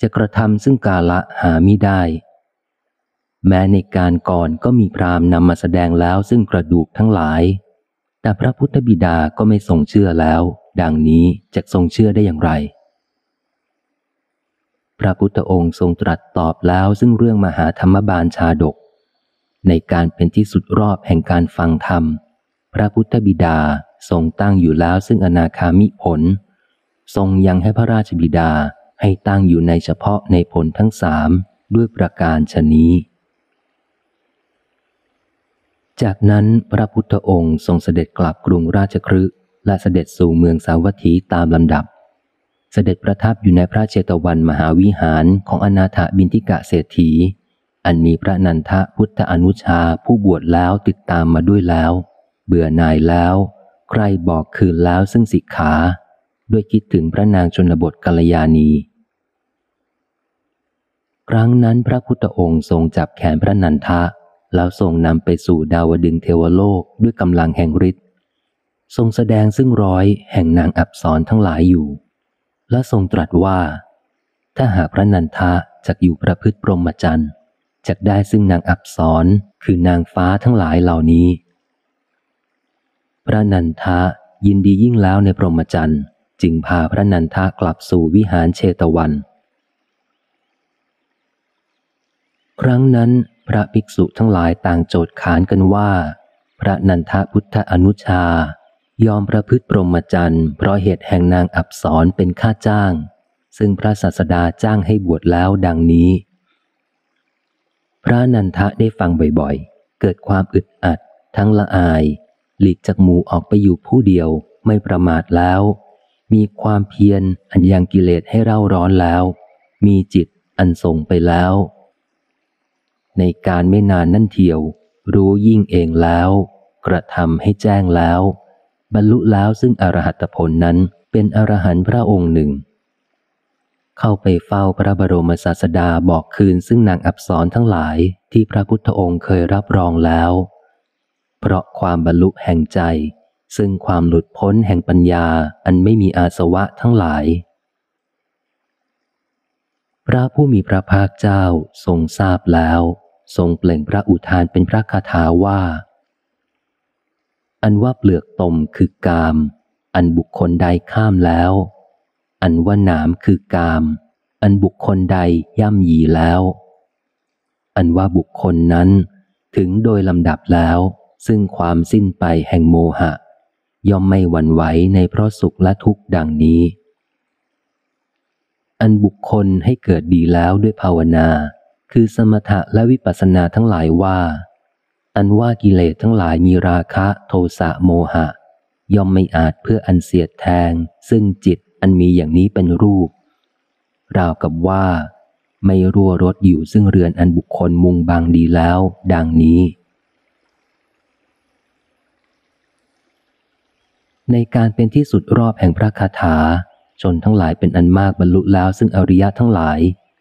จะกระทำซึ่งกาละหามิได้ แม้ในการก่อนก็มีพรามนำมาแสดงแล้วซึ่งกระดูกทั้งหลาย แต่พระพุทธบิดาก็ไม่ทรงเชื่อแล้ว ดังนี้จะทรงเชื่อได้อย่างไร พระพุทธองค์ทรงตรัสตอบแล้วซึ่งเรื่องมหาธรรมบาลชาดก ในการเป็นที่สุดรอบแห่งการฟังธรรม พระพุทธบิดาทรงตั้งอยู่แล้วซึ่งอนาคามิผล ทรงยังให้พระราชบิดาให้ตั้งอยู่ในเฉพาะในผลทั้งสามด้วยประการชนี้ จากนั้นพระพุทธองค์ทรงเสด็จกลับกรุงราชครืและเสด็จสู่เมืองสาวัตถีตามลำดับ เสด็จประทับอยู่ในพระเจตวันมหาวิหารของอนาถบินทิกะเศรษฐี อันมีพระนันทะพุทธอนุชาผู้บวชแล้วติดตามมาด้วยแล้ว เบื่อหน่ายแล้ว ใครบอกคืนแล้วซึ่งสิกขา ด้วยคิดถึงพระนางชนบทกัลยาณี ครั้งนั้นพระพุทธองค์ทรงจับแขนพระนันทะ แล้วทรงนำไปสู่ดาวดึงเทวโลกด้วยกำลังแห่งฤทธิ์ทรงแสดงซึ่งร้อยแห่งนางอับสรทั้งหลายอยู่ และทรงตรัสว่า ถ้าหากพระนันทะจักอยู่ประพฤติปรมจันทร์จักได้ซึ่งนางอับสรคือนางฟ้าทั้งหลายเหล่านี้ พระนันทะยินดียิ่งแล้วในปรมจันทร์จึงพาพระนันทากลับสู่วิหารเชตวัน ครั้งนั้น พระภิกษุทั้งหลายต่างโจทย์ขานกันว่า พระนันทพุทธอนุชา ยอมประพฤติปรมจันทร์เพราะเหตุแห่งนางอับสรเป็นค่าจ้าง ซึ่งพระศาสดาจ้างให้บวชแล้วดังนี้ พระนันทะได้ฟังบ่อยๆ เกิดความอึดอัด ทั้งละอาย หลีกจากหมู่ออกไปอยู่ผู้เดียวไม่ประมาทแล้ว มีความเพียรอันยังกิเลสให้เร่าร้อนแล้ว มีจิตอันส่งไปแล้ว ในการไม่นานนั่นเทียว รู้ยิ่งเองแล้ว กระทำให้แจ้งแล้ว บรรลุแล้วซึ่งอรหัตผลนั้นเป็นอรหันต์พระองค์หนึ่ง เข้าไปเฝ้าพระบรมศาสดาบอกคืนซึ่งนางอับสรทั้งหลายที่พระพุทธองค์เคยรับรองแล้ว เพราะความบรรลุแห่งใจ ซึ่งความหลุดพ้นแห่งปัญญาอันไม่มีอาสวะทั้งหลายพระผู้มีพระภาคเจ้าทรงทราบแล้ว ทรงเปล่งพระอุทานเป็นพระคาถาว่า อันว่าเปลือกตมคือกาม อันบุคคลใดข้ามแล้ว อันว่าหนามคือกาม อันบุคคลใดย่ำยีแล้ว อันว่าบุคคลนั้นถึงโดยลำดับแล้ว ซึ่งความสิ้นไปแห่งโมหะ ย่อมไม่หวั่นไหวในเพราะสุขและทุกข์ดังนี้ อันบุคคลให้เกิดดีแล้วด้วยภาวนา คือสมถะและวิปัสสนาทั้งหลายว่า อันว่ากิเลสทั้งหลายมีราคะโทสะโมหะ ย่อมไม่อาจเพื่ออันเสียดแทง ซึ่งจิตอันมีอย่างนี้เป็นรูป ราวกับว่า ไม่รั่วรถอยู่ซึ่งเรือนอันบุคคลมุงบางดีแล้ว ดังนี้ ในการเป็นที่สุดรอบแห่งพระคาถา ชนทั้งหลายเป็นอันมากบรรลุแล้วซึ่งอริยะทั้งหลาย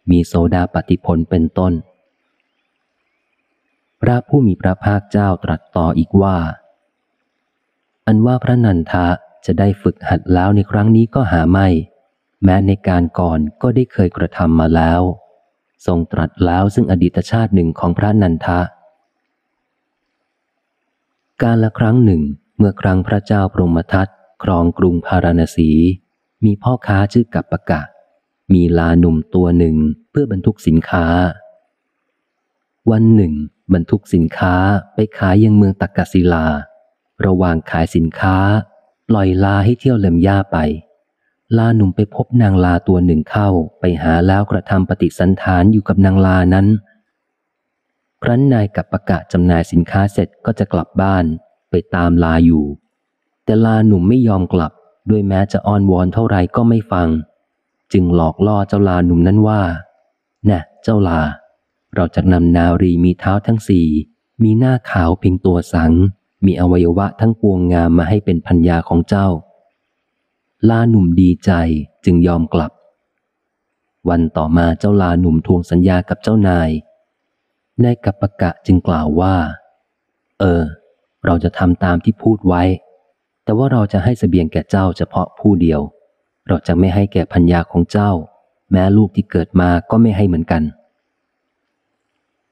มีโสดาปฏิพลเป็นต้น พระผู้มีพระภาคเจ้าตรัสต่ออีกว่า อันว่าพระนันทะจะได้ฝึกหัดแล้วในครั้งนี้ก็หาไม่ แม้ในการก่อนก็ได้เคยกระทำมาแล้ว ทรงตรัสแล้วซึ่งอดีตชาติหนึ่งของพระนันทะ การละครั้งหนึ่ง เมื่อครั้งพระเจ้าพรหมทัตครองกรุงพาราณสี มีพ่อค้าชื่อกัปปะกะ มีลาหนุ่มตัวหนึ่งเพื่อบรรทุกสินค้า วันหนึ่ง บรรทุกสินค้าไปขายยังเมืองตักกศิลา ระหว่างขายสินค้า ปล่อยลาให้เที่ยวเล็มหญ้าไป ลาหนุ่มไปพบนางลาตัวหนึ่งเข้าไปหาแล้วกระทำปฏิสันฐานอยู่กับนางลานั้น ครั้นนายกับประกาศจำหน่ายสินค้าเสร็จก็จะกลับบ้านไปตามลาอยู่ แต่ลาหนุ่มไม่ยอมกลับด้วยแม้จะอ้อนวอนเท่าไรก็ไม่ฟัง จึงหลอกล่อเจ้าลาหนุ่มนั้นว่า น่ะ เจ้าลา เราจะนำนารีมีเท้าทั้งสี่ มีหน้าขาวเพียงตัวสัง มีอวัยวะทั้งปวงงามมาให้เป็นพัญญาของเจ้า ลาหนุ่มดีใจจึงยอมกลับ วันต่อมาเจ้าลาหนุ่มทวงสัญญากับเจ้านาย นายกัปปะกะจึงกล่าวว่า เออ เราจะทำตามที่พูดไว้ แต่ว่าเราจะให้สเสบียงแก่เจ้าเฉพาะผู้เดียว เราจะไม่ให้แก่พัญญาของเจ้า แม้ลูกที่เกิดมาก็ไม่ให้เหมือนกัน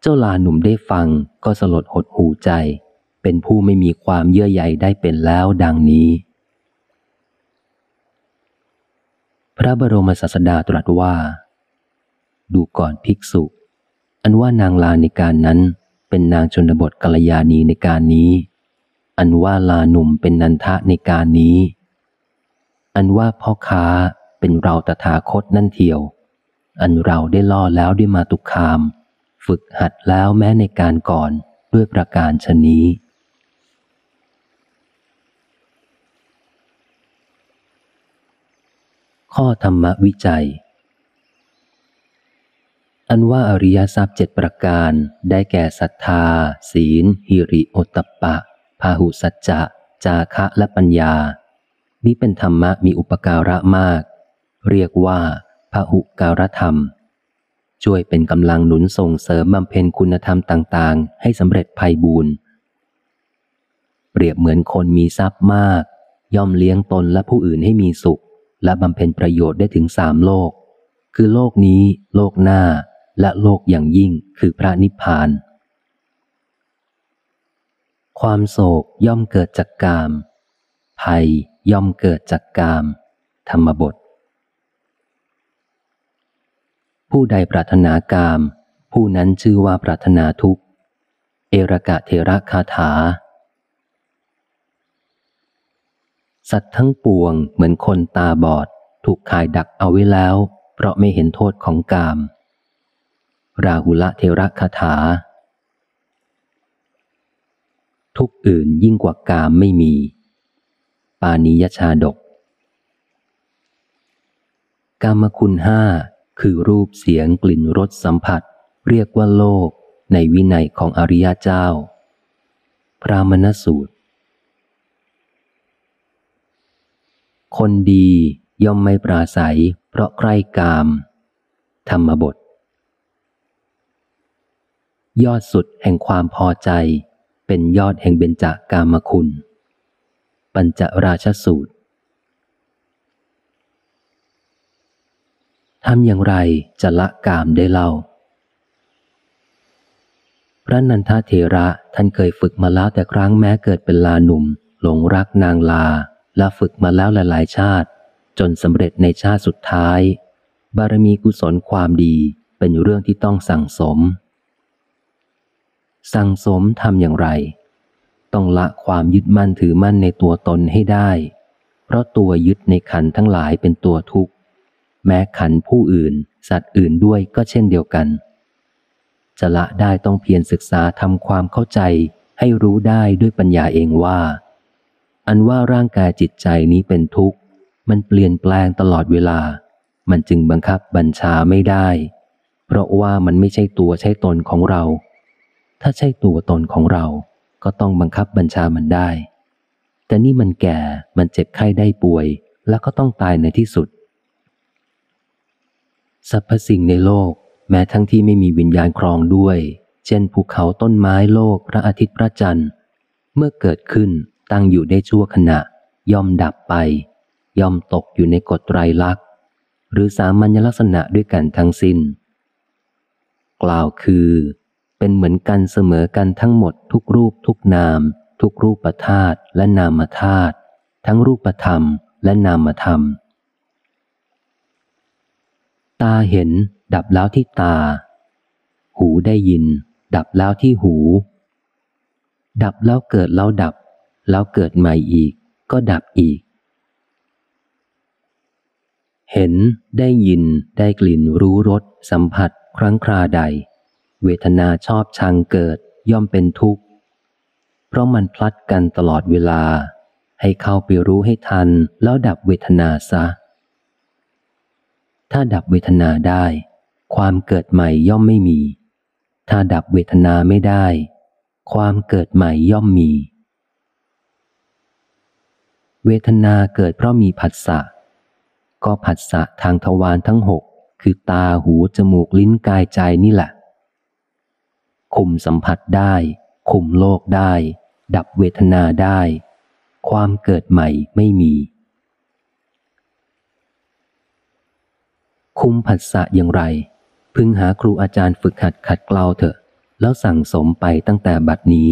เจ้าลาหนุ่มได้ฟังก็สลดหดหูใจ เป็นผู้ไม่มีความเยื่อใยได้เป็นแล้วดังนี้ พระบรมศาสดาตรัสว่า ดูก่อนภิกษุ อันว่านางลาในการนั้นเป็นนางชนบทกัลยาณีในการนี้ อันว่าลาหนุ่มเป็นนันทะในการนี้ อันว่าพ่อค้าเป็นเราตถาคตนั่นเทียว อันเราได้ล่อแล้วด้วยมาตุคาม ฝึกหัดแล้วแม้ในการก่อนด้วยประการชนี้ข้อธรรมวิจัย อันว่าอริยทรัพย์เจ็ดประการได้แก่ศรัทธา ศีล หิริโอตตปะ พาหุสัจจะ จาคะและปัญญา นี้เป็นธรรมะมีอุปการะมาก เรียกว่าพาหุการธรรม ช่วยเป็นกำลังหนุนส่งเสริมบำเพ็ญคุณธรรมต่างๆ ให้สำเร็จภัยบูรณ์เปรียบเหมือนคนมีทรัพย์มาก ย่อมเลี้ยงตนและผู้อื่นให้มีสุข และบำเพ็ญประโยชน์ได้ถึงสามโลก คือโลกนี้ โลกหน้า และโลกอย่างยิ่งคือพระนิพพาน ความโศกย่อมเกิดจากกาม ภัยย่อมเกิดจากกาม ธรรมบท ผู้ใดปรารถนากาม ผู้นั้นชื่อว่าปรารถนาทุกข์ เอรกะเทระคาถา สัตว์ทั้งปวงเหมือนคนตาบอด ถูกขายดักเอาไว้แล้ว เพราะไม่เห็นโทษของกาม ราหุละเทระคาถาทุกอื่นยิ่งกว่ากามไม่มี ปานิยชาดก กามคุณห้าคือรูปเสียงกลิ่นรสสัมผัส เรียกว่าโลก ในวินัยของอริยเจ้า พระมณสูตร คนดีย่อมไม่ปราศัย เพราะใกล้กาม ธรรมบท ยอดสุดแห่งความพอใจ เป็นยอดแห่งเบญจากามคุณ ปัญจราชสูตรทำอย่างไรจะละกามได้เล่า พระนันทเถระท่านเคยฝึกมาแล้วแต่ครั้งแม้เกิดเป็นลาหนุ่ม หลงรักนางลา และฝึกมาแล้วหลายๆชาติ จนสำเร็จในชาติสุดท้าย บารมีกุศลความดีเป็นเรื่องที่ต้องสั่งสม สั่งสมทำอย่างไร ต้องละความยึดมั่นถือมั่นในตัวตนให้ได้ เพราะตัวยึดในขันทั้งหลายเป็นตัวทุกข์ แม้ขันผู้อื่น สัตว์อื่นด้วยก็เช่นเดียวกัน จะละได้ต้องเพียรศึกษาทำความเข้าใจให้รู้ได้ด้วยปัญญาเองว่า อันว่าร่างกายจิตใจนี้เป็นทุกข์ มันเปลี่ยนแปลงตลอดเวลา มันจึงบังคับบัญชาไม่ได้ เพราะว่ามันไม่ใช่ตัวใช่ตนของเรา ถ้าใช่ตัวตนของเรา ก็ต้องบังคับบัญชามันได้ แต่นี่มันแก่ มันเจ็บไข้ได้ป่วย แล้วก็ต้องตายในที่สุด สรรพสิ่งในโลก แม้ทั้งที่ไม่มีวิญญาณครองด้วย เช่นภูเขาต้นไม้โลก พระอาทิตย์พระจันทร์ เมื่อเกิดขึ้นตั้งอยู่ได้ชั่วขณะ ย่อมดับไป ย่อมตกอยู่ในกฎไตรลักษณ์ หรือสามัญลักษณะด้วยกันทั้งสิน้น กล่าวคือ เป็นเหมือนกันเสมอกันทั้งหมดทุกรูปทุกนาม ทุกรูปธาตุและนามธาตุทั้งรูปธรรมและนามธรรม ตาเห็น ดับแล้วที่ตา หูได้ยิน ดับแล้วที่หู ดับแล้วเกิดแล้วดับ แล้วเกิดใหม่อีก ก็ดับอีก เห็นได้ยินได้กลิ่นรู้รสสัมผัสครั้งคราใด เวทนาชอบชังเกิดย่อมเป็นทุกข์ เพราะมันพลัดกันตลอดเวลา ให้เข้าไปรู้ให้ทันแล้วดับเวทนาซะ ถ้าดับเวทนาได้ ความเกิดใหม่ย่อมไม่มี ถ้าดับเวทนาไม่ได้ ความเกิดใหม่ย่อมมี เวทนาเกิดเพราะมีผัสสะก็ผัสสะทางทวารทั้งหกคือตาหูจมูกลิ้นกายใจนี่แหละ คุมสัมผัสได้ คุมโลกได้ ดับเวทนาได้ ความเกิดใหม่ไม่มี คุมผัสสะอย่างไร พึงหาครูอาจารย์ฝึกหัดขัดเกลาเถอะ แล้วสั่งสมไปตั้งแต่บัดนี้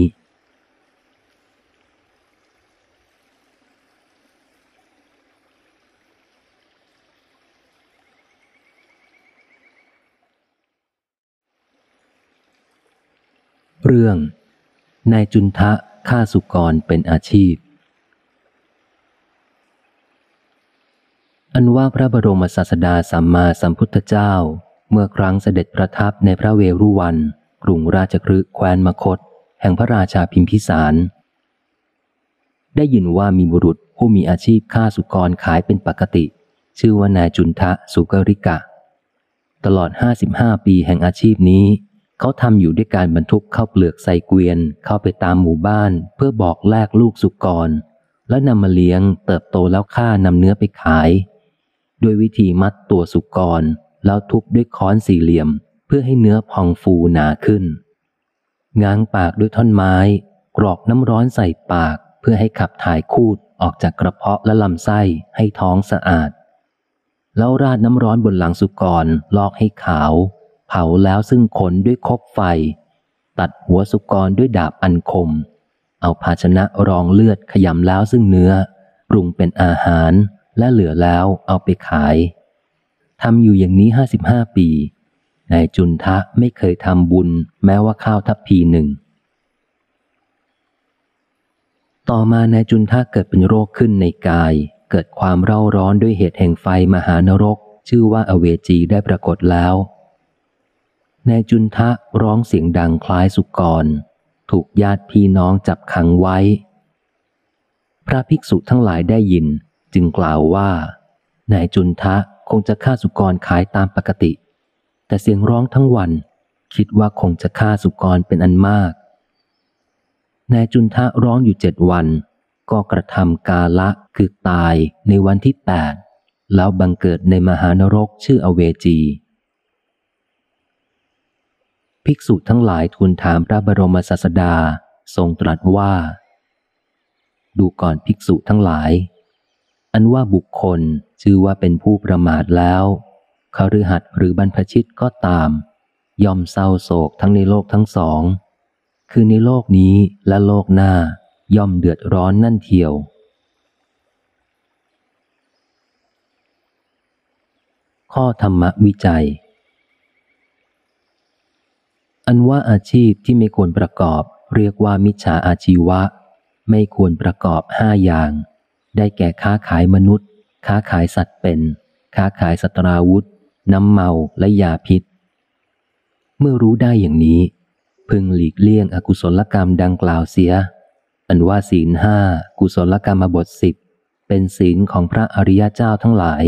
เรื่อง นายจุนทะฆ่าสุกรเป็นอาชีพ อันว่าพระบรมศาสดาสัมมาสัมพุทธเจ้า เมื่อครั้งเสด็จประทับในพระเวรุวัน กรุงราชคฤห์แคว้นมคต แห่งพระราชาพิมพิสาร ได้ยินว่ามีบุรุษผู้มีอาชีพฆ่าสุกรขายเป็นปกติ ชื่อว่านายจุนทะสุกริกะ ตลอดห้าสิบห้าปีแห่งอาชีพนี้ เขาทำอยู่ด้วยการบรรทุกเข้าเปลือกใส่เกวียน เข้าไปตามหมู่บ้าน เพื่อบอกแลกลูกสุกร แล้วนำมาเลี้ยง เติบโตแล้วฆ่านำเนื้อไปขาย ด้วยวิธีมัดตัวสุกร แล้วทุบด้วยค้อนสี่เหลี่ยม เพื่อให้เนื้อพองฟูหนาขึ้น ง้างปากด้วยท่อนไม้ กรอกน้ำร้อนใส่ปาก เพื่อให้ขับถ่ายคูดออกจากกระเพาะและลำไส้ให้ท้องสะอาด แล้วราดน้ำร้อนบนหลังสุกรลอกให้ขาว เผาแล้วซึ่งขนด้วยคบไฟ ตัดหัวสุกรด้วยดาบอันคม เอาภาชนะรองเลือดขยำแล้วซึ่งเนื้อ ปรุงเป็นอาหารและเหลือแล้วเอาไปขายทำอยู่อย่างนี้ห้าสิบห้าปีนายจุนทะไม่เคยทำบุญแม้ว่าข้าวทัพพีหนึ่ง ต่อมานายจุนทะเกิดเป็นโรคขึ้นในกาย เกิดความเร่าร้อนด้วยเหตุแห่งไฟมหานรก ชื่อว่าอเวจีได้ปรากฏแล้ว นายจุนทะร้องเสียงดังคล้ายสุกร ถูกญาติพี่น้องจับขังไว้ พระภิกษุทั้งหลายได้ยิน จึงกล่าวว่านายจุนทะคงจะฆ่าสุกรขายตามปกติ แต่เสียงร้องทั้งวัน คิดว่าคงจะฆ่าสุกรเป็นอันมากนายจุนทะร้องอยู่เจ็ดวัน ก็กระทำกาละคือตายในวันที่แปดแล้วบังเกิดในมหานรกชื่ออเวจี ภิกษุทั้งหลายทูลถามพระบรมศาสดาทรงตรัสว่า ดูก่อนภิกษุทั้งหลาย อันว่าบุคคลชื่อว่าเป็นผู้ประมาทแล้วคฤหัสหรือบรรพชิตก็ตาม ย่อมเศร้าโศกทั้งในโลกทั้งสอง คือในโลกนี้และโลกหน้า ย่อมเดือดร้อนนั่นเทียวข้อธรรมวิจัย อันว่าอาชีพที่ไม่ควรประกอบ เรียกว่ามิจฉาอาชีวะ ไม่ควรประกอบห้าอย่าง ได้แก่ค้าขายมนุษย์ ค้าขายสัตว์เป็น ค้าขายสตราวุธ น้ำเมาและยาพิษ เมื่อรู้ได้อย่างนี้ พึงหลีกเลี่ยงอกุศลกรรมดังกล่าวเสีย อันว่าศีลห้ากุศลกรรมบทสิบเป็นศีลของพระอริยเจ้าทั้งหลาย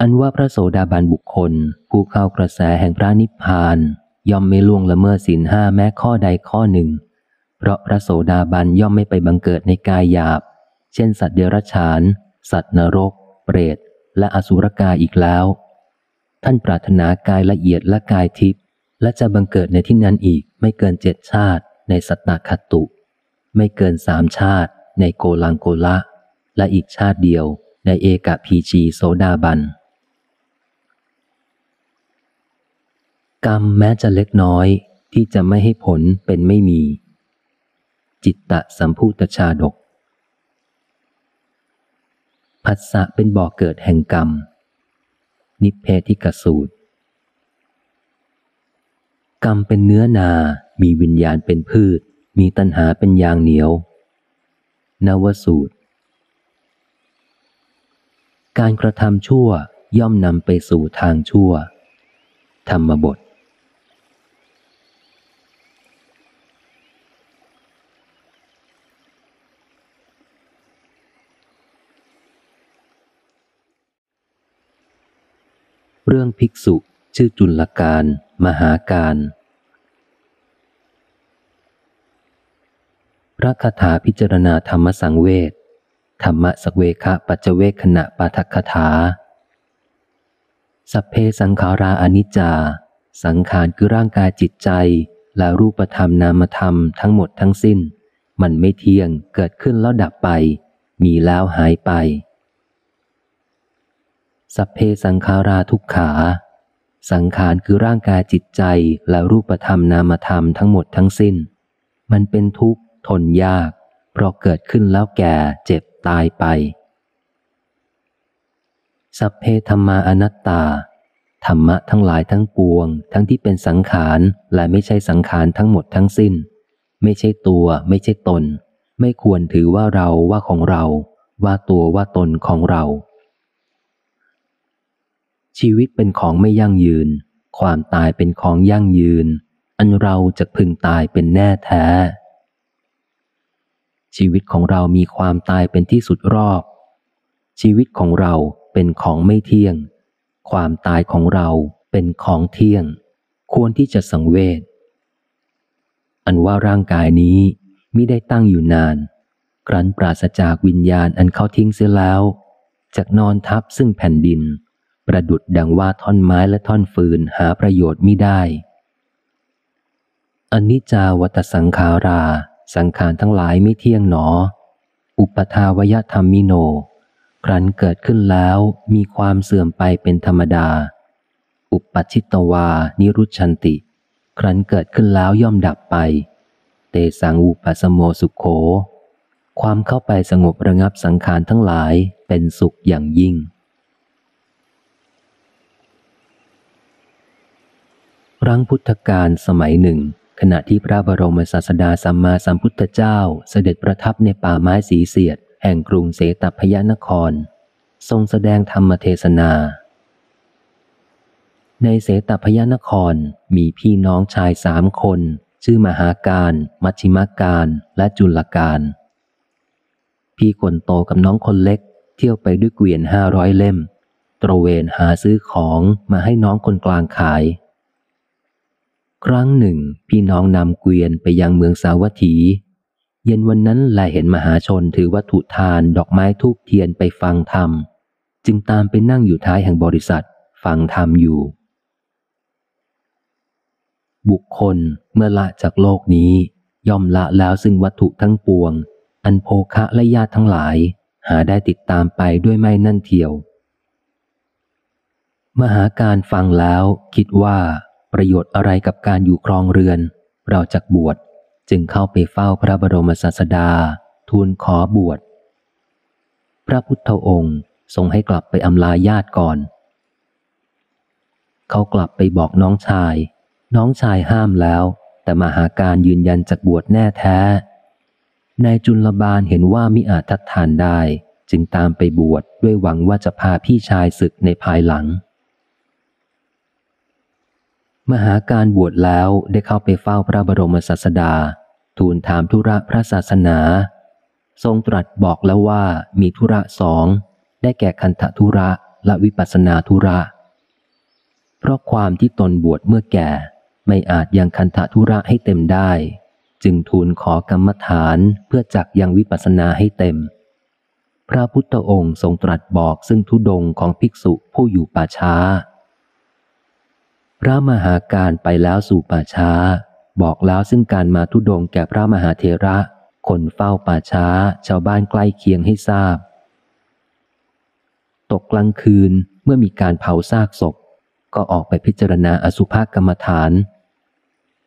อันว่าพระโสดาบันบุคคล ผู้เข้ากระแสแห่งพระนิพพาน ย่อมไม่ล่วงละเมิดศีลห้าแม้ข้อใดข้อหนึ่ง เพราะพระโสดาบันย่อมไม่ไปบังเกิดในกายหยาบ เช่นสัตว์เดรัจฉาน สัตว์นรก เปรต และอสุรกายอีกแล้ว ท่านปรารถนากายละเอียดและกายทิพย์และจะบังเกิดในที่นั้นอีกไม่เกินเจ็ดชาติ ในสัตตคตุ ไม่เกินสามชาติ ในโกลังโกละ และอีกชาติเดียวในเอกพีจีโสดาบัน กรรมแม้จะเล็กน้อยที่จะไม่ให้ผลเป็นไม่มี จิตตะสัมพุตชาดกผัสสะเป็นบ่อกเกิดแห่งกรรม นิเพธิกสูตร กรรมเป็นเนื้อนา มีวิญญาณเป็นพืช มีตัณหาเป็นยางเหนียว นวสูตร การกระทำชั่วย่อมนำไปสู่ทางชั่ว ธรรมบท เรื่องภิกษุชื่อจุลการ มหาการ พระคาถาพิจารณาธรรมสังเวชธรรมสเวคะปัจเวกขณะปาทคถา สัพเพสังขาราอนิจจา สังขารคือร่างกายจิตใจ และรูปธรรมนามธรรมทั้งหมดทั้งสิ้น มันไม่เที่ยงเกิดขึ้นแล้วดับไป มีแล้วหายไป สัพเพสังขาราทุกขา สังขารคือร่างกายจิตใจและรูปธรรมนามธรรมทั้งหมดทั้งสิ้น มันเป็นทุกข์ทนยาก เพราะเกิดขึ้นแล้วแก่เจ็บตายไป สัพเพธรรมาอนัตตา ธรรมะทั้งหลายทั้งปวง ทั้งที่เป็นสังขารและไม่ใช่สังขารทั้งหมดทั้งสิ้น ไม่ใช่ตัวไม่ใช่ตน ไม่ควรถือว่าเราว่าของเรา ว่าตัวว่าตนของเรา ชีวิตเป็นของไม่ยั่งยืน ความตายเป็นของยั่งยืน อันเราจะพึงตายเป็นแน่แท้ ชีวิตของเรามีความตายเป็นที่สุดรอบ ชีวิตของเราเป็นของไม่เที่ยง ความตายของเราเป็นของเที่ยง ควรที่จะสังเวช อันว่าร่างกายนี้มิได้ตั้งอยู่นาน ครั้นปราศจากวิญญาณอันเขาทิ้งเสียแล้ว จากนอนทับซึ่งแผ่นดิน ประดุดดังว่าท่อนไม้และท่อนฟืนหาประโยชน์ไมิได้อนนิจาวัตสังขารา สังขารทั้งหลายไม่เที่ยงหนอ อุปทาวยธรรมมิโน ครั้นเกิดขึ้นแล้วมีความเสื่อมไปเป็นธรรมดา อุปปชิตวา นิรุชันติ ครั้นเกิดขึ้นแล้วย่อมดับไป เตสังอุปสโมสุขโข ความเข้าไปสงบระงับสังขารทั้งหลายเป็นสุขอย่างยิ่ง ครั้งพุทธกาลสมัยหนึ่ง ขณะที่พระบรมศาสดาสัมมาสัมพุทธเจ้าเสด็จประทับในป่าไม้สีเสียด แห่งกรุงเสตพยานคร ทรงแสดงธรรมเทศนา ในเสตพยานครมีพี่น้องชายสามคน ชื่อมหาการ มัชิมาการและจุลการ พี่คนโตกับน้องคนเล็ก เที่ยวไปด้วยเกวียนห้าร้อยเล่ม ตระเวนหาซื้อของมาให้น้องคนกลางขาย ครั้งหนึ่ง พี่น้องนำเกวียนไปยังเมืองสาวัตถี เย็นวันนั้นแลเห็นมหาชนถือวัตถุทานดอกไม้ทูบเทียนไปฟังธรรม จึงตามไปนั่งอยู่ท้ายแห่งบริษัท ฟังธรรมอยู่ บุคคลเมื่อละจากโลกนี้ ย่อมละแล้วซึ่งวัตถุทั้งปวง อันโภคะและญาติทั้งหลาย หาได้ติดตามไปด้วยไม่นั่นเทียวมหาการฟังแล้วคิดว่า ประโยชน์อะไรกับการอยู่ครองเรือน เราจักบวชจึงเข้าไปเฝ้าพระบรมศาสดา ทูลขอบวช พระพุทธองค์ทรงให้กลับไปอำลาญาติก่อน เขากลับไปบอกน้องชาย น้องชายห้ามแล้ว แต่มาหาการยืนยันจากบวชแน่แท้ นายจุลบาลเห็นว่ามิอาจทัดทานได้ จึงตามไปบวชดด้วยหวังว่าจะพาพี่ชายศึกในภายหลัง มหาการบวชแล้วได้เข้าไปเฝ้าพระบรมศาสดา ทูลถามธุระพระศาสนา ทรงตรัสบอกแล้วว่ามีธุระสอง ได้แก่คันธธุระและวิปัสนาธุระ เพราะความที่ตนบวชเมื่อแก่ไม่อาจยังคันธธุระให้เต็มได้ จึงทูลขอกรรมฐานเพื่อจักยังวิปัสนาให้เต็ม พระพุทธองค์ทรงตรัสบอกซึ่งทุดงของภิกษุผู้อยู่ป่าช้า พระมหาการไปแล้วสู่ป่าช้า บอกแล้วซึ่งการมาทุดงแก่พระมหาเทระ คนเฝ้าป่าช้า ชาวบ้านใกล้เคียงให้ทราบ ตกกลางคืนเมื่อมีการเผาซากศพ ก็ออกไปพิจารณาอสุภกรรมฐาน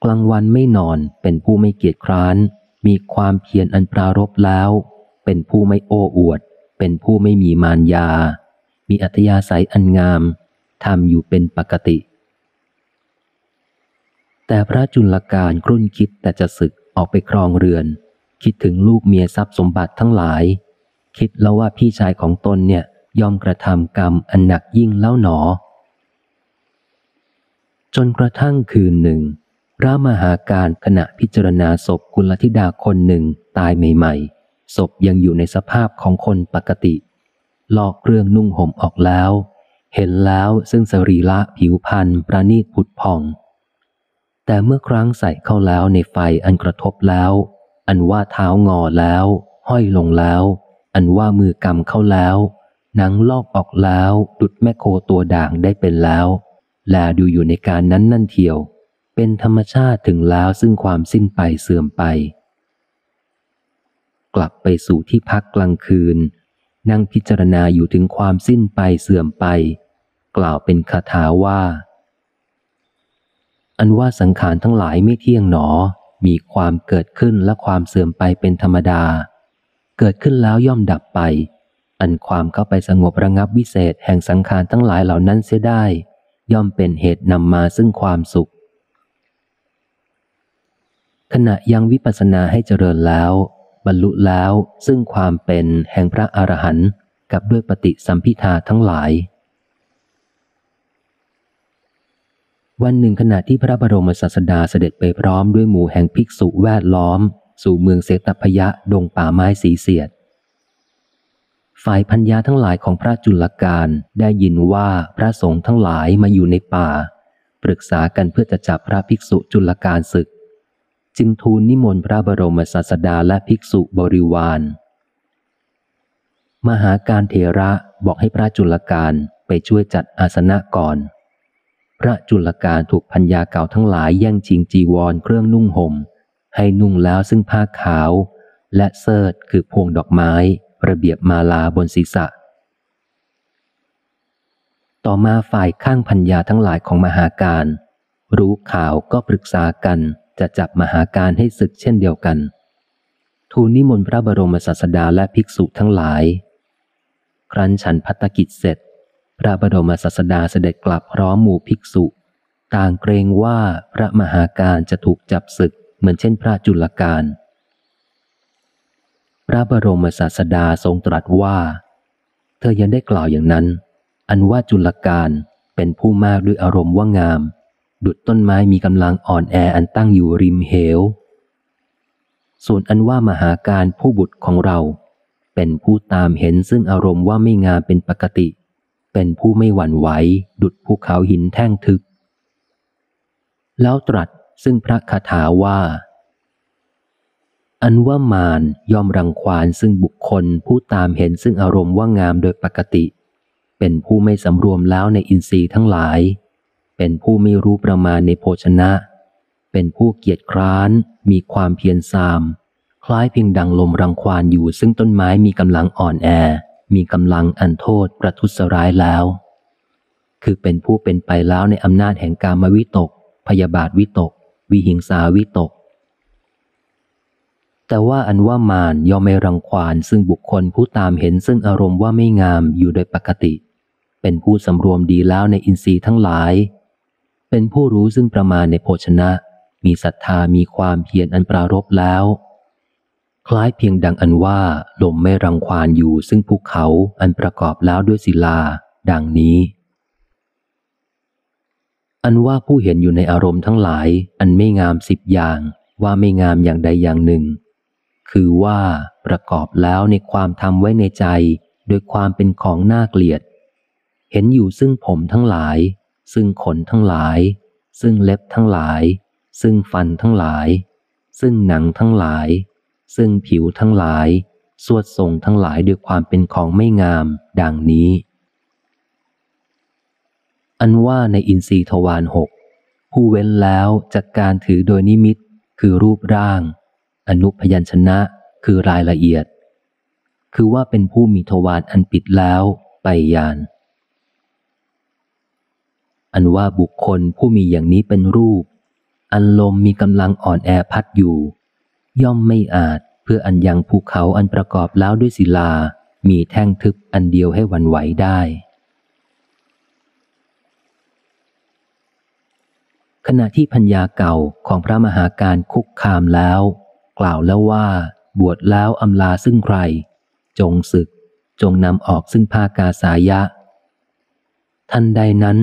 กลางวันไม่นอนเป็นผู้ไม่เกียจคร้าน มีความเพียรอันปรารบแล้ว เป็นผู้ไม่โอ้อวด เป็นผู้ไม่มีมารยา มีอัธยาศัยอันงามทำอยู่เป็นปกติ แต่พระจุลการครุ่นคิดแต่จะศึกออกไปครองเรือน คิดถึงลูกเมียทรัพย์สมบัติทั้งหลาย คิดแล้วว่าพี่ชายของตนเนี่ยยอมกระทำกรรมอันหนักยิ่งแล้วหนอ จนกระทั่งคืนหนึ่ง พระมหาการขณะพิจารณาศพกุลธิดาคนหนึ่งตายใหม่ๆศพยังอยู่ในสภาพของคนปกติลอกเรื่องนุ่งห่มออกแล้ว เห็นแล้วซึ่งสรีละผิวพันธ์ประณีตผุดผ่อง แต่เมื่อครั้งใส่เข้าแล้วในไฟอันกระทบแล้ว อันว่าเท้างอแล้ว ห้อยลงแล้ว อันว่ามือกำเข้าแล้ว หนังลอกออกแล้ว ดุดแม่โคตัวด่างได้เป็นแล้ว แลดูอยู่ในการนั้นนั่นเทียว เป็นธรรมชาติถึงแล้วซึ่งความสิ้นไปเสื่อมไป กลับไปสู่ที่พักกลางคืน นั่งพิจารณาอยู่ถึงความสิ้นไปเสื่อมไป กล่าวเป็นคาถาว่า อันว่าสังขารทั้งหลายไม่เที่ยงหนอ มีความเกิดขึ้นและความเสื่อมไปเป็นธรรมดา เกิดขึ้นแล้วย่อมดับไป อันความเข้าไปสงบระงับวิเศษแห่งสังขารทั้งหลายเหล่านั้นเสียได้ ย่อมเป็นเหตุนำมาซึ่งความสุข ขณะยังวิปัสสนาให้เจริญแล้ว บรรลุแล้วซึ่งความเป็นแห่งพระอรหันต์กับด้วยปฏิสัมพิทาทั้งหลาย วันหนึ่งขณะที่พระบรมศาสดาเสด็จไปพร้อมด้วยหมู่แห่งภิกษุแวดล้อม สู่เมืองเสตพยะดงป่าไม้สีเสียด ฝ่ายพัญญาทั้งหลายของพระจุลการได้ยินว่าพระสงฆ์ทั้งหลายมาอยู่ในป่า ปรึกษากันเพื่อจะจับพระภิกษุจุลการศึก จึงทูลนิมนต์พระบรมศาสดาและภิกษุบริวาร มหาการเถระบอกให้พระจุลการไปช่วยจัดอาสนะก่อน พระจุลการถูกพัญญาเก่าทั้งหลายแย่งชิงจีวรเครื่องนุ่งหม่ม ให้นุ่งแล้วซึ่งผ้าขาว และเสิร์ตคือพวงดอกไม้ ระเบียบมาลาบนศีรษะ ต่อมาฝ่ายข้างพัญญาทั้งหลายของมหาการ รู้ข่าวก็ปรึกษากันจะจับมหาการให้ศึกเช่นเดียวกัน ทูลนิมนต์พระบรมศาสดาและภิกษุทั้งหลาย ครั้นฉันพัตกิจเสร็จ พระบรมศาสดาเสด็จกลับพร้อมหมู่ภิกษุ ต่างเกรงว่าพระมหาการจะถูกจับศึกเหมือนเช่นพระจุลการ พระบรมศาสดาทรงตรัสว่า เธอยังได้กล่าวอย่างนั้น อันว่าจุลการเป็นผู้มากด้วยอารมณ์ว่างาม ดุดต้นไม้มีกำลังอ่อนแออันตั้งอยู่ริมเหว ส่วนอันว่ามหาการผู้บุตรของเรา เป็นผู้ตามเห็นซึ่งอารมณ์ว่าไม่งามเป็นปกติ เป็นผู้ไม่หวั่นไหวดุดภูเขาหินแท่งทึบแล้วตรัสซึ่งพระคาถาว่า อันว่ามารย่อมรังควานซึ่งบุคคลผู้ตามเห็นซึ่งอารมณ์ว่างามโดยปกติ เป็นผู้ไม่สำรวมแล้วในอินทรีย์ทั้งหลาย เป็นผู้ไม่รู้ประมาณในโภชนะ เป็นผู้เกียจคร้าน มีความเพียรซาม คล้ายเพียงดังลมรังควานอยู่ซึ่งต้นไม้มีกำลังอ่อนแอ มีกำลังอันโทษประทุษร้ายแล้ว คือเป็นผู้เป็นไปแล้วในอำนาจแห่งการมวิตก พยาบาทวิตก วิหิงสาวิตก แต่ว่าอันว่ามารย่อมไม่รังควานซึ่งบุคคลผู้ตามเห็นซึ่งอารมณ์ว่าไม่งามอยู่โดยปกติ เป็นผู้สำรวมดีแล้วในอินทรีย์ทั้งหลาย เป็นผู้รู้ซึ่งประมาณในโภชนะ มีศรัทธามีความเพียรอันปรารบแล้ว คล้ายเพียงดังอันว่าลมไม่รังควานอยู่ซึ่งภูเขาอันประกอบแล้วด้วยศิลา ดังนี้ อันว่าผู้เห็นอยู่ในอารมณ์ทั้งหลาย อันไม่งามสิบอย่างว่าไม่งามอย่างใดอย่างหนึ่ง คือว่าประกอบแล้วในความทำไว้ในใจ โดยความเป็นของน่าเกลียด เห็นอยู่ซึ่งผมทั้งหลาย ซึ่งขนทั้งหลาย ซึ่งเล็บทั้งหลาย ซึ่งฟันทั้งหลาย ซึ่งหนังทั้งหลาย ซึ่งผิวทั้งหลาย สวดทรงทั้งหลายด้วยความเป็นของไม่งาม ดังนี้ อันว่าในอินทรีทวารหกผู้เว้นแล้วจากการถือโดยนิมิต คือรูปร่าง อนุพยัญชนะคือรายละเอียด คือว่าเป็นผู้มีทวารอันปิดแล้วไปยานอันว่าบุคคลผู้มีอย่างนี้เป็นรูป อันลมมีกำลังอ่อนแอพัดอยู่ ย่อมไม่อาจเพื่ออันยังภูเขาอันประกอบแล้วด้วยศิลา มีแท่งทึบอันเดียวให้วันไหวได้ ขณะที่พัญญาเก่าของพระมหาการคุกคามแล้ว กล่าวแล้วว่า บวชแล้วอำลาซึ่งใคร จงศึก จงนำออกซึ่งภากาสายะท่านใดนั้น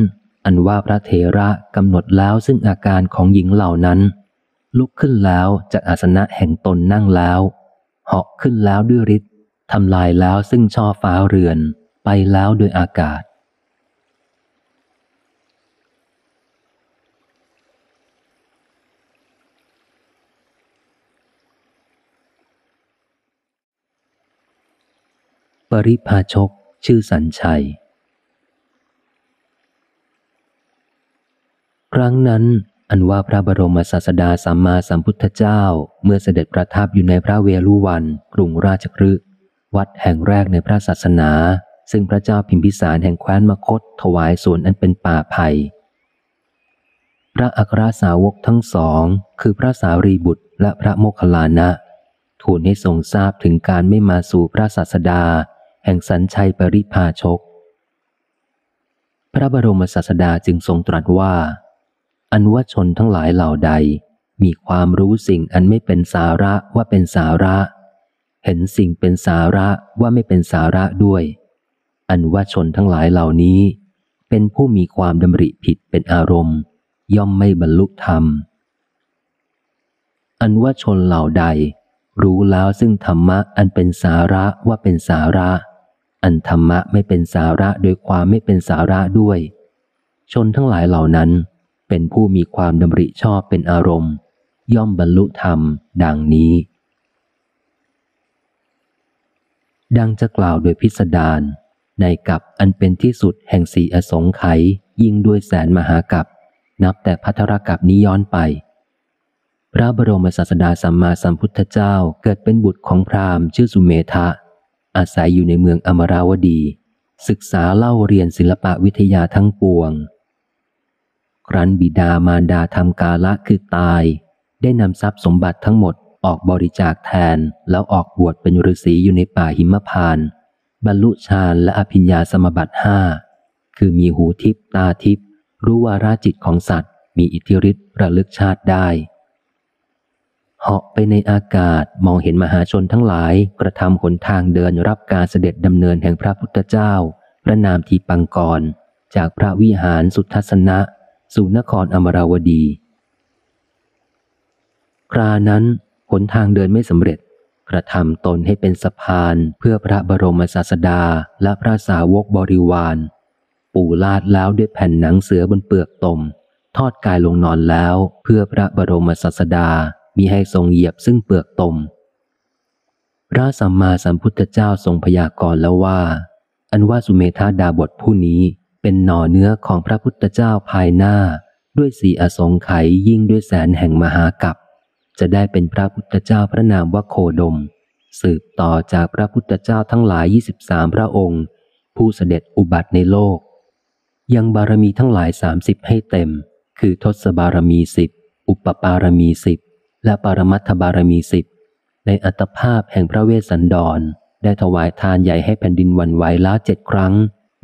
อันว่าพระเถระกำหนดแล้วซึ่งอาการของหญิงเหล่านั้น ลุกขึ้นแล้วจากอาสนะแห่งตนนั่งแล้ว เหาะขึ้นแล้วด้วยฤทธิ์ทำลายแล้วซึ่งช่อฟ้าเรือนไปแล้วโดยอากาศ ปริพาชกชื่อสัญชัย ครั้งนั้น อันว่าพระบรมศาสดาสัมมาสัมพุทธเจ้า เมื่อเสด็จประทับอยู่ในพระเวลุวันกรุงราชคฤห์วัดแห่งแรกในพระศาสนา ซึ่งพระเจ้าพิมพิสารแห่งแคว้นมคต ถวายส่วนอันเป็นป่าไผ่พระอัครสาวกทั้งสอง คือพระสารีบุตรและพระโมคคัลลานะทูลให้ทรงทราบถึงการไม่มาสู่พระศาสดา แห่งสัญชัยปริพาชก พระบรมศาสดาจึงทรงตรัสว่า อันว่าชนทั้งหลายเหล่าใด มีความรู้สิ่งอันไม่เป็นสาระว่าเป็นสาระ เห็นสิ่งเป็นสาระว่าไม่เป็นสาระด้วย อันว่าชนทั้งหลายเหล่านี้ เป็นผู้มีความดำริผิดเป็นอารมณ์ ย่อมไม่บรรลุธรรม อันว่าชนเหล่าใด รู้แล้วซึ่งธรรมะอันเป็นสาระว่าเป็นสาระ อันธรรมะไม่เป็นสาระโดยความไม่เป็นสาระด้วย ชนทั้งหลายเหล่านั้น เป็นผู้มีความดำริชอบเป็นอารมณ์ ย่อมบรรลุธรรมดังนี้ ดังจะกล่าวโดยพิสดารในกับอันเป็นที่สุดแห่งสีอสงไขยยิ่งด้วยแสนมหากับนับแต่พัทรกับนี้ย้อนไป พระบรมศาสดาสัมมาสัมพุทธเจ้าเกิดเป็นบุตรของพราหมณ์ชื่อสุเมธะ อาศัยอยู่ในเมืองอมราวดี ศึกษาเล่าเรียนศิลปะวิทยาทั้งปวง ครั้นบิดามารดาทำกาละคือตาย ได้นำทรัพย์สมบัติทั้งหมดออกบริจาคแทนแล้วออกบวชเป็นฤาษีอยู่ในป่าหิมพานบรรลุฌานและอภิญญาสมบัติห้าคือมีหูทิพตาทิพรู้วาราจิตของสัตว์ มีอิทธิฤทธิ์ระลึกชาติได้เหาะไปในอากาศมองเห็นมหาชนทั้งหลาย กระทำหนทางเดินรับการเสด็จดำเนินแห่งพระพุทธเจ้า พระนามทีปังกร จากพระวิหารสุทัศนะ สู่นครอมราวดี ครานั้นหนทางเดินไม่สำเร็จ กระทำตนให้เป็นสะพานเพื่อพระบรมศาสดาและพระสาวกบริวาร ปูลาดแล้วด้วยแผ่นหนังเสือบนเปลือกตม ทอดกายลงนอนแล้วเพื่อพระบรมศาสดามีให้ทรงเหยียบซึ่งเปลือกตม พระสัมมาสัมพุทธเจ้าทรงพยากรณ์แล้วว่า อันว่าสุเมธาดาบทผู้นี้ เป็นหน่อเนื้อของพระพุทธเจ้าภายหน้า ด้วยสีอสงไขยยิ่งด้วยแสนแห่งมหากัปจะได้เป็นพระพุทธเจ้าพระนามว่าโคดม สืบต่อจากพระพุทธเจ้าทั้งหลายยี่สิบสามพระองค์ ผู้เสด็จอุบัติในโลก ยังบารมีทั้งหลายสามสิบให้เต็ม คือทศบารมีสิบอุปปารมีสิบและปรมัตถบารมีสิบในอัตภาพแห่งพระเวสสันดร ได้ถวายทานใหญ่ให้แผ่นดินวันไหวล้วเจ็ดครั้ง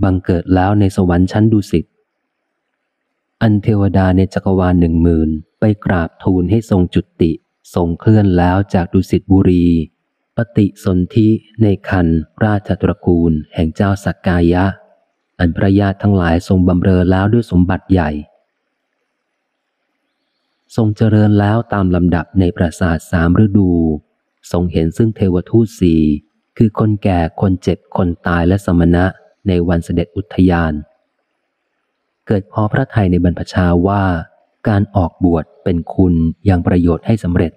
บังเกิดแล้วในสวรรค์ชั้นดุสิต อันเทวดาในจักรวาลหนึ่งหมื่นไปกราบทูลให้ทรงจุติทรงเคลื่อนแล้วจากดุสิตบุรี ปฏิสนธิในคันราชตระกูลแห่งเจ้าสักกายะ อันพระญาติทั้งหลายทรงบำเรอแล้วด้วยสมบัติใหญ่ ทรงเจริญแล้วตามลำดับในปราสาทสามฤดู ทรงเห็นซึ่งเทวทูตสี่คือคนแก่คนเจ็บคนตายและสมณะ ในวันเสด็จอุทยาน เกิดพอพระไทยในบรรพชาว่าการออกบวชเป็นคุณยังประโยชน์ให้สำเร็จ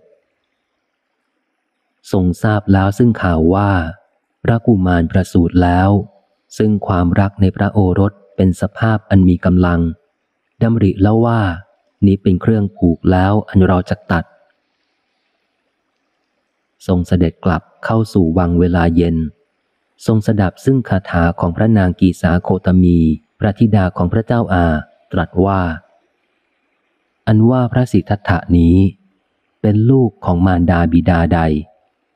ทรงทราบแล้วซึ่งข่าวว่า พระกุมารประสูติแล้ว ซึ่งความรักในพระโอรสเป็นสภาพอันมีกำลังดำริแล้วว่า นี้เป็นเครื่องผูกแล้วอันเราจะตัด ทรงเสด็จกลับเข้าสู่วังเวลาเย็น ทรงสดับซึ่งคาถาของพระนางกีสาโคตมี พระธิดาของพระเจ้าอา ตรัสว่า อันว่าพระสิทธัตถานี้ เป็นลูกของมารดาบิดาใด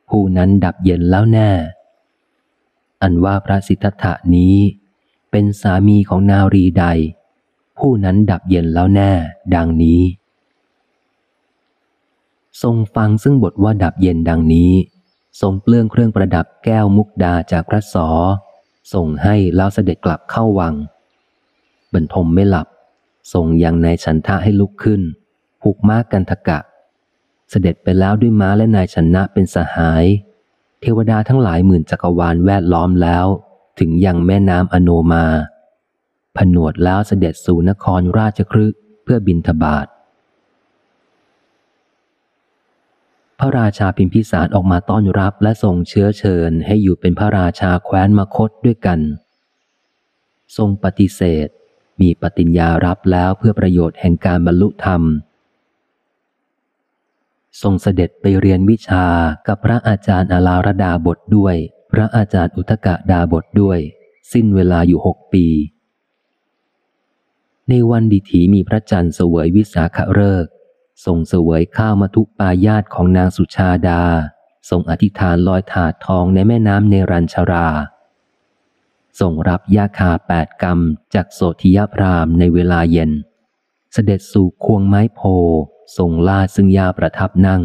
ผู้นั้นดับเย็นแล้วแน่ อันว่าพระสิทธัตถานี้ เป็นสามีของนารีใด ผู้นั้นดับเย็นแล้วแน่ ดังนี้ ทรงฟังซึ่งบทว่าดับเย็นดังนี้ ทรงเปลื้องเครื่องประดับแก้วมุกดาจากพระสอ ส่งให้แล้วเสด็จกลับเข้าวัง บรรทมไม่หลับ ส่งยังนายฉันทะให้ลุกขึ้น ผูกม้ากันทกะ เสด็จไปแล้วด้วยม้าและนายชนะเป็นสหาย เทวดาทั้งหลายหมื่นจักรวาลแวดล้อมแล้ว ถึงยังแม่น้ำอโนมา ผนวดแล้วเสด็จสู่นครราชครึเพื่อบินทบาท พระราชาพิมพิสารออกมาต้อนรับและส่งเชื้อเชิญให้อยู่เป็นพระราชาแคว้นมคตด้วยกัน ทรงปฏิเสธ มีปฏิญญารับแล้วเพื่อประโยชน์แห่งการบรรลุธรรม ทรงเสด็จไปเรียนวิชากับพระอาจารย์อาลารดาบทด้วย พระอาจารย์อุทกะดาบทด้วย สิ้นเวลาอยู่หกปี ในวันดิถีมีพระจันทร์เสวยวิสาขฤกษ์ ทรงเสวยข้าวมาทุปายาตของนางสุชาดา ทรงอธิษฐานลอยถาดทองในแม่น้ำเนรัญชรา ทรงรับยาคาแปดกรรมจากโสธิยพรามในเวลาเย็น เสด็จสู่ควงไม้โพทรงลาซึ่งยาประทับนั่ง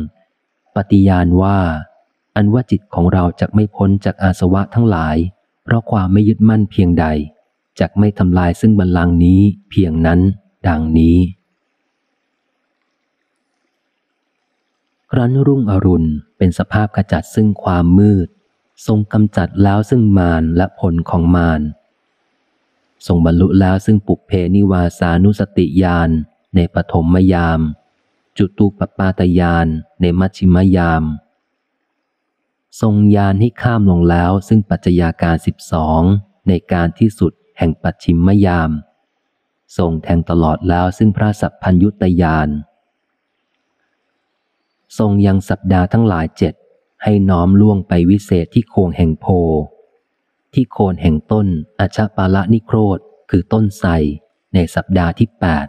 ปฏิญาณว่า อันว่าจิตของเราจะไม่พ้นจากอาสวะทั้งหลาย เพราะความไม่ยึดมั่นเพียงใดจะไม่ทำลายซึ่งบัลลังก์นี้เพียงนั้น ดังนี้ ครั้นรุ่งอรุณเป็นสภาพขจัดซึ่งความมืด ทรงกำจัดแล้วซึ่งมารและผลของมารทรงบรรลุแล้วซึ่งปุเพนิวาสานุสติญาณในปฐมยาม จุตูปปาตยานในมัชชิมยาม ทรงยานให้ข้ามลงแล้วซึ่งปัจจยาการสิบสองในการที่สุดแห่งปัจฉิมยาม ทรงแทงตลอดแล้วซึ่งพระสัพพัญยุตยาน ทรงยังสัปดาห์ทั้งหลายเจ็ดให้น้อมล่วงไปวิเศษที่โคนแห่งโพ ที่โคนแห่งต้นอชาปาละนิโครธคือต้นไทรในสัปดาห์ที่แปด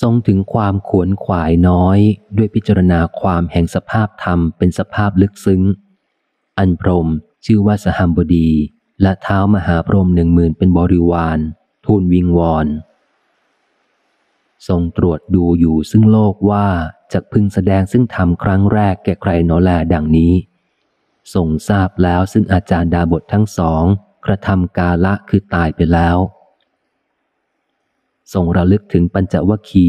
ทรงถึงความขวนขวายน้อย ด้วยพิจารณาความแห่งสภาพธรรมเป็นสภาพลึกซึ้ง อันพรมชื่อว่าสหัมบดี และเท้ามหาพรมหนึ่งหมื่นเป็นบริวาร ทูลวิงวอน ทรงตรวจดูอยู่ซึ่งโลกว่าจะพึงแสดงซึ่งธรรมครั้งแรกแก่ใครโนแลดังนี้ทรงทราบแล้วซึ่งอาจารย์ดาบททั้งสอง กระทำกาละคือตายไปแล้วทรงระลึกถึงปัญจวคี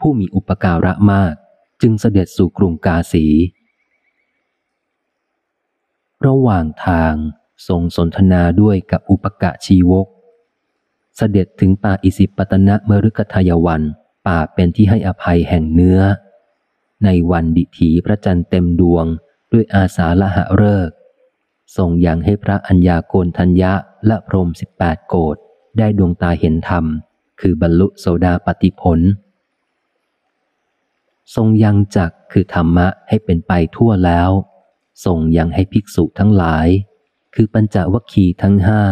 ผู้มีอุปการะมาก จึงเสด็จสู่กรุงกาสี ระหว่างทางทรงสนทนาด้วยกับอุปกะชีวก เสด็จถึงป่าอิสิปตนะเมรุกทายวัน ป่าเป็นที่ให้อภัยแห่งเนื้อ ในวันดิถีพระจันทร์เต็มดวงด้วยอาสาละหะเริกทรงยังให้พระัญญาโกนทัญญะและพรมสิบแปดโกดได้ดวงตาเห็นธรรม คือบรรลุโสดาปติผล ทรงยังจักคือธรรมะให้เป็นไปทั่วแล้วทรงยังให้ภิกษุทั้งหลาย คือปัญจวัคคีย์ทั้งห้า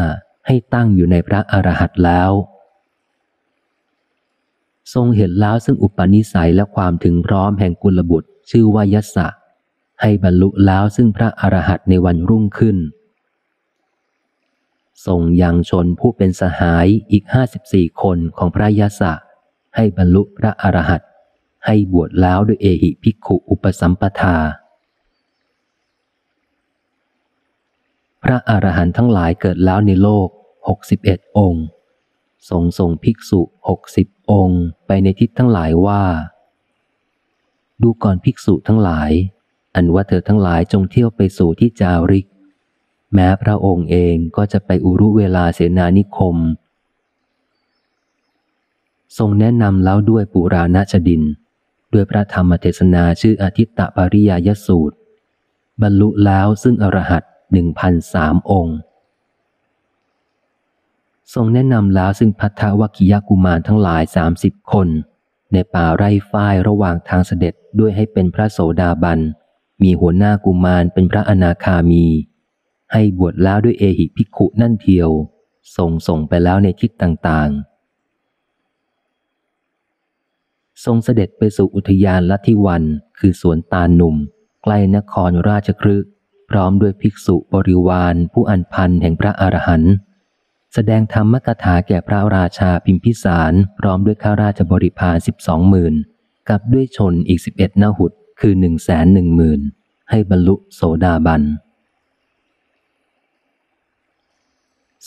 ให้ตั้งอยู่ในพระอรหัต์แล้ว ทรงเห็นแล้วซึ่งอุปนิสัยและความถึงพร้อมแห่งกุลบุตร ชื่อว่ายศะให้บรรลุแล้วซึ่งพระอรหันต์ในวันรุ่งขึ้น ทรงยังชนผู้เป็นสหายอีกห้าสิบสี่คนของพระยาศะให้บรรลุพระอรหันต์ให้บวชแล้วด้วยเอหิภิกขุอุปสัมปทา พระอรหันต์ทั้งหลายเกิดแล้วในโลกหกสิบเอ็ดองค์ ทรงส่งภิกษุหกสิบองค์ไปในทิศทั้งหลายว่า ดูก่อนภิกษุทั้งหลาย อันว่าเธอทั้งหลายจงเที่ยวไปสู่ที่จาริก แม้พระองค์เองก็จะไปอุรุเวลาเสนานิคม ทรงแนะนำแล้วด้วยปุราณชดิน ด้วยพระธรรมเทศนาชื่ออาทิตตปริยายสูตร บรรลุแล้วซึ่งอรหัตหนึ่งพันสามองค์ ทรงแนะนำแล้วซึ่งพัทธวัคิยกุมารทั้งหลายสามสิบคน ในป่าไร่ฝ้ายระหว่างทางเสด็จด้วยให้เป็นพระโสดาบัน มีหัวหน้ากุมารเป็นพระอนาคามี ให้บวชแล้วด้วยเอหิภิกขุนั่นเทียว ส่งส่งไปแล้วในทิศต่างๆ ทรงเสด็จไปสู่อุทยานลัทธิวัน คือสวนตาหนุ่ม ใกล้นครราชครึกพร้อมด้วยภิกษุบริวารผู้อันพันแห่งพระอรหันต์ แสดงธรรมกถาแก่พระราชาพิมพิสารพร้อมด้วยข้าราชบริพารสิบสองหมื่นกับด้วยชนอีกสิบเอ็ดนาหุดคือหนึ่งแสนหนึ่งหมื่นให้บรรลุโสดาบัน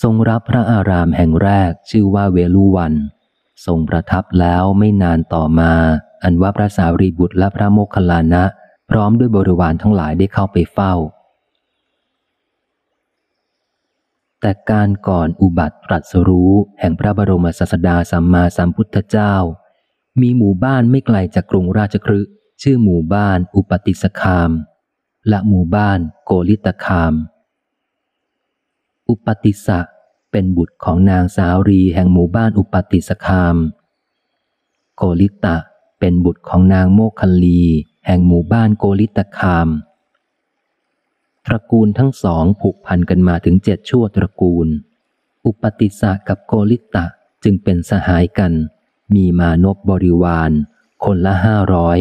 ทรงรับพระอารามแห่งแรกชื่อว่าเวลุวัน ทรงประทับแล้วไม่นานต่อมา อันว่าพระสารีบุตรและพระโมคคัลลานะ พร้อมด้วยบริวารทั้งหลายได้เข้าไปเฝ้า แต่การก่อนอุบัติตรัสรู้แห่งพระบรมศาสดาสัมมาสัมพุทธเจ้า มีหมู่บ้านไม่ไกลจากกรุงราชคฤห์ชื่อหมู่บ้านอุปติสคาม และหมู่บ้านโกลิตคาม อุปติสะเป็นบุตรของนางสารีแห่งหมู่บ้านอุปติสคาม โกลิตะเป็นบุตรของนางโมคคัลลี แห่งหมู่บ้านโกลิตคาม ตระกูลทั้งสองผูกพันกันมาถึงเจ็ดชั่วตระกูล อุปติสะกับโกลิตะจึงเป็นสหายกัน มีมานพบริวาร คนละห้าร้อย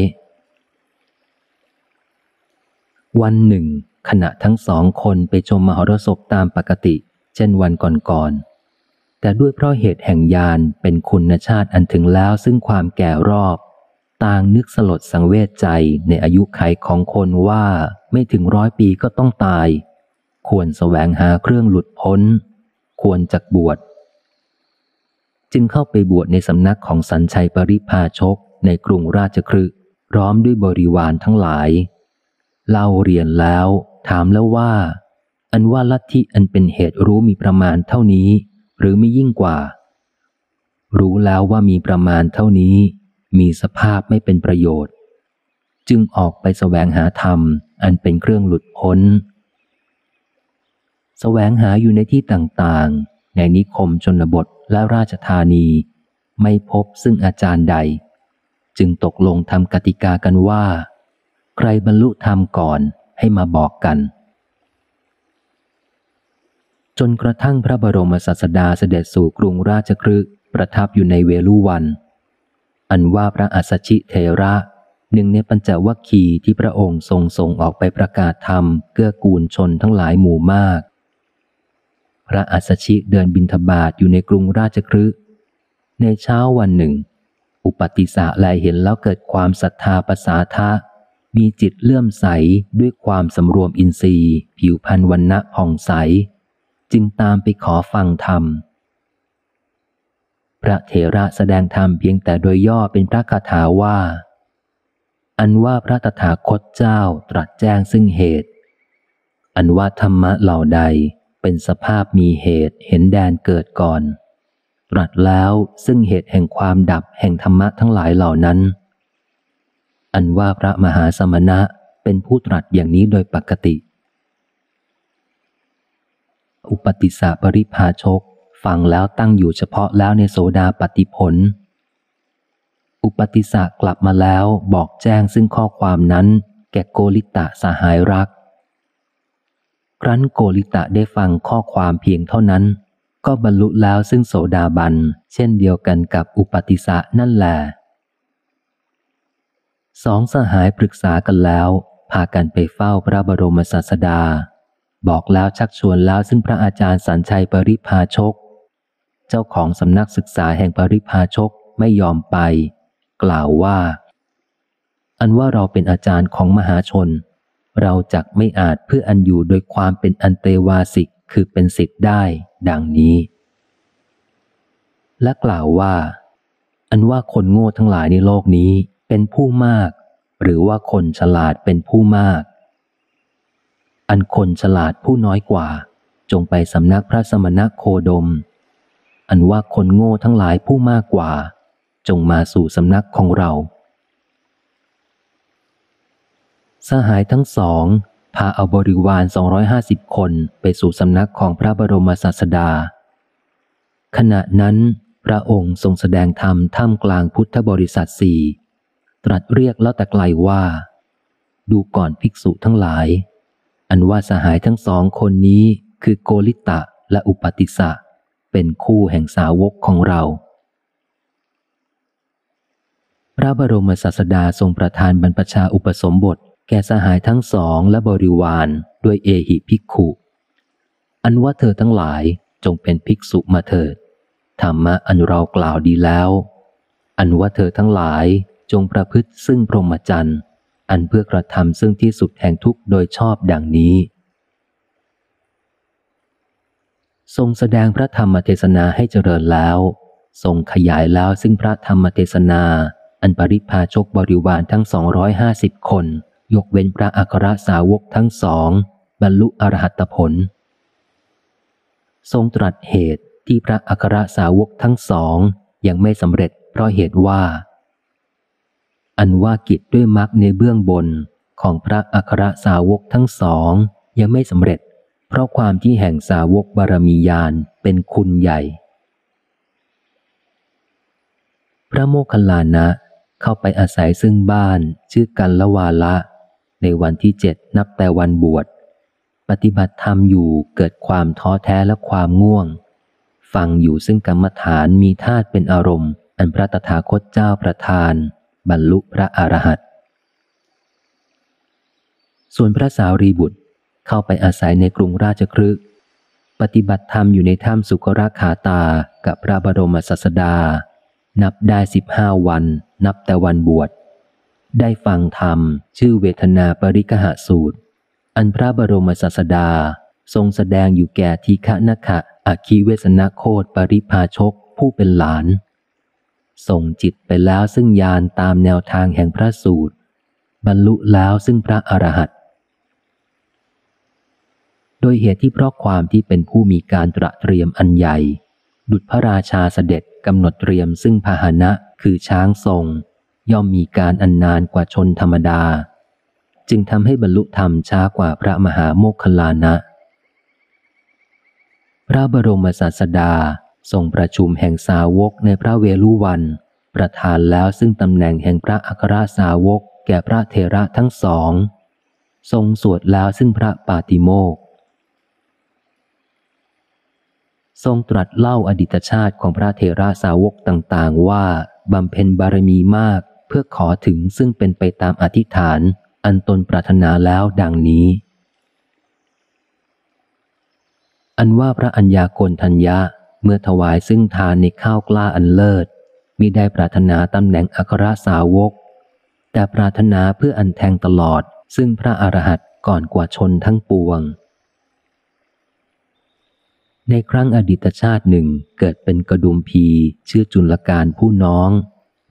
วันหนึ่ง ขณะทั้งสองคนไปชมมหรสพตามปกติ เช่นวันก่อนๆแต่ด้วยเพราะเหตุแห่งยานเป็นคุณชาติอันถึงแล้วซึ่งความแก่รอบ ต่างนึกสลดสังเวชใจในอายุไขของคนว่าไม่ถึงร้อยปีก็ต้องตาย ควรแสวงหาเครื่องหลุดพ้น ควรจักบวช จึงเข้าไปบวชในสำนักของสันชัยปริพาชกในกรุงราชครึพร้อมด้วยบริวารทั้งหลาย เล่าเรียนแล้ว ถามแล้วว่า อันว่าลัทธิอันเป็นเหตุรู้มีประมาณเท่านี้ หรือไม่ยิ่งกว่า รู้แล้วว่ามีประมาณเท่านี้ มีสภาพไม่เป็นประโยชน์ จึงออกไปแสวงหาธรรม อันเป็นเครื่องหลุดพ้นแสวงหาอยู่ในที่ต่างๆ ในนิคมชนบทและราชธานี ไม่พบซึ่งอาจารย์ใด จึงตกลงทำกติกากันว่า ใครบรรลุธรรมก่อนให้มาบอกกันจนกระทั่งพระบรมศาสดาเสด็จสู่กรุงราชครึประทับอยู่ในเวลุวัน อันว่าพระอัสสชิเทระ หนึ่งในปัญจวัคคีย์ที่พระองค์ทรงส่งออกไปประกาศธรรม เกื้อกูลชนทั้งหลายหมู่มาก พระอัสสชิเดินบินทบาทอยู่ในกรุงราชครึในเช้าวันหนึ่ง อุปติสะแลเห็นแล้วเกิดความศรัทธาประสาทะ มีจิตเลื่อมใสด้วยความสำรวมอินทรีย์ ผิวพรรณวันณะผ่องใส จึงตามไปขอฟังธรรม ระเถระแสดงธรรมเพียงแต่โดยย่อเป็นพระคาถาว่า อันว่าพระตถาคตเจ้าตรัสแจ้งซึ่งเหตุ อันว่าธรรมะเหล่าใดเป็นสภาพมีเหตุเห็นแดนเกิดก่อน ตรัสแล้วซึ่งเหตุแห่งความดับแห่งธรรมะทั้งหลายเหล่านั้น อันว่าพระมหาสมณะเป็นผู้ตรัสอย่างนี้โดยปกติ อุปติสสะปริภาชก ฟังแล้วตั้งอยู่เฉพาะแล้วในโสดาปฏิผล อุปติสะกลับมาแล้วบอกแจ้งซึ่งข้อความนั้น แก่โกลิตะสหายรัก ครั้นโกลิตะได้ฟังข้อความเพียงเท่านั้น ก็บรรลุแล้วซึ่งโสดาบัน เช่นเดียวกันกับอุปติสะนั่นแหละสองสหายปรึกษากันแล้ว พากันไปเฝ้าพระบรมศาสดา บอกแล้วชักชวนแล้วซึ่งพระอาจารย์สัญชัยปริพาชก เจ้าของสำนักศึกษาแห่งปริพาชกไม่ยอมไป กล่าวว่า อันว่าเราเป็นอาจารย์ของมหาชน เราจักไม่อาจเพื่ออันอยู่โดยความเป็นอันเตวาสิกคือเป็นสิทธิ์ได้ ดังนี้ และกล่าวว่า อันว่าคนโง่ทั้งหลายในโลกนี้เป็นผู้มาก หรือว่าคนฉลาดเป็นผู้มาก อันคนฉลาดผู้น้อยกว่า จงไปสำนักพระสมณโคดม อันว่าคนโง่ทั้งหลายผู้มากกว่า จงมาสู่สำนักของเรา สหายทั้งสองพาเอาบริวาร 250 คนไปสู่สำนักของพระบรมศาสดา ขณะนั้นพระองค์ทรงแสดงธรรมท่ามกลางพุทธบริษัทสี่ตรัสเรียกแล้วแต่ไกลว่า ดูก่อนภิกษุทั้งหลาย อันว่าสหายทั้งสองคนนี้คือโกลิตะและอุปติสะ เป็นคู่แห่งสาวกของเรา พระบรมศาสดาทรงประทานบรรพชาอุปสมบท แก่สหายทั้งสองและบริวารด้วยเอหิภิกขุ อันว่าเธอทั้งหลายจงเป็นภิกษุมาเถิด ธรรมะอันเรากล่าวดีแล้ว อันว่าเธอทั้งหลายจงประพฤติซึ่งพรหมจรรย์ อันเพื่อกระทำซึ่งที่สุดแห่งทุกโดยชอบดังนี้ ทรงแสดงพระธรรมเทศนาให้เจริญแล้ว ทรงขยายแล้วซึ่งพระธรรมเทศนา อันปริพาชกบริวารทั้งสองร้อยห้าสิบคน ยกเว้นพระอัครสาวกทั้งสอง บรรลุอรหัตผล ทรงตรัสเหตุที่พระอัครสาวกทั้งสองยังไม่สำเร็จเพราะเหตุว่า อันว่ากิจด้วยมรรคในเบื้องบนของพระอัครสาวกทั้งสองยังไม่สำเร็จ เพราะความที่แห่งสาวกบารมียานเป็นคุณใหญ่ พระโมคคัลลานะเข้าไปอาศัยซึ่งบ้านชื่อกันละวาละ ในวันที่เจ็ดนับแต่วันบวช ปฏิบัติธรรมอยู่เกิดความท้อแท้และความง่วง ฟังอยู่ซึ่งกรรมฐานมีธาตุเป็นอารมณ์ อันพระตถาคตเจ้าประทาน บรรลุพระอรหันต์ส่วนพระสาวรีบุตร เข้าไปอาศัยในกรุงราชครึก ปฏิบัติธรรมอยู่ในถ้ำสุกราขาตากับพระบรมศาสดา นับได้สิบห้าวัน นับแต่วันบวช ได้ฟังธรรม ชื่อเวทนาปริกหสูตร อันพระบรมศาสดาทรงแสดงอยู่แก่ทีฆนคะอคีเวสนาโคตปริพาชกผู้เป็นหลาน ส่งจิตไปแล้วซึ่งยานตามแนวทางแห่งพระสูตร บรรลุแล้วซึ่งพระอรหันต ดยเหตุที่เพราะความที่เป็นผู้มีการตระเตรียมอันใหญ่ ดุจพระราชาเสด็จกำหนดเตรียมซึ่งพาหนะคือช้างทรง ย่อมมีการอันนานกว่าชนธรรมดา จึงทำให้บรรลุธรรมช้ากว่าพระมหาโมคคลานะ พระบรมศาสดาทรงประชุมแห่งสาวกในพระเวลุวัน ประทานแล้วซึ่งตำแหน่งแห่งพระอัครสาวก แก่พระเทระทั้งสอง ทรงสวดแล้วซึ่งพระปาติโมก ทรงตรัสเล่าอดีตชาติของพระเทราสาวกต่างๆ ว่าบำเพ็ญบารมีมากเพื่อขอถึงซึ่งเป็นไปตามอธิษฐาน อันตนปรารถนาแล้วดังนี้ อันว่าพระัญญาโกณทัญญะเมื่อถวายซึ่งทานในข้าวกล้าอันเลิศมิได้ปรารถนาตำแหน่งอัครสาวก แต่ปรารถนาเพื่ออันแทงตลอดซึ่งพระอรหันต์ก่อนกว่าชนทั้งปวง ในครั้งอดีตชาติหนึ่งเกิดเป็นกระดุมพี ชื่อจุลการผู้น้อง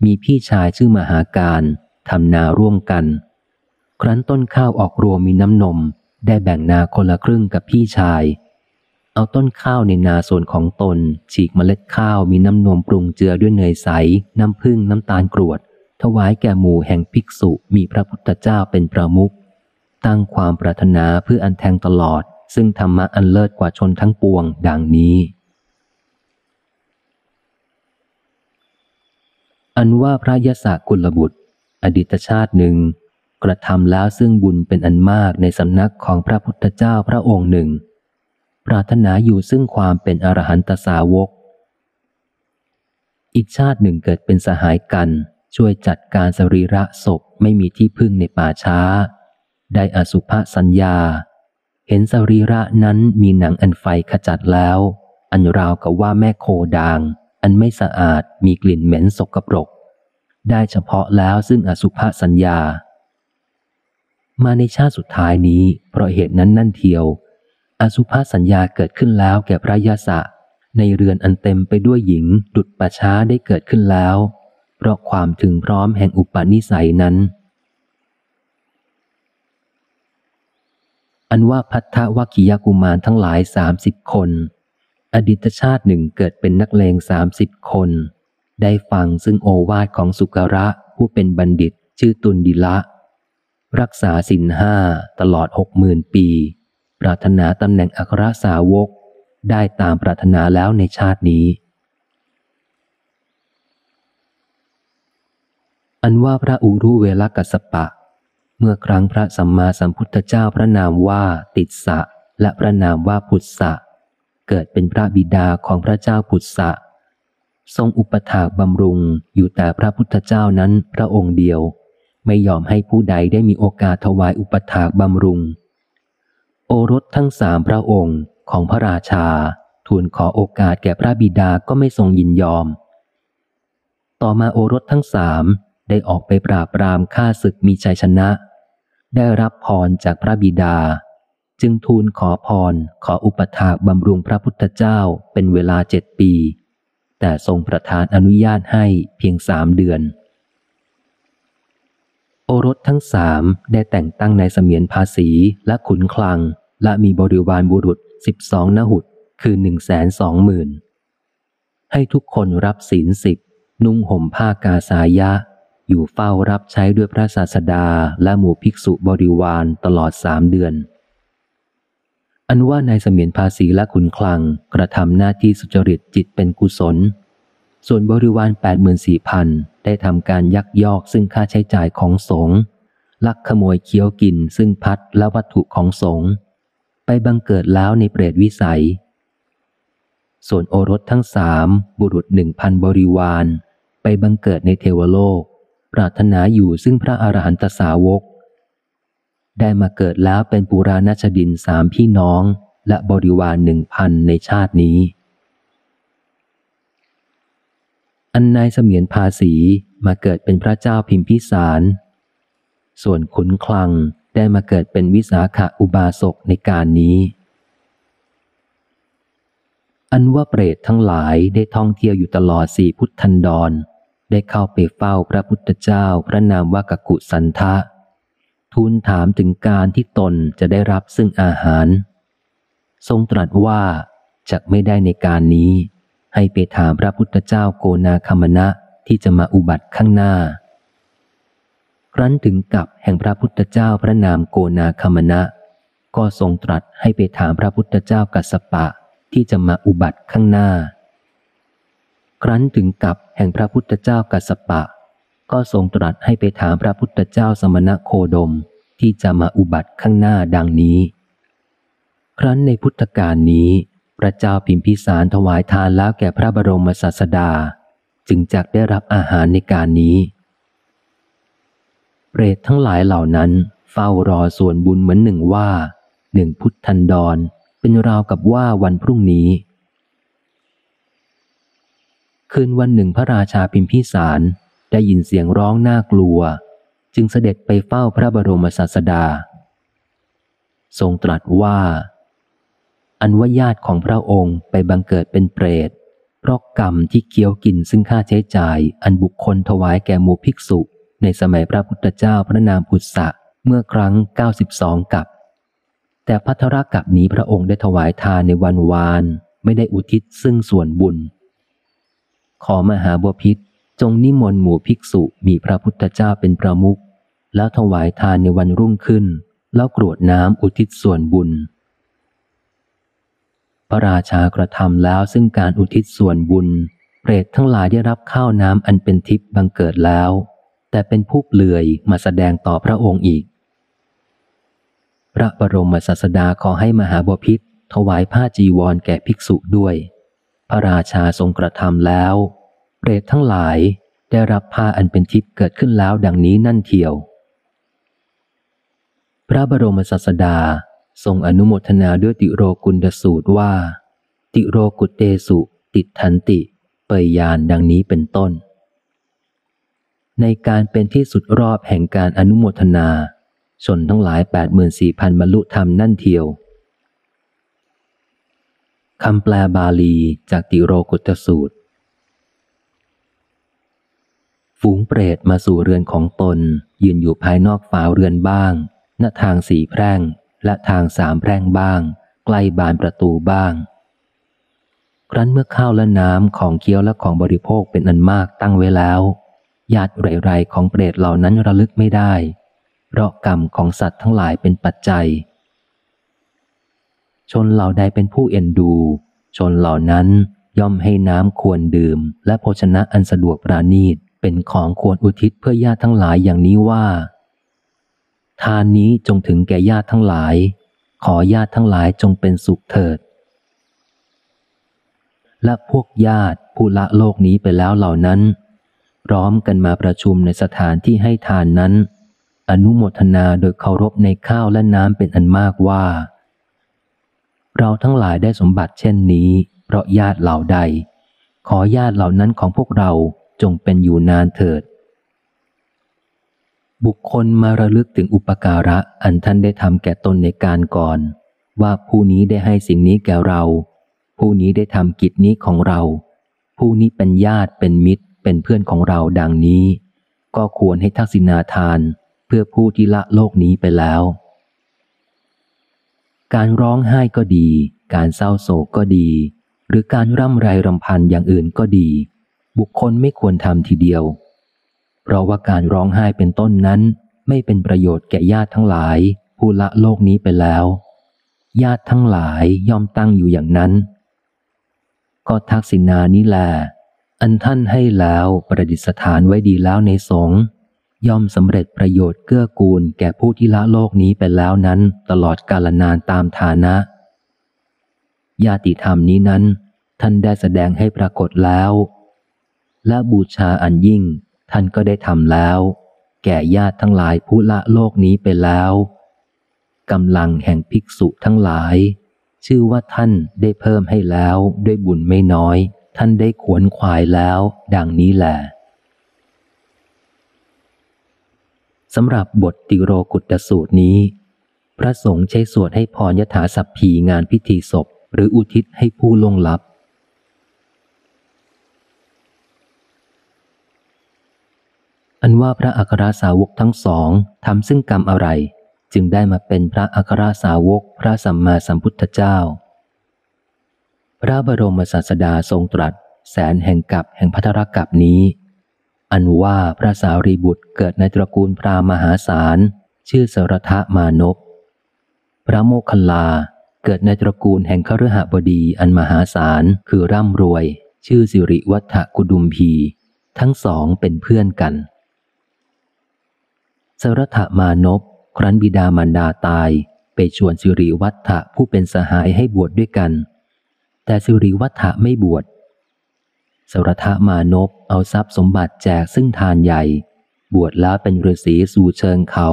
มีพี่ชายชื่อมหาการทำนาร่วมกัน ครั้นต้นข้าวออกรวมมีน้ำนม ได้แบ่งนาคนละครึ่งกับพี่ชาย เอาต้นข้าวในนาส่วนของตน ฉีกเมล็ดข้าวมีน้ำนมปรุงเจือด้วยเนยใส น้ำผึ้งน้ำตาลกรวด ถวายแก่หมู่แห่งภิกษุมีพระพุทธเจ้าเป็นประมุขตั้งความปรารถนาเพื่ออันแทงตลอด ซึ่งธรรมะอันเลิศกว่าชนทั้งปวงดังนี้ อันว่าพระยศกุลบุตร อดีตชาติหนึ่ง กระทำแล้วซึ่งบุญเป็นอันมากในสำนักของพระพุทธเจ้าพระองค์หนึ่ง ปรารถนาอยู่ซึ่งความเป็นอรหันตสาวก อีกชาติหนึ่งเกิดเป็นสหายกันช่วยจัดการสรีระศพไม่มีที่พึ่งในป่าช้า ได้อสุภสัญญา เห็นสรีระนั้นมีหนังอันไฟขจัดแล้ว อันราวกับว่าแม่โคดาง อันไม่สะอาดมีกลิ่นเหม็นสกปรก ได้เฉพาะแล้วซึ่งอสุภสัญญา มาในชาติสุดท้ายนี้ เพราะเหตุนั้นนั่นเทียว อสุภสัญญาเกิดขึ้นแล้วแก่พระยาศะในเรือนอันเต็มไปด้วยหญิงดุดประช้าได้เกิดขึ้นแล้ว เพราะความถึงพร้อมแห่งอุปนิสัยนั้น อันว่าพัทธวัคิยกุมารทั้งหลายสามสิบคน อดีตชาติหนึ่งเกิดเป็นนักเลงสามสิบคน ได้ฟังซึ่งโอวาทของสุกระผู้เป็นบัณฑิตชื่อตุนดิละ รักษาสินห้าตลอดหกหมื่นปี ปรารถนาตำแหน่งอัครสาวก ได้ตามปรารถนาแล้วในชาตินี้ อันว่าพระอุรุเวลกัสปะ เมื่อครั้งพระสัมมาสัมพุทธเจ้าพระนามว่าติดสะและพระนามว่าพุทธะเกิดเป็นพระบิดาของพระเจ้าพุทธะทรงอุปถากบำรุงอยู่แต่พระพุทธเจ้านั้นพระองค์เดียว ไม่ยอมให้ผู้ใดได้มีโอกาสถวายอุปถากบำรุง โอรสทั้งสามพระองค์ของพระราชา ทูลขอโอกาสแก่พระบิดาก็ไม่ทรงยินยอม ต่อมาโอรสทั้งสาม ได้ออกไปปราบปรามฆ่าศึกมีชัยชนะ ได้รับพรจากพระบิดา จึงทูลขอพรขออุปถากบำรุงพระพุทธเจ้าเป็นเวลาเจ็ดปี แต่ทรงประทานอนุญาตให้เพียงสามเดือน โอรสทั้งสามได้แต่งตั้งในเสมียนภาษีและขุนคลัง และมีบริวารบุรุษสิบสองนหุดคือหนึ่งแสนสองหมื่นให้ทุกคนรับศีลสิบนุ่งห่มผ้ากาสายะ อยู่เฝ้ารับใช้ด้วยพระศาสดาและหมู่ภิกษุบริวารตลอดสามเดือน อันว่านายเสมียนภาษีและขุนคลังกระทำหน้าที่สุจริตจิตเป็นกุศล ส่วนบริวารแปดหมื่นสี่พันได้ทำการยักยอกซึ่งค่าใช้จ่ายของสงฆ์ลักขโมยเคี้ยวกินซึ่งพัดและวัตถุของสงฆ์ไปบังเกิดแล้วในเปรตวิสัย ส่วนโอรสทั้งสามบุรุษหนึ่งพันบริวาร ไปบังเกิดในเทวโลก ปรารถนาอยู่ซึ่งพระอรหันตสาวก ได้มาเกิดแล้วเป็นปุราณชดินสามพี่น้องและบริวารหนึ่งพันในชาตินี้ อันนายเสมียนภาษีมาเกิดเป็นพระเจ้าพิมพิสาร ส่วนขุนคลังได้มาเกิดเป็นวิสาขาอุบาสกในการนี้ อันว่าเปรตทั้งหลายได้ท่องเที่ยวอยู่ตลอดสี่พุทธันดร ได้เข้าไปเฝ้าพระพุทธเจ้าพระนามว่ากกุสันทะ ทูลถามถึงการที่ตนจะได้รับซึ่งอาหาร ทรงตรัสว่าจะไม่ได้ในการนี้ ให้ไปถามพระพุทธเจ้าโกนาคมณะที่จะมาอุบัติข้างหน้า ครั้นถึงกับแห่งพระพุทธเจ้าพระนามโกนาคมณะ ก็ทรงตรัสให้ไปถามพระพุทธเจ้ากัสปะที่จะมาอุบัติข้างหน้า ครั้นถึงกับแห่งพระพุทธเจ้ากัสปะ ก็ทรงตรัสให้ไปถามพระพุทธเจ้าสมณะโคดมที่จะมาอุบัติข้างหน้าดังนี้ ครั้นในพุทธกาลนี้ พระเจ้าพิมพิสารถวายทานแล้วแก่พระบรมศาสดา จึงจักได้รับอาหารในการนี้เปรตทั้งหลายเหล่านั้นเฝ้ารอส่วนบุญเหมือนหนึ่งว่าหนึ่งพุทธันดรเป็นราวกับว่าวันพรุ่งนี้ คืนวันหนึ่งพระราชาพิมพิสารได้ยินเสียงร้องน่ากลัว จึงเสด็จไปเฝ้าพระบรมศาสดา ทรงตรัสว่า อันว่าญาติของพระองค์ไปบังเกิดเป็นเปรต เพราะกรรมที่เคี้ยวกินซึ่งค่าใช้จ่าย อันบุคคลถวายแก่หมู่ภิกษุ ในสมัยพระพุทธเจ้าพระนามพุทธะเมื่อครั้ง 92 กับ แต่พัทรกับนี้พระองค์ได้ถวายทานในวันวาน ไม่ได้อุทิศซึ่งส่วนบุญ ขอมหาบพิษจงนิมนต์หมู่ภิกษุมีพระพุทธเจ้าเป็นประมุขแล้วถวายทานในวันรุ่งขึ้น แล้วกรวดน้ำอุทิศส่วนบุญ พระราชากระทำแล้วซึ่งการอุทิศส่วนบุญ เปรตทั้งหลายได้รับข้าวน้ำอันเป็นทิพย์บังเกิดแล้ว แต่เป็นผู้เปลือยมาแสดงต่อพระองค์อีก พระบรมศาสดาขอให้มหาบพิษถวายผ้าจีวรแก่ภิกษุด้วย พระราชาทรงกระทำแล้ว เปรตทั้งหลายได้รับผ้าอันเป็นทิพย์เกิดขึ้นแล้วดังนี้นั่นเทียว พระบรมศาสดาทรงอนุโมทนาด้วยติโรกุลดสูตรว่า ติโรกุเตสุ ติทันติ เปยยานดังนี้เป็นต้น ในการเป็นที่สุดรอบแห่งการอนุโมทนา ชนทั้งหลายแปดหมื่นสี่พันบรรลุธรรมนั่นเทียว คำแปลบาลีจากติโรกุตสูตร ฝูงเปรตมาสู่เรือนของตน ยืนอยู่ภายนอกฝาเรือนบ้างหน้าทางสี่แพร่ง และทางสามแพร่งบ้าง ใกล้บานประตูบ้าง ครั้นเมื่อข้าวและน้ำของเคี้ยวและของบริโภคเป็นอันมากตั้งไว้แล้ว ญาติไรๆของเปรตเหล่านั้นระลึกไม่ได้ เพราะกรรมของสัตว์ทั้งหลายเป็นปัจจัย ชนเหล่าใดเป็นผู้เอ็นดู ชนเหล่านั้นย่อมให้น้ำควรดื่ม และโภชนะอันสะดวกปราณีตเป็นของควรอุทิศเพื่อญาติทั้งหลายอย่างนี้ว่า ทานนี้จงถึงแก่ญาติทั้งหลาย ขอญาติทั้งหลายจงเป็นสุขเถิด และพวกญาติผู้ละโลกนี้ไปแล้วเหล่านั้น พร้อมกันมาประชุมในสถานที่ให้ทานนั้น อนุโมทนาโดยเคารพในข้าวและน้ำเป็นอันมากว่า เราทั้งหลายได้สมบัติเช่นนี้ เพราะญาติเหล่าใด ขอญาติเหล่านั้นของพวกเราจงเป็นอยู่นานเถิด บุคคลมาระลึกถึงอุปการะอันท่านได้ทำแก่ตนในการก่อน ว่าผู้นี้ได้ให้สิ่งนี้แก่เรา ผู้นี้ได้ทำกิจนี้ของเรา ผู้นี้เป็นญาติเป็นมิตร เป็นเพื่อนของเราดังนี้ ก็ควรให้ทักษิณาทานเพื่อผู้ที่ละโลกนี้ไปแล้ว การร้องไห้ก็ดี การเศร้าโศกก็ดี หรือการร่ำไรรำพันอย่างอื่นก็ดี บุคคลไม่ควรทำทีเดียว เพราะว่าการร้องไห้เป็นต้นนั้น ไม่เป็นประโยชน์แก่ญาติทั้งหลาย ผู้ละโลกนี้ไปแล้ว ญาติทั้งหลายย่อมตั้งอยู่อย่างนั้น ก็ทักษิณานี้แหละอันท่านให้แล้วประดิษฐานไว้ดีแล้วในสงฆ์ ย่อมสำเร็จประโยชน์เกื้อกูลแก่ผู้ที่ละโลกนี้ไปแล้วนั้นตลอดกาลนานตามฐานะ ญาติธรรมนี้นั้น ท่านได้แสดงให้ปรากฏแล้ว และบูชาอันยิ่ง ท่านก็ได้ทำแล้ว แก่ญาติทั้งหลายผู้ละโลกนี้ไปแล้วกำลังแห่งภิกษุทั้งหลาย ชื่อว่าท่านได้เพิ่มให้แล้วด้วยบุญไม่น้อย ท่านได้ขวนขวายแล้ว ดังนี้แหละ สำหรับบทติโรกุตสูตรนี้ พระสงฆ์ใช้สวดให้พรยถาสัพพีงานพิธีศพ หรืออุทิศให้ผู้ลงลับ อันว่าพระอัครสาวกทั้งสองทำซึ่งกรรมอะไร จึงได้มาเป็นพระอัครสาวกพระสัมมาสัมพุทธเจ้า พระบรมศาสดาทรงตรัสแสนแห่งกับแห่งพัทรกับนี้ อันว่าพระสารีบุตรเกิดในตระกูลพราหมหาศาล ชื่อสรทะมานพ พระโมคคัลลาเกิดในตระกูลแห่งคฤหบดีอันมหาศาลคือร่ำรวย ชื่อสิริวัฒกุดุมพี ทั้งสองเป็นเพื่อนกัน สรทะมานพครั้นบิดามารดาตายไปชวนสิริวัฒผู้เป็นสหายให้บวชดด้วยกัน แต่สิริวัฒไม่บวช สรทมานพเอาทรัพย์สมบัติแจกซึ่งทานใหญ่ บวชแล้วเป็นฤาษีสู่เชิงเขา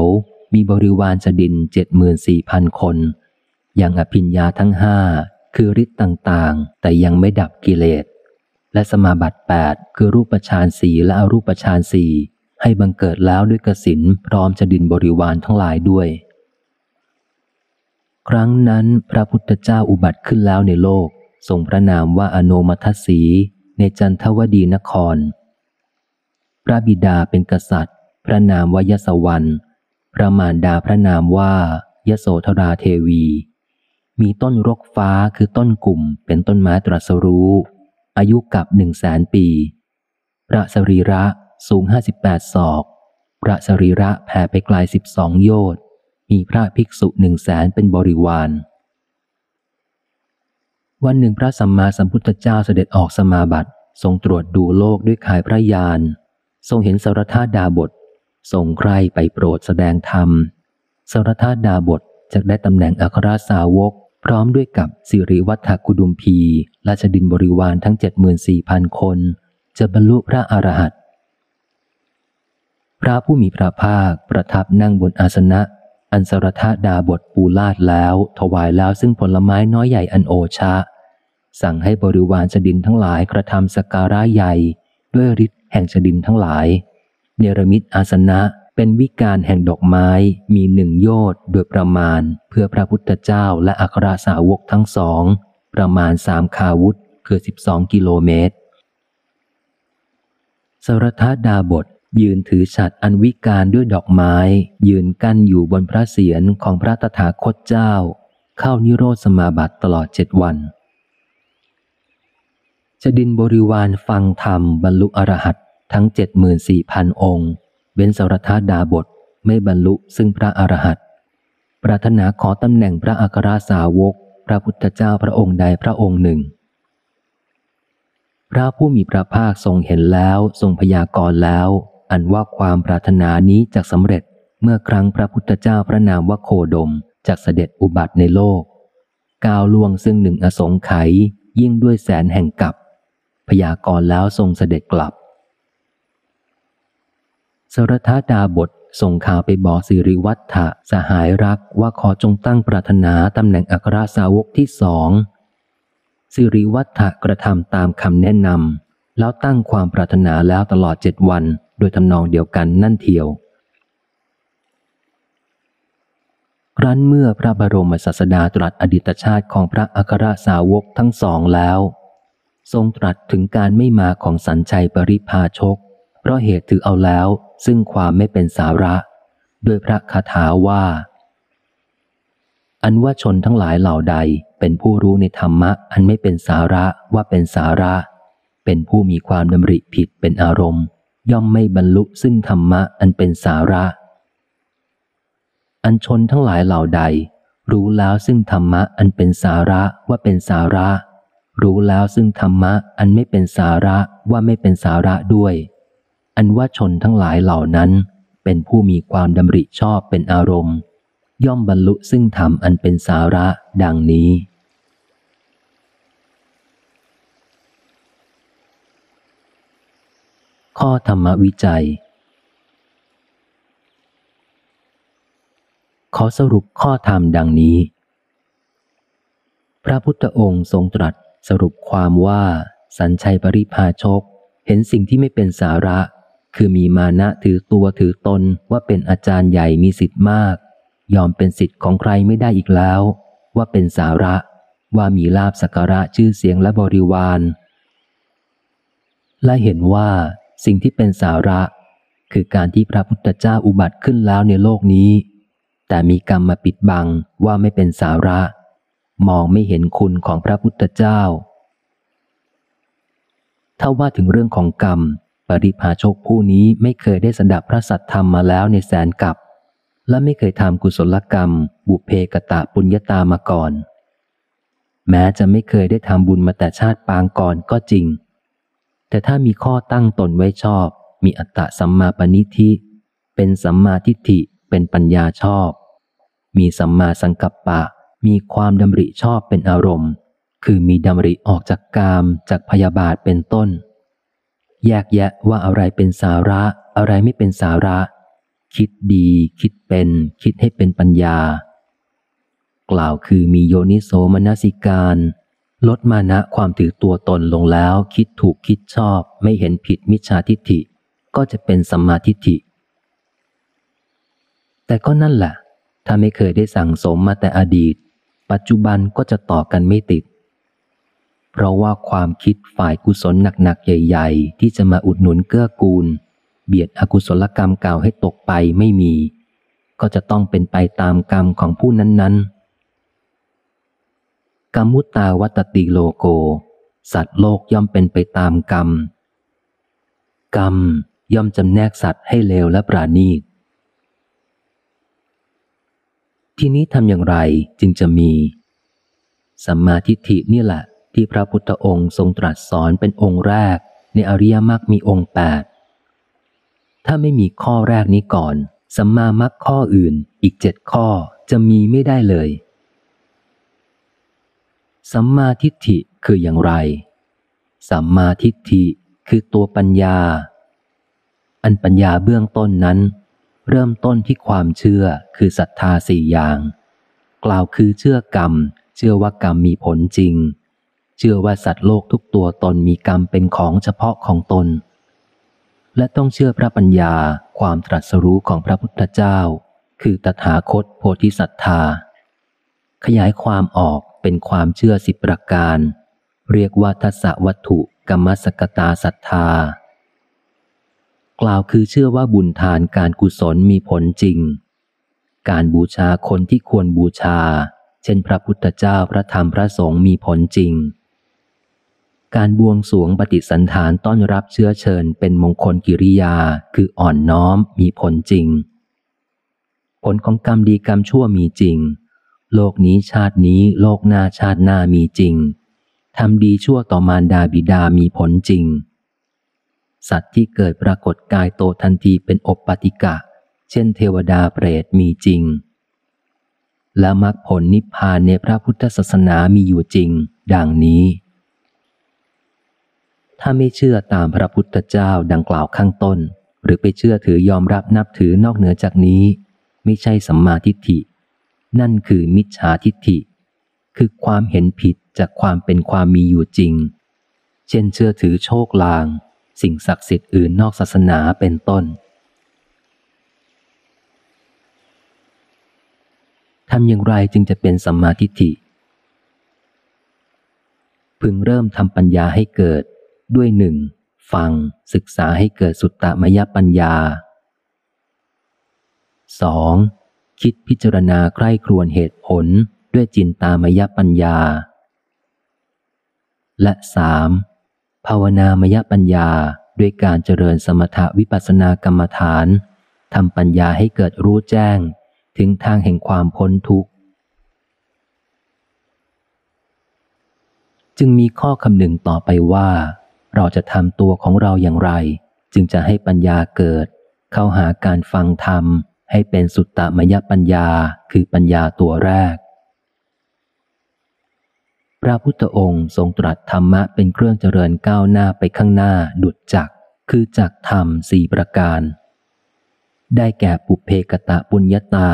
มีบริวารจดินเจ็ดหมื่นสี่พันคนอย่างอภิญญาทั้งห้าคือฤทธิ์ต่างๆ แต่ยังไม่ดับกิเลส และสมาบัติแปดคือรูปฌานสีและอรูปฌานสีให้บังเกิดแล้วด้วยกสินพร้อมจดินบริวารทั้งหลายด้วย ครั้งนั้นพระพุทธเจ้าอุบัติขึ้นแล้วในโลกทรงพระนามว่าอโนมัทสี ในจันทวดีนคร พระบิดาเป็นกษัตริย์ พระนามวายศวรรณพระมารดาพระนามว่ายโสธราเทวี มีต้นรกฟ้าคือต้นกลุ่มเป็นต้นไม้ตรัสรู้ อายุกับหนึ่งแสนปี พระสรีระสูงห้าสิบแปดศอกพระสรีระแผ่ไปไกลสิบสองโยชน์มีพระภิกษุหนึ่งแสนเป็นบริวาร วันหนึ่งพระสัมมาสัมพุทธเจ้าเสด็จออกสมาบัติ ทรงตรวจดูโลกด้วยขายพระยาน ทรงเห็นสารธาดาบท ทรงใครไปโปรดแสดงธรรมสารธาดาบทจะได้ตำแหน่งอัครสาวก พร้อมด้วยกับสิริวัฒกุดุมพีราชดินบริวารทั้งเจ็ดหมื่นสี่พันคน จะบรรลุพระอรหันต์พระผู้มีพระภาคประทับนั่งบนอาสนะ อันสรธาดาบทปูลาดแล้ว ถวายแล้วซึ่งผลไม้น้อยใหญ่อันโอชะ สั่งให้บริวารจดินทั้งหลายกระทำสการะใหญ่ ด้วยฤทธิ์แห่งจดินทั้งหลาย เนรมิตอาสนะเป็นวิการแห่งดอกไม้มีหนึ่งโยชน์โดยประมาณเพื่อพระพุทธเจ้าและอัครสาวกทั้งสอง ประมาณสามคาวุธคือสิบสองกิโลเมตร สรทดาบทยืนถือฉัดอันวิการด้วยดอกไม้ ยืนกั้นอยู่บนพระเศียรของพระตถาคตเจ้า เข้านิโรธสมาบัติตลอดเจ็ดวัน จดินบริวารฟังธรรมบรรลุอรหัตทั้งเจ็ดหมื่นสี่พันองค์ เว้นสรธาดาบทไม่บรรลุซึ่งพระอรหัตปรารถนาขอตำแหน่งพระอัครสาวก พระพุทธเจ้าพระองค์ใดพระองค์หนึ่ง พระผู้มีพระภาคทรงเห็นแล้วทรงพยากรณ์แล้ว อันว่าความปรารถนานี้จะสำเร็จเมื่อครั้งพระพุทธเจ้าพระนามว่าโคดมจากเสด็จอุบัติในโลก ก้าวล่วงซึ่งหนึ่งอสงไขยยิ่งด้วยแสนแห่งกับ ยากรณ์แล้วทรงเสด็จกลับ สรทดาบทส่งข่าวไปบอกสิริวัฒถะสหายรักว่าขอจงตั้งปรารถนาตำแหน่งอัครสาวกที่สองสิริวัฒถะกระทำตามคำแนะนำแล้วตั้งความปรารถนาแล้วตลอดเจ็ดวัน โดยทำนองเดียวกันนั่นเทียวครั้นเมื่อพระบรมศาสดาตรัสอดีตชาติของพระอัครสาวกทั้งสองแล้ว ทรงตรัสถึงการไม่มาของสัญชัยปริพาชก เพราะเหตุถือเอาแล้วซึ่งความไม่เป็นสาระ ด้วยพระคาถาว่า อันว่าชนทั้งหลายเหล่าใดเป็นผู้รู้ในธรรมะ อันไม่เป็นสาระว่าเป็นสาระ เป็นผู้มีความดำริผิดเป็นอารมณ์ ย่อมไม่บรรลุซึ่งธรรมะอันเป็นสาระ อันชนทั้งหลายเหล่าใด รู้แล้วซึ่งธรรมะอันเป็นสาระว่าเป็นสาระ รู้แล้วซึ่งธรรมะอันไม่เป็นสาระว่าไม่เป็นสาระด้วย อันว่าชนทั้งหลายเหล่านั้น เป็นผู้มีความดำริชอบเป็นอารมณ์ ย่อมบรรลุซึ่งธรรมอันเป็นสาระดังนี้ ข้อธรรมวิจัย ขอสรุปข้อธรรมดังนี้ พระพุทธองค์ทรงตรัส สรุปความว่าสัญชัยปริพาชก เห็นสิ่งที่ไม่เป็นสาระ คือมีมานะถือตัวถือตนว่าเป็นอาจารย์ใหญ่มีสิทธิ์มาก ยอมเป็นสิทธิ์ของใครไม่ได้อีกแล้ว ว่าเป็นสาระ ว่ามีลาบสักระชื่อเสียงและบริวาร และเห็นว่าสิ่งที่เป็นสาระ คือการที่พระพุทธเจ้าอุบัติขึ้นแล้วในโลกนี้ แต่มีกรรมมาปิดบังว่าไม่เป็นสาระ มองไม่เห็นคุณของพระพุทธเจ้า ถ้าว่าถึงเรื่องของกรรม ปริพาชกผู้นี้ไม่เคยได้สดับพระสัทธรรมมาแล้วในแสนกับ และไม่เคยทำกุศลกรรม บุเพกตะปุญญาตามาก่อน แม้จะไม่เคยได้ทำบุญมาแต่ชาติปางก่อนก็จริง แต่ถ้ามีข้อตั้งตนไว้ชอบ มีอัตตะสัมมาปณิธิ เป็นสัมมาทิฏฐิเป็นปัญญาชอบ มีสัมมาสังกัปปะ มีความดำริชอบเป็นอารมณ์ คือมีดำริออกจากกามจากพยาบาทเป็นต้น แยกแยะว่าอะไรเป็นสาระอะไรไม่เป็นสาระ คิดดี คิดเป็น คิดให้เป็นปัญญา กล่าวคือมีโยนิโสมนสิการ ลดมานะความถือตัวตนลงแล้ว คิดถูกคิดชอบ ไม่เห็นผิดมิจฉาทิฏฐิ ก็จะเป็นสัมมาทิฏฐิ แต่ก็นั่นแหละถ้าไม่เคยได้สั่งสมมาแต่อดีต ปัจจุบันก็จะต่อกันไม่ติด เพราะว่าความคิดฝ่ายกุศลหนักๆ ใหญ่ ๆ ที่จะมาอุดหนุนเกื้อกูล เบียดอกุศลกรรมเก่าให้ตกไปไม่มี ก็จะต้องเป็นไปตามกรรมของผู้นั้นๆ กรรมุตตาวัตติโลโก สัตว์โลกย่อมเป็นไปตามกรรม กรรมย่อมจำแนกสัตว์ให้เลวและปราณีต ทีนี้ทำอย่างไรจึงจะมี สัมมาทิฏฐินี่แหละ ที่พระพุทธองค์ทรงตรัสสอนเป็นองค์แรก ในอริยมรรคมีองค์แปดถ้าไม่มีข้อแรกนี้ก่อน สัมมามรรคข้ออื่นอีกเจ็ดข้อจะมีไม่ได้เลย สัมมาทิฏฐิคืออย่างไร สัมมาทิฏฐิคือตัวปัญญา อันปัญญาเบื้องต้นนั้น เริ่มต้นที่ความเชื่อคือศรัทธาสี่อย่าง กล่าวคือเชื่อกรรม เชื่อว่ากรรมมีผลจริง เชื่อว่าสัตว์โลกทุกตัวตนมีกรรมเป็นของเฉพาะของตน และต้องเชื่อพระปัญญาความตรัสรู้ของพระพุทธเจ้า คือตถาคตโพธิสัตธาขยายความออกเป็นความเชื่อสิบประการ เรียกว่าทัศวัตถุกรรมสกตาศรัทธา กล่าวคือเชื่อว่าบุญทานการกุศลมีผลจริง การบูชาคนที่ควรบูชา เช่นพระพุทธเจ้าพระธรรมพระสงฆ์มีผลจริง การบวงสวงปฏิสันฐานต้อนรับเชื้อเชิญเป็นมงคลกิริยาคืออ่อนน้อมมีผลจริง ผลของกรรมดีกรรมชั่วมีจริง โลกนี้ชาตินี้โลกหน้าชาติหน้ามีจริงทำดีชั่วต่อมารดาบิดามีผลจริง สัตว์ที่เกิดปรากฏกายโตทันทีเป็นอบปฏิกะ เช่นเทวดาเปรตมีจริง และมรรคผลนิพพานในพระพุทธศาสนามีอยู่จริง ดังนี้ ถ้าไม่เชื่อตามพระพุทธเจ้าดังกล่าวข้างต้น หรือไปเชื่อถือยอมรับนับถือนอกเหนือจากนี้ ไม่ใช่สัมมาทิฏฐิ นั่นคือมิจฉาทิฏฐิ คือความเห็นผิดจากความเป็นความมีอยู่จริง เช่นเชื่อถือโชคลาง สิ่งศักดิ์สิทธิ์อื่นนอกศาสนาเป็นต้นทำอย่างไรจึงจะเป็นสัมมาทิฏฐิ พึงเริ่มทำปัญญาให้เกิดด้วยหนึ่งฟังศึกษาให้เกิดสุตตมยปัญญา 2. คิดพิจารณาใคร่ครวญเหตุผลด้วยจินตามยปัญญา และสาม ภาวนามยปัญญาด้วยการเจริญสมถวิปัสสนากรรมฐานทำปัญญาให้เกิดรู้แจ้ง ถึงทางแห่งความพ้นทุกข์ จึงมีข้อคำหนึ่งต่อไปว่า เราจะทำตัวของเราอย่างไร จึงจะให้ปัญญาเกิด เข้าหาการฟังธรรม ให้เป็นสุตตมยปัญญาคือปัญญาตัวแรก พระพุทธองค์ทรงตรัสธรรมะเป็นเครื่องเจริญก้าวหน้าไปข้างหน้าดุจจักคือจักธรรมสี่ประการ ได้แก่ปุเพกตะปุญญาตา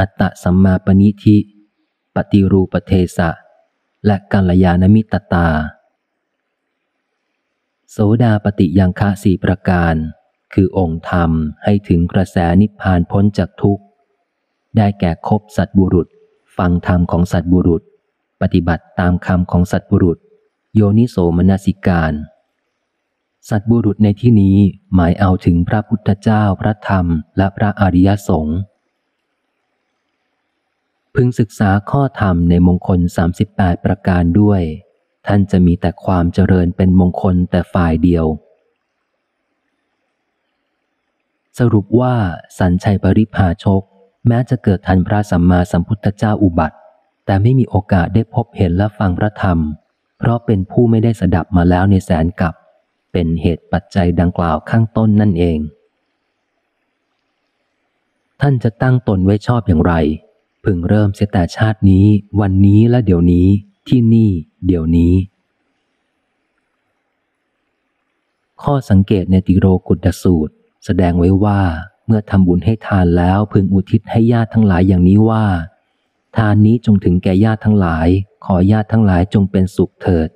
อัตตสัมมาปณิธิ ปฏิรูปเทสะ และกัลยาณมิตตา โสดาปฏิยังคะสี่ประการ คือองค์ธรรมให้ถึงกระแสนิพพานพ้นจากทุกข์ ได้แก่คบสัตบุรุษ ฟังธรรมของสัตบุรุษ ปฏิบัติตามคำของสัตบุรุษ โยนิโสมนสิการ สัตบุรุษในที่นี้หมายเอาถึงพระพุทธเจ้าพระธรรมและพระอริยสงฆ์พึงศึกษาข้อธรรมในมงคล 38 ประการด้วย ท่านจะมีแต่ความเจริญเป็นมงคลแต่ฝ่ายเดียว สรุปว่าสัญชัยปริพาชก แม้จะเกิดทันพระสัมมาสัมพุทธเจ้าอุบัติ แต่ไม่มีโอกาสได้พบเห็นและฟังพระธรรม เพราะเป็นผู้ไม่ได้สดับมาแล้วในแสนกับ เป็นเหตุปัจจัยดังกล่าวข้างต้นนั่นเอง ท่านจะตั้งตนไว้ชอบอย่างไร พึงเริ่มเสียแต่ชาตินี้ วันนี้และเดี๋ยวนี้ ที่นี่ เดี๋ยวนี้ ข้อสังเกตในติโรกุตสูตร แสดงไว้ว่าเมื่อทำบุญให้ทานแล้วพึงอุทิศให้ญาติทั้งหลายอย่างนี้ว่า ทานนี้จงถึงแก่ญาติทั้งหลาย ขอญาติทั้งหลายจงเป็นสุขเถิด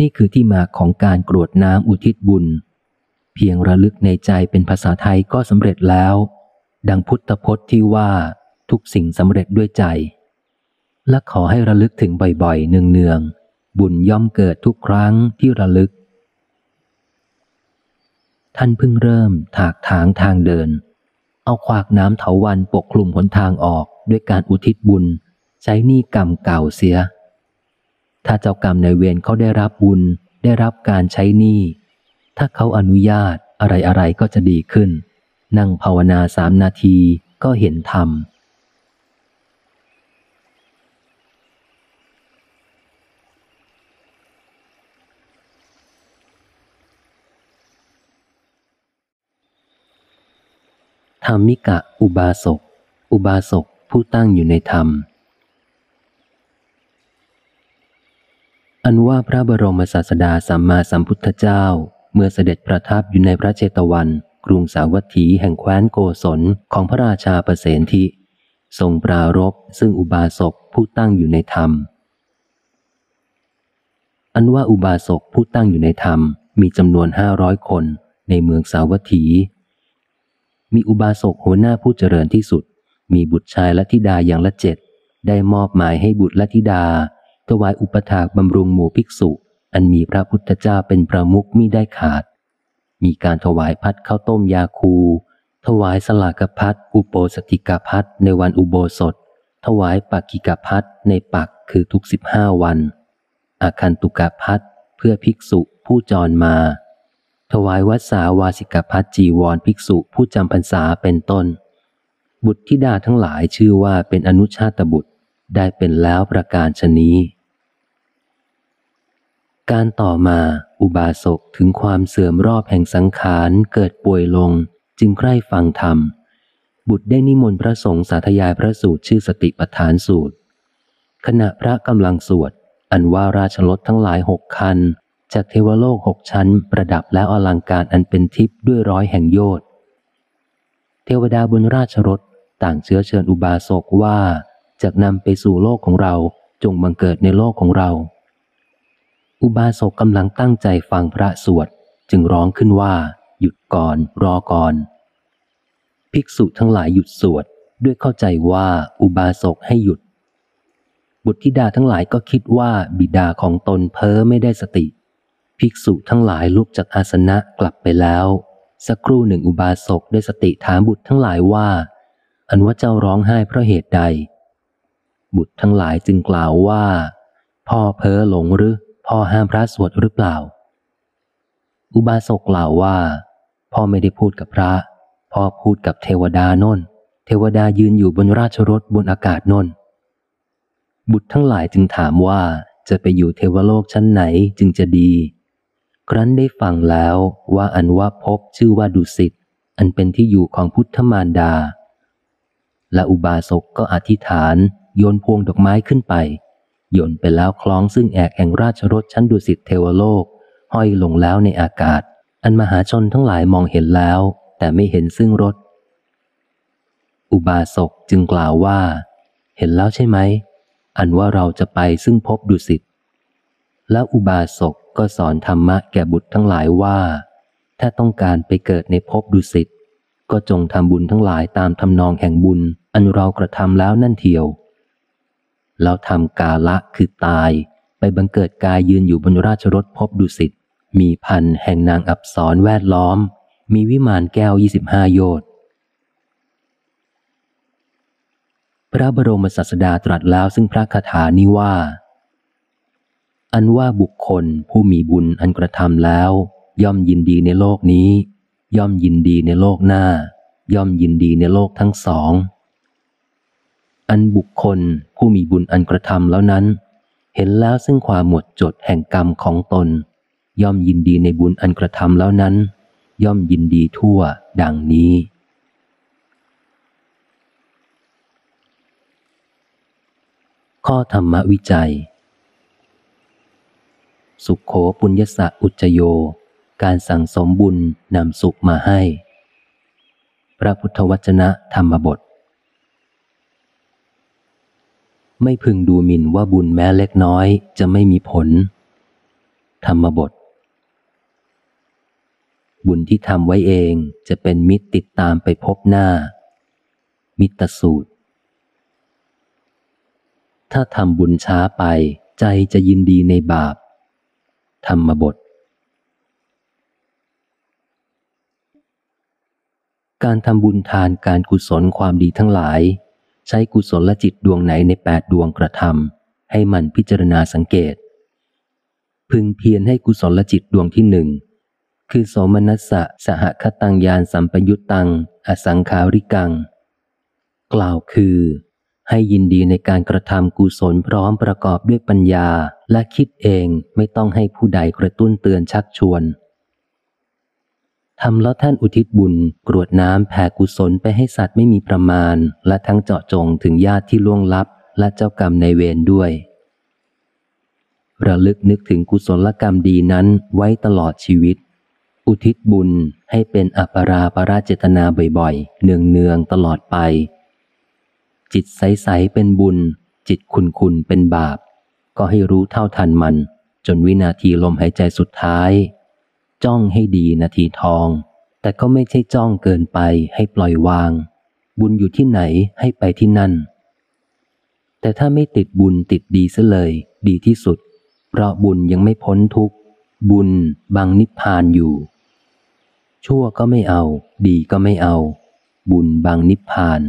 นี่คือที่มาของการกรวดน้ำอุทิศบุญ เพียงระลึกในใจเป็นภาษาไทยก็สำเร็จแล้ว ดังพุทธพจน์ที่ว่าทุกสิ่งสำเร็จด้วยใจ และขอให้ระลึกถึงบ่อยๆเนืองๆบุญย่อมเกิดทุกครั้งที่ระลึก ท่านเพิ่งเริ่มถากถางทางเดิน เอาควากน้ำเถาวันปกคลุมหนทางออก ด้วยการอุทิศบุญ ใช้หนี้กรรมเก่าเสีย ถ้าเจ้ากรรมในเวรเขาได้รับบุญ ได้รับการใช้หนี้ ถ้าเขาอนุญาตอะไรๆก็จะดีขึ้น นั่งภาวนาสามนาทีก็เห็นธรรมธรรมิกะ อุบาสก อุบาสก ผู้ตั้งอยู่ในธรรม อันว่าพระบรมศาสดาสัมมาสัมพุทธเจ้า เมื่อเสด็จประทับอยู่ในพระเจตวัน กรุงสาวัตถีแห่งแคว้นโกศลของพระราชาประเสนทิทรงปรารบซึ่งอุบาสกผู้ตั้งอยู่ในธรรม อันว่าอุบาสกผู้ตั้งอยู่ในธรรมมีจำนวนห้าร้อยคนในเมืองสาวัตถี มีอุบาสกหัวหน้าผู้เจริญที่สุด มีบุตรชายและธิดาอย่างละเจ็ดได้มอบหมายให้บุตรและธิดา ถวายอุปถากบำรุงหมู่ภิกษุ อันมีพระพุทธเจ้าเป็นประมุขมิได้ขาด มีการถวายพัดข้าวต้มยาคู ถวายสลากพัดอุโปสติกาพัดในวันอุโบสถ ถวายปักกิกาพัดในปักคือทุกสิบห้าวัน อาคันตุกพัดเพื่อภิกษุผู้จรมา ถวายวัดสาวาสิกพัฒจีวรภิกษุผู้จำพรรษาเป็นต้น บุตรธิดาทั้งหลายชื่อว่าเป็นอนุชาตบุตรได้เป็นแล้วประการชนี้ การต่อมาอุบาสกถึงความเสื่อมรอบแห่งสังขารเกิดป่วยลงจึงใคร่ฟังธรรม บุตรได้นิมนต์พระสงฆ์สาธยายพระสูตรชื่อสติปัฏฐานสูตร ขณะพระกำลังสวด อันว่าราชรถทั้งหลายหกคัน จากเทวโลกหกชั้น ประดับแล้วอลังการอันเป็นทิพย์ด้วยร้อยแห่งโยชน์เทวดาบนราชรถ ต่างเชื้อเชิญอุบาสกว่าจากนำไปสู่โลกของเราจงบังเกิดในโลกของเรา อุบาสกกำลังตั้งใจฟังพระสวดจึงร้องขึ้นว่า หยุดก่อนรอก่อน ภิกษุทั้งหลายหยุดสวดด้วยเข้าใจว่าอุบาสกให้หยุด บุตรธิดาทั้งหลายก็คิดว่าบิดาของตนเพ้อไม่ได้สติ ภิกษุทั้งหลายลุกจากอาสนะกลับไปแล้ว สักครู่หนึ่งอุบาสกได้สติถามบุตรทั้งหลายว่า อันว่าเจ้าร้องไห้เพราะเหตุใด บุตรทั้งหลายจึงกล่าวว่า พ่อเพ้อหลงหรือ พ่อห้ามพระสวดหรือเปล่า อุบาสกกล่าวว่า พ่อไม่ได้พูดกับพระ พ่อพูดกับเทวดานนเทวดายืนอยู่บนราชรถบนอากาศนนบุตรทั้งหลายจึงถามว่าจะไปอยู่เทวโลกชั้นไหนจึงจะดี ครั้นได้ฟังแล้วว่าอันว่าพบชื่อว่าดุสิตอันเป็นที่อยู่ของพุทธมารดา และอุบาสกก็อธิษฐานโยนพวงดอกไม้ขึ้นไป โยนไปแล้วคล้องซึ่งแอกแห่งราชรถชั้นดุสิตเทวโลก ห้อยลงแล้วในอากาศ อันมหาชนทั้งหลายมองเห็นแล้ว แต่ไม่เห็นซึ่งรถ อุบาสกจึงกล่าวว่า เห็นแล้วใช่ไหม อันว่าเราจะไปซึ่งพบดุสิตแล้วอุบาสกก็สอนธรรมะแก่บุตรทั้งหลายว่า ถ้าต้องการไปเกิดในภพดุสิตก็จงทำบุญทั้งหลายตามทำนองแห่งบุญ อันเรากระทำแล้วนั่นเทียว แล้วทำกาละคือตายไปบังเกิดกายยืนอยู่บนราชรถพบดุสิตมีพันแห่งนางอับสรแวดล้อม มีวิมานแก้วยี่สิบห้าโยชน์พระบรมศาสดาตรัสแล้วซึ่งพระคาถานี้ว่า อันว่าบุคคลผู้มีบุญอันกระทำแล้ว ย่อมยินดีในโลกนี้ ย่อมยินดีในโลกหน้า ย่อมยินดีในโลกทั้งสอง อันบุคคลผู้มีบุญอันกระทำแล้วนั้น เห็นแล้วซึ่งความหมดจดแห่งกรรมของตน ย่อมยินดีในบุญอันกระทำแล้วนั้น ย่อมยินดีทั่วดังนี้ ข้อธรรมวิจัย สุขโขปุญญสะอุจโย การสั่งสมบุญนำสุขมาให้ พระพุทธวจนะธรรมบท ไม่พึงดูหมิ่นว่าบุญแม้เล็กน้อยจะไม่มีผล ธรรมบท บุญที่ทำไว้เองจะเป็นมิตรติดตามไปพบหน้า มิตรสูตร ถ้าทำบุญช้าไปใจจะยินดีในบาป ธรรมบท การทำบุญทานการกุศลความดีทั้งหลาย ใช้กุศลจิตดวงไหนในแปดดวงกระทำให้มันพิจารณาสังเกต พึงเพียรให้กุศลจิตดวงที่หนึ่งคือสมนัสสะสหคตังยานสัมปยุตตัง อสังขาริกัง กล่าวคือ ให้ยินดีในการกระทำกุศลพร้อมประกอบด้วยปัญญาและคิดเองไม่ต้องให้ผู้ใดกระตุ้นเตือนชักชวน ทำแล้วท่านอุทิศบุญ กรวดน้ำแผ่กุศลไปให้สัตว์ไม่มีประมาณ และทั้งเจาะจงถึงญาติที่ล่วงลับ และเจ้ากรรมในเวรด้วย ระลึกนึกถึงกุศลกรรมดีนั้นไว้ตลอดชีวิต อุทิศบุญให้เป็นอัปราปราเจตนาบ่อยๆ เนืองๆตลอดไป จิตใส ๆ เป็นบุญ จิตคุนๆเป็นบาป ก็ให้รู้เท่าทันมัน จนวินาทีลมหายใจสุดท้าย จ้องให้ดีนาทีทอง แต่ก็ไม่ใช่จ้องเกินไปให้ปล่อยวาง บุญอยู่ที่ไหนให้ไปที่นั่น แต่ถ้าไม่ติดบุญติดดีซะเลย ดีที่สุด เพราะบุญยังไม่พ้นทุกบุญบังนิพพานอยู่ ชั่วก็ไม่เอา ดีก็ไม่เอา บุญบังนิพพาน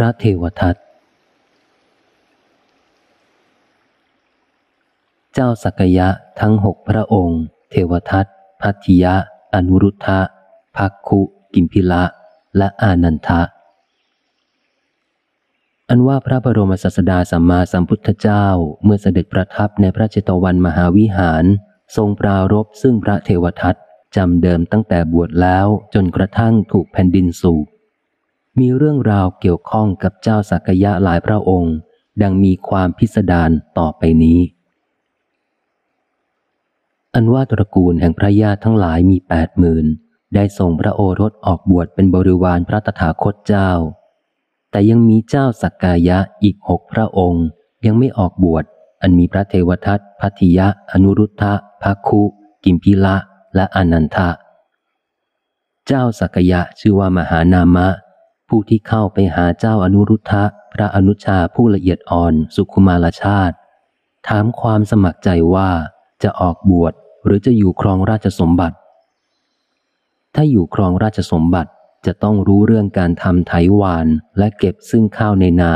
พระเทวทัต เจ้าสักยะทั้งหกพระองค์ เทวทัต พัทธิยะ อนุรุทธะภักคุ กิมพิละ และอานันทะ อันว่าพระบรมศาสดาสัมมาสัมพุทธเจ้าเมื่อเสด็จประทับในพระเจตวันมหาวิหาร ทรงปรารบซึ่งพระเทวทัตจำเดิมตั้งแต่บวชแล้วจนกระทั่งถูกแผ่นดินสูบ มีเรื่องราวเกี่ยวข้องกับเจ้าสักยะหลายพระองค์ ดังมีความพิสดารต่อไปนี้ อันว่าตระกูลแห่งพระญาติทั้งหลายมีแปดหมื่นได้ส่งพระโอรสออกบวชเป็นบริวารพระตถาคตเจ้า แต่ยังมีเจ้าสักกายะอีกหกพระองค์ ยังไม่ออกบวช อันมีพระเทวทัตพัทธิยะ อนุรุทธะภักคุ กิมพิละ และอนันทะ เจ้าสักยะชื่อว่ามหานามะ ผู้ที่เข้าไปหาเจ้าอนุรุทธะพระอนุชาผู้ละเอียดอ่อนสุขุมารชาติ ถามความสมัครใจว่าจะออกบวชหรือจะอยู่ครองราชสมบัติ ถ้าอยู่ครองราชสมบัติจะต้องรู้เรื่องการทำไถวานและเก็บซึ่งข้าวในนา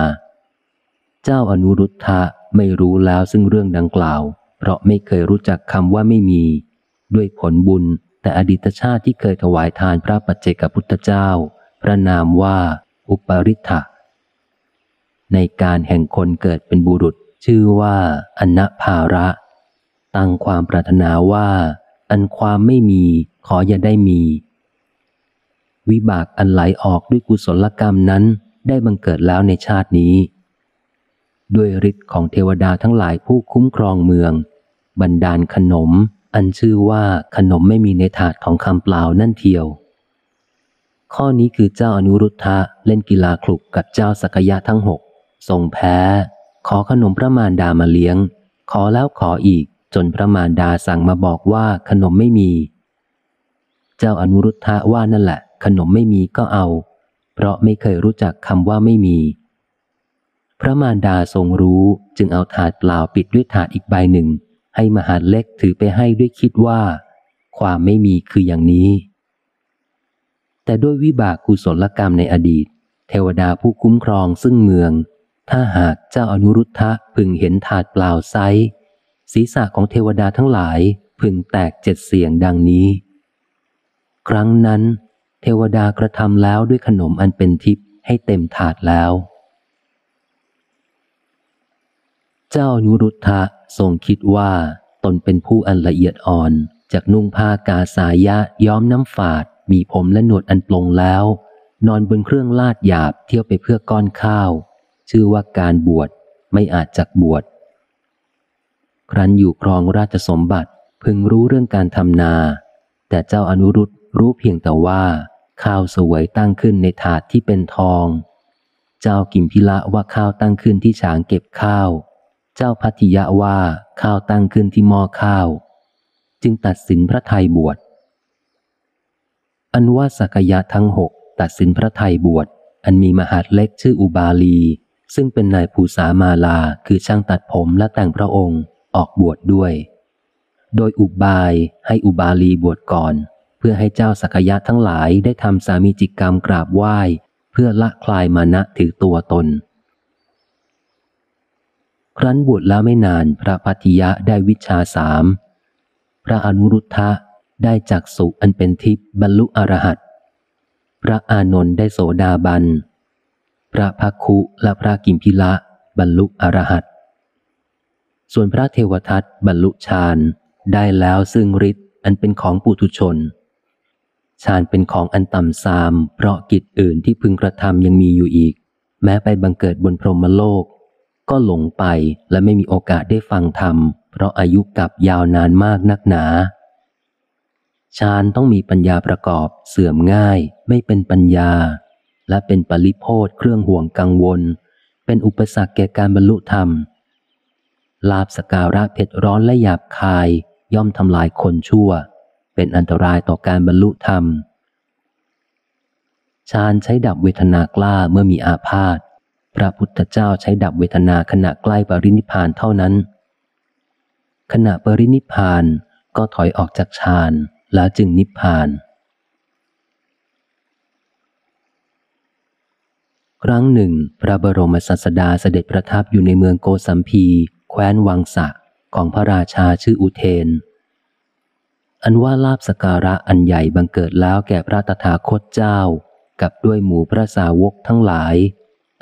เจ้าอนุรุทธะไม่รู้แล้วซึ่งเรื่องดังกล่าว เพราะไม่เคยรู้จักคำว่าไม่มี ด้วยผลบุญแต่อดีตชาติที่เคยถวายทานพระปัจเจกพุทธเจ้า พระนามว่า อุปริทธะในการแห่งคนเกิดเป็นบุรุษชื่อว่าอนภาระ ตั้งความปรารถนาว่า อันความไม่มีขออย่าได้มี วิบากอันไหลออกด้วยกุศลกรรมนั้นได้บังเกิดแล้วในชาตินี้ ด้วยฤทธิ์ของเทวดาทั้งหลายผู้คุ้มครองเมือง บันดาลขนม อันชื่อว่าขนมไม่มีในถาดของคำเปล่านั่นเทียว ข้อนี้คือเจ้าอนุรุทธะเล่นกีฬาคลุกกับเจ้าสักยะทั้งหกทรงแพ้ ขอขนมพระมารดามาเลี้ยง ขอแล้วขออีก จนพระมารดาสั่งมาบอกว่าขนมไม่มี เจ้าอนุรุทธะว่านั่นแหละ ขนมไม่มีก็เอา เพราะไม่เคยรู้จักคำว่าไม่มี พระมารดาทรงรู้จึงเอาถาดเปล่าปิดด้วยถาดอีกใบหนึ่ง ให้มหาเล็กถือไปให้ด้วยคิดว่า ความไม่มีคืออย่างนี้ แต่ด้วยวิบากกุศลกรรมในอดีต เทวดาผู้คุ้มครองซึ่งเมือง ถ้าหากเจ้าอนุรุทธะพึงเห็นถาดเปล่าไซศีรษะของเทวดาทั้งหลายพึงแตกเจ็ดเสียงดังนี้ ครั้งนั้น เทวดากระทำแล้วด้วยขนมอันเป็นทิพย์ให้เต็มถาดแล้ว เจ้านุรุทธะทรงคิดว่าตนเป็นผู้อันละเอียดอ่อนจากนุ่งผ้ากาสายะย้อมน้ำฝาด มีผมและหนวดอันปลงแล้ว นอนบนเครื่องลาดหยาบเที่ยวไปเพื่อก้อนข้าว ชื่อว่าการบวชไม่อาจจักบวช ครั้นอยู่ครองราชสมบัติพึงรู้เรื่องการทำนา แต่เจ้าอนุรุตรู้เพียงแต่ว่า ข้าวสวยตั้งขึ้นในถาดที่เป็นทอง เจ้ากิมพิละว่าข้าวตั้งขึ้นที่ฉางเก็บข้าว เจ้าพัทยะว่าข้าวตั้งขึ้นที่หม้อข้าว จึงตัดสินพระไทยบวช อันว่าสักยะทั้งหกตัดสินพระไทยบวช อันมีมหาดเล็กชื่ออุบาลี ซึ่งเป็นนายภูสามาลาคือช่างตัดผมและแต่งพระองค์ออกบวชดด้วย โดยอุบายให้อุบาลีบวชก่อน เพื่อให้เจ้าสักยะทั้งหลายได้ทำสามีจิกกรรมกราบไหว้ เพื่อละคลายมานะถือตัวตน ครั้นบวชแล้วไม่นานพระพัทิยะได้วิชาสามพระอนุรุทธะ ได้จักสุอันเป็นทิพย์บรรลุอรหัตพระอานนท์ได้โสดาบัน พระพักคุและพระกิมพิละบรรลุอรหัตส่วนพระเทวทัตบรรลุฌานได้แล้วซึ่งฤทธิ์อันเป็นของปุถุชนฌานเป็นของอันต่ำซาม เพราะกิจอื่นที่พึงกระทำยังมีอยู่อีก แม้ไปบังเกิดบนพรหมโลก ก็หลงไปและไม่มีโอกาสได้ฟังธรรม เพราะอายุกับยาวนานมากนักหนา ฌานต้องมีปัญญาประกอบเสื่อมง่าย ไม่เป็นปัญญา และเป็นปริโพธเครื่องห่วงกังวล เป็นอุปสรรคแก่การบรรลุธรรม ลาบสการะเผ็ดร้อนและหยาบคายย่อมทำลายคนชั่ว เป็นอันตรายต่อการบรรลุธรรมฌานใช้ดับเวทนากล้าเมื่อมีอาพาธพระพุทธเจ้าใช้ดับเวทนาขณะใกล้ปรินิพานเท่านั้น ขณะปรินิพานก็ถอยออกจากฌาน แล้วจึงนิพพาน ครั้งหนึ่ง พระบรมศาสดาเสด็จประทับอยู่ในเมืองโกสัมพี แคว้นวังสะของพระราชาชื่ออุเทน อันว่าลาบสการะอันใหญ่บังเกิดแล้วแก่พระตถาคตเจ้า กับด้วยหมู่พระสาวกทั้งหลาย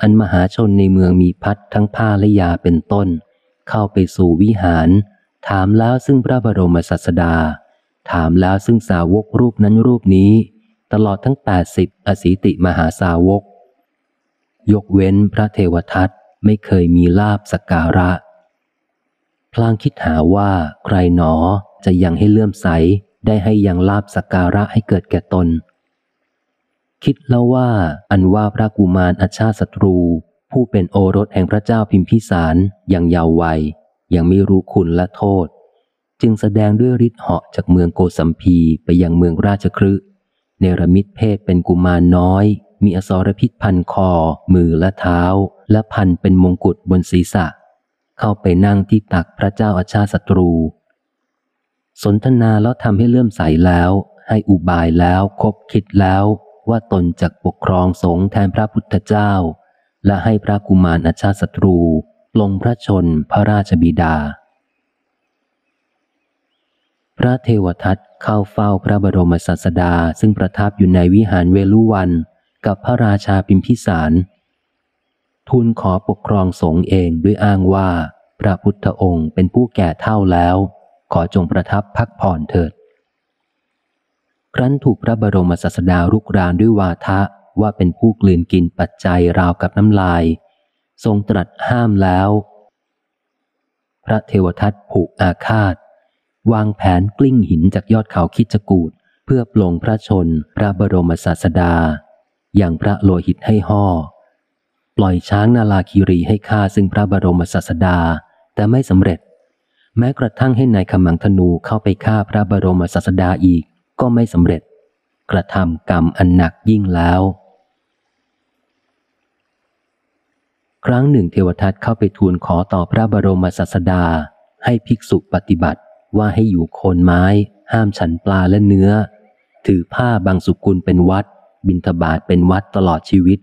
อันมหาชนในเมืองมีพัดทั้งผ้าและยาเป็นต้น เข้าไปสู่วิหาร ถามแล้วซึ่งพระบรมศาสดา ถามแล้วซึ่งสาวกรูปนั้นรูปนี้ ตลอดทั้งแปดสิบอสีติมหาสาวก ยกเว้นพระเทวทัตไม่เคยมีลาบสการะ พลางคิดหาว่าใครหนอจะยังให้เลื่อมใสได้ให้ยังลาบสกการะให้เกิดแก่ตน คิดแล้วว่าอันว่าพระกุมารอาชาศัตรู ผู้เป็นโอรสแห่งพระเจ้าพิมพิสารยังยาววัยยังไม่รู้คุณและโทษ จึงแสดงด้วยฤทธิ์เหาะจากเมืองโกสัมพีไปยังเมืองราชครึเนรมิตเพศเป็นกุมารน้อย มีอสรพิษพันคอ มือและเท้า และพันเป็นมงกุฎบนศีรษะ เข้าไปนั่งที่ตักพระเจ้าอาชาศัตรู สนทนาแล้วทำให้เลื่อมใสแล้ว ให้อุบายแล้วคบคิดแล้ว ว่าตนจะปกครองสงฆ์แทนพระพุทธเจ้า และให้พระกุมารอาชาศัตรู ลงพระชนพระราชบิดา พระเทวทัตเข้าเฝ้าพระบรมศาสดาซึ่งประทับอยู่ในวิหารเวลุวัน กับพระราชาพิมพิสาร ทูลขอปกครองสงฆ์เองด้วยอ้างว่า พระพุทธองค์เป็นผู้แก่เท่าแล้ว ขอจงประทับพักผ่อนเถิด ครั้นถูกพระบรมศาสดารุกรานด้วยวาทะว่าเป็นผู้กลืนกินปัจจัยราวกับน้ำลาย ทรงตรัสห้ามแล้ว พระเทวทัตผูกอาฆาต วางแผนกลิ้งหินจากยอดเขาคิจกูดเพื่อปลงพระชนพระบรมศาสดา อย่างพระโลหิตให้ห่อปล่อยช้างนาลาคีรีให้ฆ่าซึ่งพระบรมศาสดา แต่ไม่สำเร็จ แม้กระทั่งให้นายขมังธนูเข้าไปฆ่าพระบรมศาสดาอีกก็ไม่สำเร็จ กระทำกรรมอันหนักยิ่งแล้ว ครั้งหนึ่งเทวทัตเข้าไปทูลขอต่อพระบรมศาสดาให้ภิกษุปฏิบัติ ว่าให้อยู่โคนไม้ ห้ามฉันปลาและเนื้อ ถือผ้าบางสุกุลเป็นวัด บิณฑบาตเป็นวัดตลอดชีวิต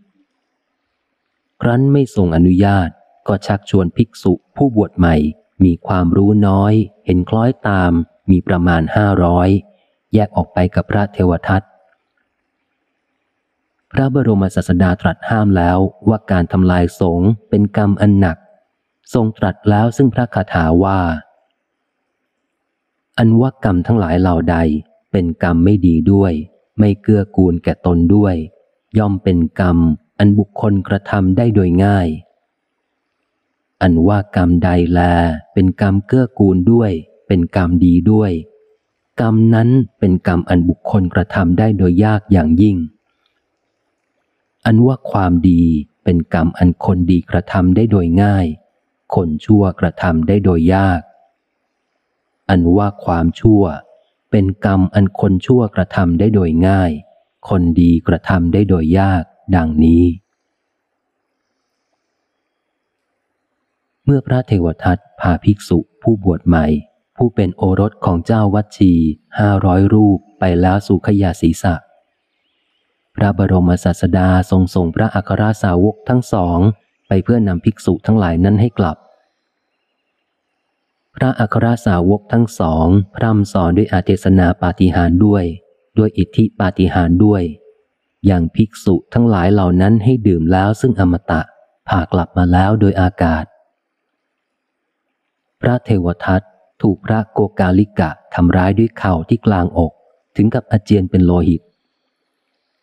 ครั้นไม่ทรงอนุญาตก็ชักชวนภิกษุผู้บวชใหม่ มีความรู้น้อย เห็นคล้อยตาม มีประมาณห้าร้อยแยกออกไปกับพระเทวทัตพระบรมศาสดาตรัสห้ามแล้วว่าการทำลายสงฆ์เป็นกรรมอันหนัก ทรงตรัสแล้วซึ่งพระคาถาว่า อันว่ากรรมทั้งหลายเหล่าใด เป็นกรรมไม่ดีด้วย ไม่เกื้อกูลแก่ตนด้วย ย่อมเป็นกรรม อันบุคคลกระทำได้โดยง่าย อันว่ากรรมใดแล เป็นกรรมเกื้อกูลด้วย เป็นกรรมดีด้วย กรรมนั้นเป็นกรรมอันบุคคลกระทำได้โดยยากอย่างยิ่ง อันว่าความดีเป็นกรรมอันคนดีกระทำได้โดยง่าย คนชั่วกระทำได้โดยยาก อันว่าความชั่ว เป็นกรรมอันคนชั่วกระทำได้โดยง่าย คนดีกระทำได้โดยยากดังนี้ เมื่อพระเทวทัตพาภิกษุผู้บวชใหม่ ผู้เป็นโอรสของเจ้าวัดชีห้าร้อยรูปไปแล้วสู่ขยาศีสะพระบรมศาสดาทรงส่งพระอัครสาวกทั้งสอง ไปเพื่อนำภิกษุทั้งหลายนั้นให้กลับ พระอัครสาวกทั้งสองพร่ำสอนด้วยอาเทศนาปาฏิหาริย์ด้วย ด้วยอิทธิปาฏิหาริย์ด้วย อย่างภิกษุทั้งหลายเหล่านั้นให้ดื่มแล้วซึ่งอมตะผ่ากลับมาแล้วโดยอากาศ พระเทวทัตถูกพระโกกาลิกะทำร้ายด้วยเข่าที่กลางอก ถึงกับอาเจียนเป็นโลหิต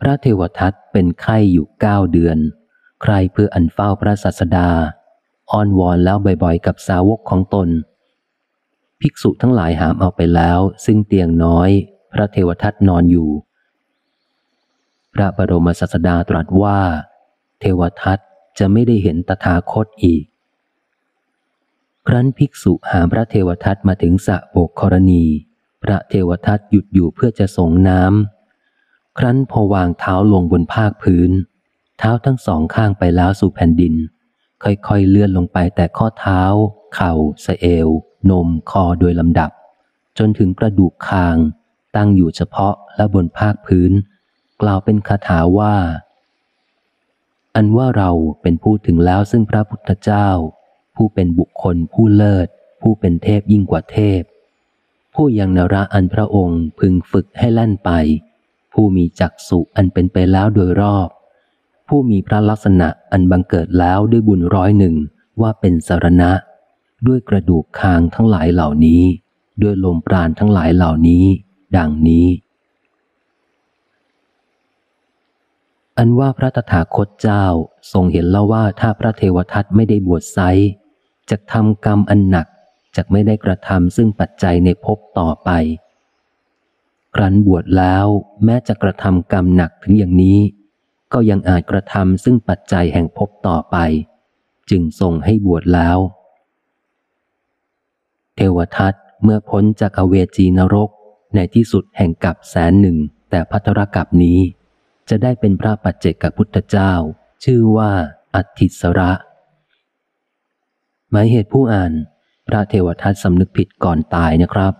พระเทวทัตเป็นไข้อยู่เก้าเดือน ใครเพื่ออันเฝ้าพระสัสดา อ้อนวอนแล้วบ่อยๆ กับสาวกของตน ภิกษุทั้งหลายหามเอาไปแล้ว ซึ่งเตียงน้อย พระเทวทัตนอนอยู่ พระบรมสัสดาตรัสว่า เทวทัตจะไม่ได้เห็นตถาคตอีก ครั้นภิกษุหามพระเทวทัตมาถึงสะโบกกรณี พระเทวทัตหยุดอยู่เพื่อจะส่งน้ำครั้นพอวางเท้าลงบนภาคพื้น เท้าทั้งสองข้างไปแล้วสู่แผ่นดิน ค่อยๆเลื่อนลงไปแต่ข้อเท้า เข่าสะเอว นมคอโดยลำดับ จนถึงกระดูกคาง ตั้งอยู่เฉพาะและบนภาคพื้น กล่าวเป็นคาถาว่า อันว่าเราเป็นผู้ถึงแล้วซึ่งพระพุทธเจ้า ผู้เป็นบุคคลผู้เลิศ ผู้เป็นเทพยิ่งกว่าเทพ ผู้ยังนระอันพระองค์พึงฝึกให้แล่นไป ผู้มีจักสุอันเป็นไปแล้วโดยรอบ ผู้มีพระลักษณะอันบังเกิดแล้วด้วยบุญร้อยหนึ่งว่าเป็นสารณะ ด้วยกระดูกคางทั้งหลายเหล่านี้ ด้วยลมปราณทั้งหลายเหล่านี้ ดังนี้ อันว่าพระตถาคตเจ้าทรงเห็นแล้วว่าถ้าพระเทวทัตไม่ได้บวชไซจะทำกรรมอันหนักจะไม่ได้กระทำซึ่งปัจจัยในภพต่อไป ครั้นบวชแล้วแม้จะกระทำกรรมหนักถึงอย่างนี้ ก็ยังอาจกระทำซึ่งปัจจัยแห่งภพต่อไป จึงทรงให้บวชแล้ว เทวทัตเมื่อพ้นจากอเวจีนรก ในที่สุดแห่งกับแสนหนึ่ง แต่พัทรกับนี้ จะได้เป็นพระปัจเจกพุทธเจ้า ชื่อว่าอัติสระ หมายเหตุผู้อ่าน พระเทวทัตสำนึกผิดก่อนตายนะครับ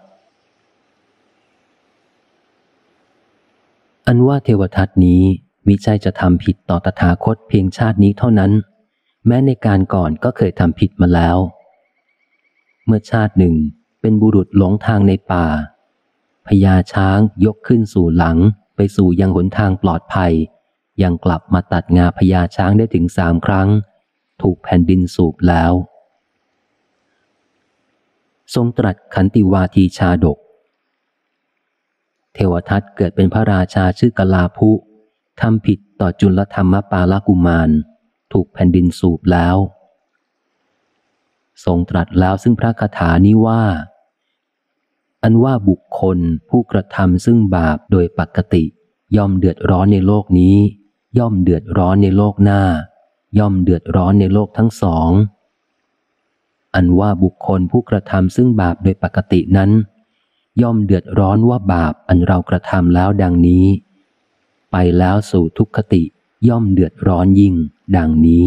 อันว่าเทวทัตนี้มิใช่จะทำผิดต่อตถาคตเพียงชาตินี้เท่านั้น แม้ในการก่อนก็เคยทำผิดมาแล้ว เมื่อชาติหนึ่งเป็นบุรุษหลงทางในป่าพญาช้างยกขึ้นสู่หลังไปสู่ยังหนทางปลอดภัย ยังกลับมาตัดงาพญาช้างได้ถึงสามครั้ง ถูกแผ่นดินสูบแล้ว ทรงตรัสขันติวาทีชาดก เทวทัตเกิดเป็นพระราชาชื่อกลาภุทำผิดต่อจุลธรรมปาลกุมาร ถูกแผ่นดินสูบแล้ว ทรงตรัสแล้วซึ่งพระคาถานี้ว่า อันว่าบุคคลผู้กระทำซึ่งบาปโดยปกติ ย่อมเดือดร้อนในโลกนี้ ย่อมเดือดร้อนในโลกหน้า ย่อมเดือดร้อนในโลกทั้งสอง อันว่าบุคคลผู้กระทำซึ่งบาปโดยปกตินั้น ย่อมเดือดร้อนว่าบาปอันเรากระทำแล้วดังนี้ ไปแล้วสู่ทุกขติย่อมเดือดร้อนยิ่ง ดังนี้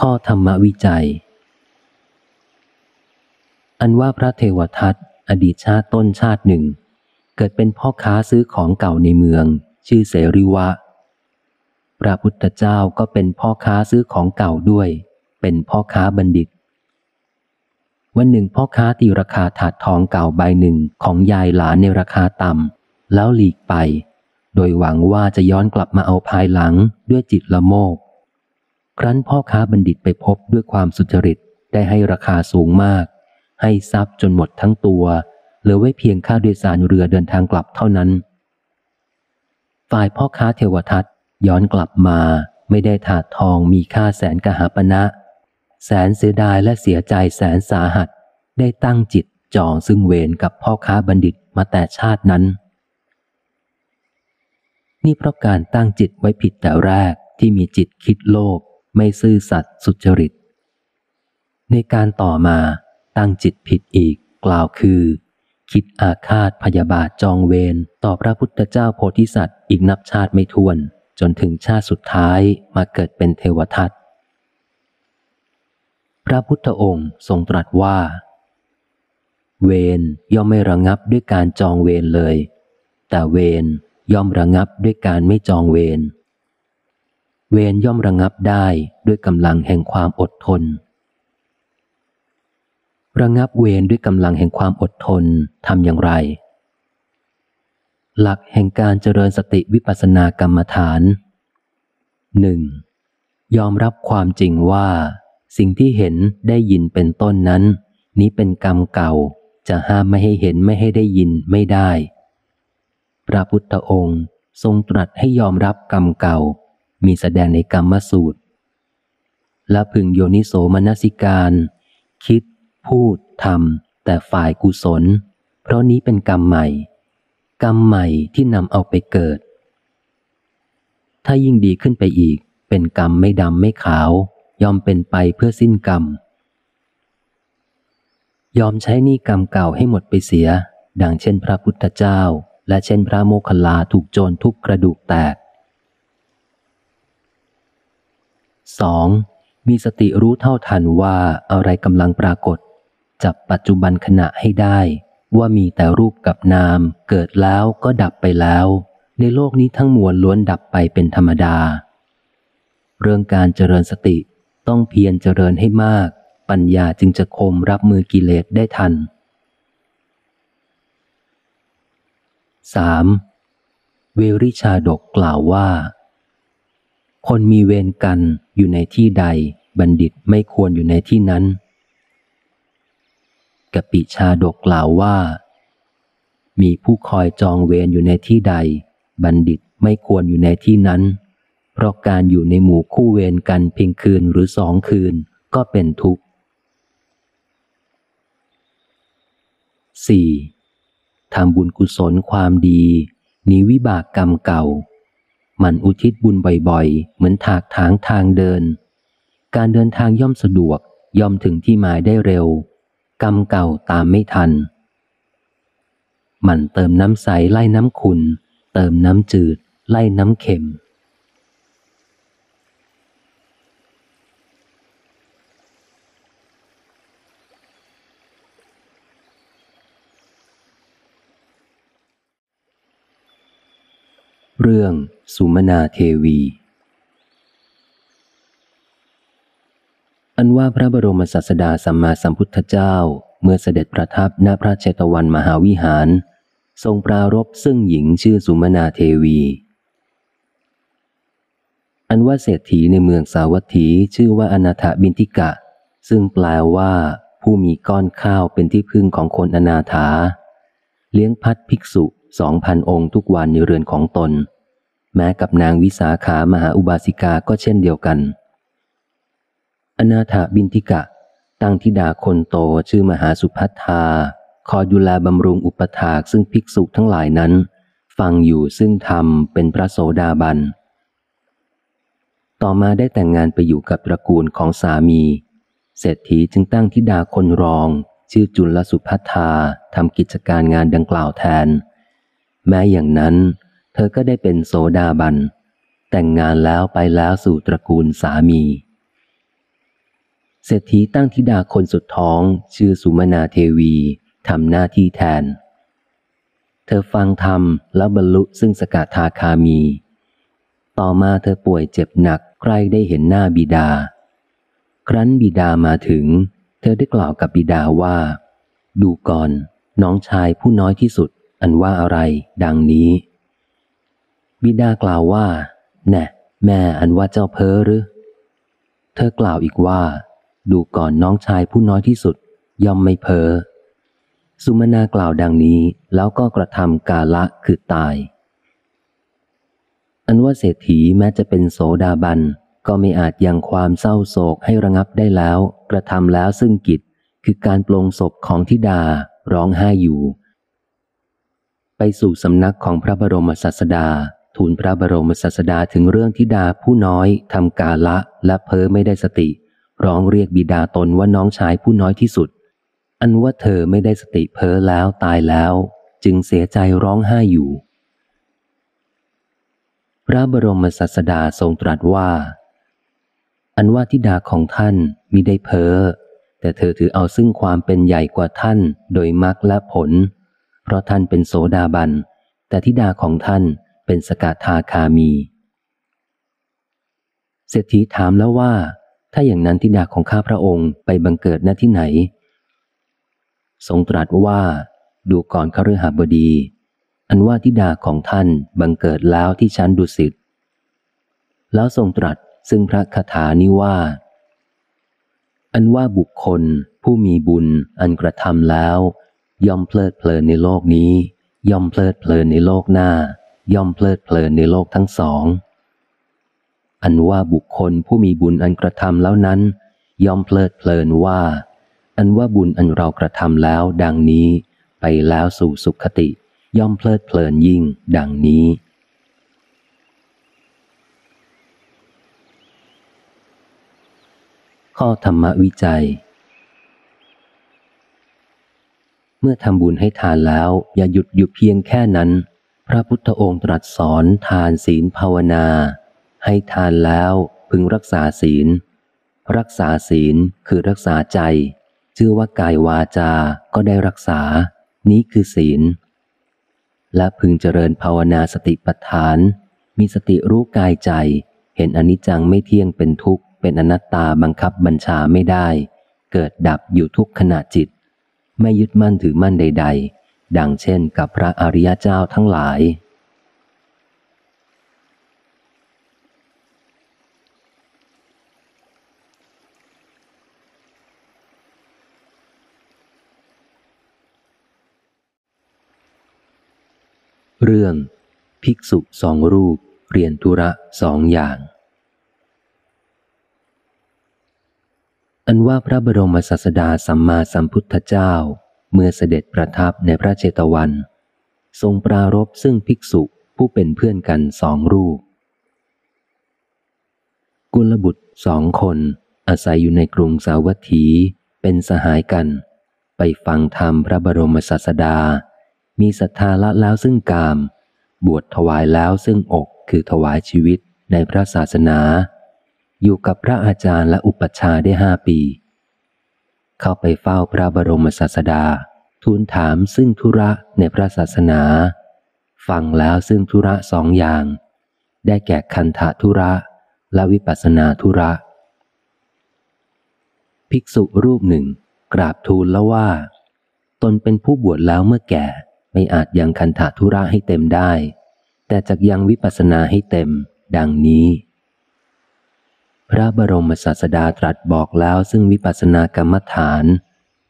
ข้อธรรมวิจัย อันว่าพระเทวทัตอดีตชาติต้นชาติหนึ่ง เกิดเป็นพ่อค้าซื้อของเก่าในเมือง ชื่อเสริวะ พระพุทธเจ้าก็เป็นพ่อค้าซื้อของเก่าด้วย เป็นพ่อค้าบัณฑิต วันหนึ่งพ่อค้าตีราคาถาดทองเก่าใบหนึ่งของยายหลานในราคาต่ำแล้วหลีกไป โดยหวังว่าจะย้อนกลับมาเอาภายหลังด้วยจิตละโมบ ครั้นพ่อค้าบัณฑิตไปพบด้วยความสุจริตได้ให้ราคาสูงมาก ให้ทรัพย์จนหมดทั้งตัวเหลือไว้เพียงค่าโดยสารเรือเดินทางกลับเท่านั้น ฝ่ายพ่อค้าเทวทัตย้อนกลับมาไม่ได้ถาดทองมีค่าแสนกหาปณะแสนเสียดายและเสียใจแสนสาหัส ได้ตั้งจิตจองซึ่งเวรกับพ่อค้าบัณฑิตมาแต่ชาตินั้น นี่เพราะการตั้งจิตไว้ผิดแต่แรกที่มีจิตคิดโลภ ไม่ซื่อสัตย์สุจริต ในการต่อมาตั้งจิตผิดอีกกล่าวคือ คิดอาฆาตพยาบาทจองเวรต่อพระพุทธเจ้าโพธิสัตว์อีกนับชาติไม่ถ้วน จนถึงชาติสุดท้ายมาเกิดเป็นเทวทัตพระพุทธองค์ทรงตรัสว่า เวรย่อมไม่ระงับด้วยการจองเวรเลย แต่เวรย่อมระงับด้วยการไม่จองเวร เวรย่อมระงับได้ด้วยกำลังแห่งความอดทน ระงับเวรด้วยกำลังแห่งความอดทนทำอย่างไร หลักแห่งการเจริญสติวิปัสสนากรรมฐานหนึ่งยอมรับความจริงว่า สิ่งที่เห็นได้ยินเป็นต้นนั้น นี้เป็นกรรมเก่าจะห้ามไม่ให้เห็นไม่ให้ได้ยินไม่ได้ พระพุทธองค์ทรงตรัสให้ยอมรับกรรมเก่า มีแสดงในกรรมสูตร และพึงโยนิโสมนสิการ คิด พูดทำแต่ฝ่ายกุศล เพราะนี้เป็นกรรมใหม่ กรรมใหม่ที่นำเอาไปเกิด ถ้ายิ่งดีขึ้นไปอีก เป็นกรรมไม่ดำไม่ขาว ยอมเป็นไปเพื่อสิ้นกรรม ยอมใช้นี้กรรมเก่าให้หมดไปเสีย ดังเช่นพระพุทธเจ้า และเช่นพระโมคคัลลาถูกโจรทุบกระดูกแตก 2. มีสติรู้เท่าทันว่าอะไรกำลังปรากฏ จับปัจจุบันขณะให้ได้ ว่ามีแต่รูปกับนาม เกิดแล้วก็ดับไปแล้ว ในโลกนี้ทั้งมวลล้วนดับไปเป็นธรรมดา เรื่องการเจริญสติต้องเพียรเจริญให้มาก ปัญญาจึงจะคมรับมือกิเลสได้ทัน 3. เวริชาดกกล่าวว่า คนมีเวรกันอยู่ในที่ใด บัณฑิตไม่ควรอยู่ในที่นั้นกปิชาดกกล่าวว่า มีผู้คอยจองเวรอยู่ในที่ใด บัณฑิตไม่ควรอยู่ในที่นั้น เพราะการอยู่ในหมู่คู่เวรกันเพียงคืนหรือสองคืนก็เป็นทุกข์ 4. ทำบุญกุศลความดีนีวิบากกรรมเก่า มันอุทิศบุญบ่อยๆ เหมือนถากถางทางเดิน การเดินทางย่อมสะดวกย่อมถึงที่หมายได้เร็ว กรรมเก่าตามไม่ทัน มันเติมน้ำใสไล่น้ำขุนเติมน้ำจืดไล่น้ำเค็ม เรื่องสุมนาเทวี อันว่าพระบรมศาสดาสัมมาสัมพุทธเจ้า เมื่อเสด็จประทับณพระเชตวันมหาวิหาร ทรงปรารบซึ่งหญิงชื่อสุมนาเทวี อันว่าเศรษฐีในเมืองสาวัตถีชื่อว่าอนาถบินทิกะ ซึ่งแปลว่า ผู้มีก้อนข้าวเป็นที่พึ่งของคนอนาถา เลี้ยงพัดภิกษุ สองพันองค์ทุกวันในเรือนของตน แม้กับนางวิสาขามหาอุบาสิกาก็เช่นเดียวกัน อนาถบินทิกะ ตั้งธิดาคนโตชื่อมหาสุพัทธาคอยดูแลบำรุงอุปถากซึ่งภิกษุทั้งหลายนั้น ฟังอยู่ซึ่งธรรมเป็นพระโสดาบัน ต่อมาได้แต่งงานไปอยู่กับตระกูลของสามี เศรษฐีจึงตั้งธิดาคนรอง ชื่อจุลสุพัฒาทำกิจการงานดังกล่าวแทน แม้อย่างนั้น เธอก็ได้เป็นโสดาบัน แต่งงานแล้วไปแล้วสู่ตระกูลสามีเศรษฐีตั้งธิดาคนสุดท้องชื่อสุมนาเทวีทำหน้าที่แทน เธอฟังธรรมแล้วบรรลุซึ่งสกทาคามี ต่อมาเธอป่วยเจ็บหนักใครได้เห็นหน้าบิดา ครั้นบิดามาถึง เธอได้กล่าวกับบิดาว่า ดูก่อน น้องชายผู้น้อยที่สุด อันว่าอะไร ดังนี้ บิดากล่าวว่า แน่แม่อันว่าเจ้าเพ้อหรือ เธอกล่าวอีกว่า ดูก่อนน้องชายผู้น้อยที่สุด ย่อมไม่เพ้อ สุมนากล่าวดังนี้แล้วก็กระทำกาละคือตาย อันว่าเศรษฐีแม้จะเป็นโสดาบันก็ไม่อาจยังความเศร้าโศกให้ระงับได้แล้ว กระทำแล้วซึ่งกิจคือการปลงศพของทิดาร้องไห้อยู่ ไปสู่สำนักของพระบรมศาสดา ทูลพระบรมศาสดาถึงเรื่องทิดาผู้น้อยทำกาละและเพ้อไม่ได้สติ ร้องเรียกบิดาตนว่าน้องชายผู้น้อยที่สุด อันว่าเธอไม่ได้สติเพ้อแล้วตายแล้ว จึงเสียใจร้องไห้อยู่ พระบรมศาสดาทรงตรัสว่า อันว่าทิดาของท่านมิได้เพ้อแต่เธอถือเอาซึ่งความเป็นใหญ่กว่าท่านโดยมรรคและผล เพราะท่านเป็นโสดาบัน แต่ทิดาของท่านเป็นสกทาคามี เศรษฐีถามแล้วว่า ถ้าอย่างนั้นทิดาของข้าพระองค์ไปบังเกิดณที่ไหน ทรงตรัสว่าดูก่อนคฤหบดี อันว่าทิดาของท่านบังเกิดแล้วที่ชั้นดุสิตแล้วทรงตรัสซึ่งพระคาถานี้ว่า อันว่าบุคคลผู้มีบุญอันกระทำแล้ว ย่อมเพลิดเพลินในโลกนี้ ย่อมเพลิดเพลินในโลกหน้า ย่อมเพลิดเพลินในโลกทั้งสอง อันว่าบุคคลผู้มีบุญอันกระทำแล้วนั้น ย่อมเพลิดเพลินว่า อันว่าบุญอันเรากระทำแล้วดังนี้ ไปแล้วสู่สุขติ ย่อมเพลิดเพลินยิ่ง ดังนี้ข้อธรรมวิจัย เมื่อทำบุญให้ทานแล้วอย่าหยุดอยู่เพียงแค่นั้น พระพุทธองค์ตรัสสอนทานศีลภาวนา ให้ทานแล้วพึงรักษาศีล รักษาศีลคือรักษาใจ ชื่อว่ากายวาจา ก็ได้รักษา นี้คือศีล และพึงเจริญภาวนาสติปัฏฐาน มีสติรู้กายใจ เห็นอนิจจังไม่เที่ยงเป็นทุกข์ เป็นอนัตตาบังคับบัญชาไม่ได้ เกิดดับอยู่ทุกขณะจิต ไม่ยึดมั่นถือมั่นใด ๆ ดังเช่นกับพระอริยเจ้าทั้งหลาย เรื่อง ภิกษุสองรูปเรียนธุระสองอย่าง อันว่าพระบรมศาสดาสัมมาสัมพุทธเจ้า เมื่อเสด็จประทับในพระเจตวัน ทรงปรารบซึ่งภิกษุผู้เป็นเพื่อนกันสองรูป กุลบุตรสองคนอาศัยอยู่ในกรุงสาวัตถี เป็นสหายกัน ไปฟังธรรมพระบรมศาสดา มีศรัทธาละแล้วซึ่งกาม บวชถวายแล้วซึ่งอกคือถวายชีวิตในพระศาสนา อยู่กับพระอาจารย์และอุปัชฌาย์ได้ห้าปี เข้าไปเฝ้าพระบรมศาสดา ทูลถามซึ่งธุระในพระศาสนา ฟังแล้วซึ่งธุระสองอย่าง ได้แก่คันธธุระและวิปัสนาธุระ ภิกษุรูปหนึ่ง กราบทูลแล้วว่า ตนเป็นผู้บวชแล้วเมื่อแก่ ไม่อาจยังคันถาธุระให้เต็มได้ แต่จะยังวิปัสนาให้เต็ม ดังนี้ พระบรมศาสดาตรัสบอกแล้วซึ่งวิปัสสนากรรมฐาน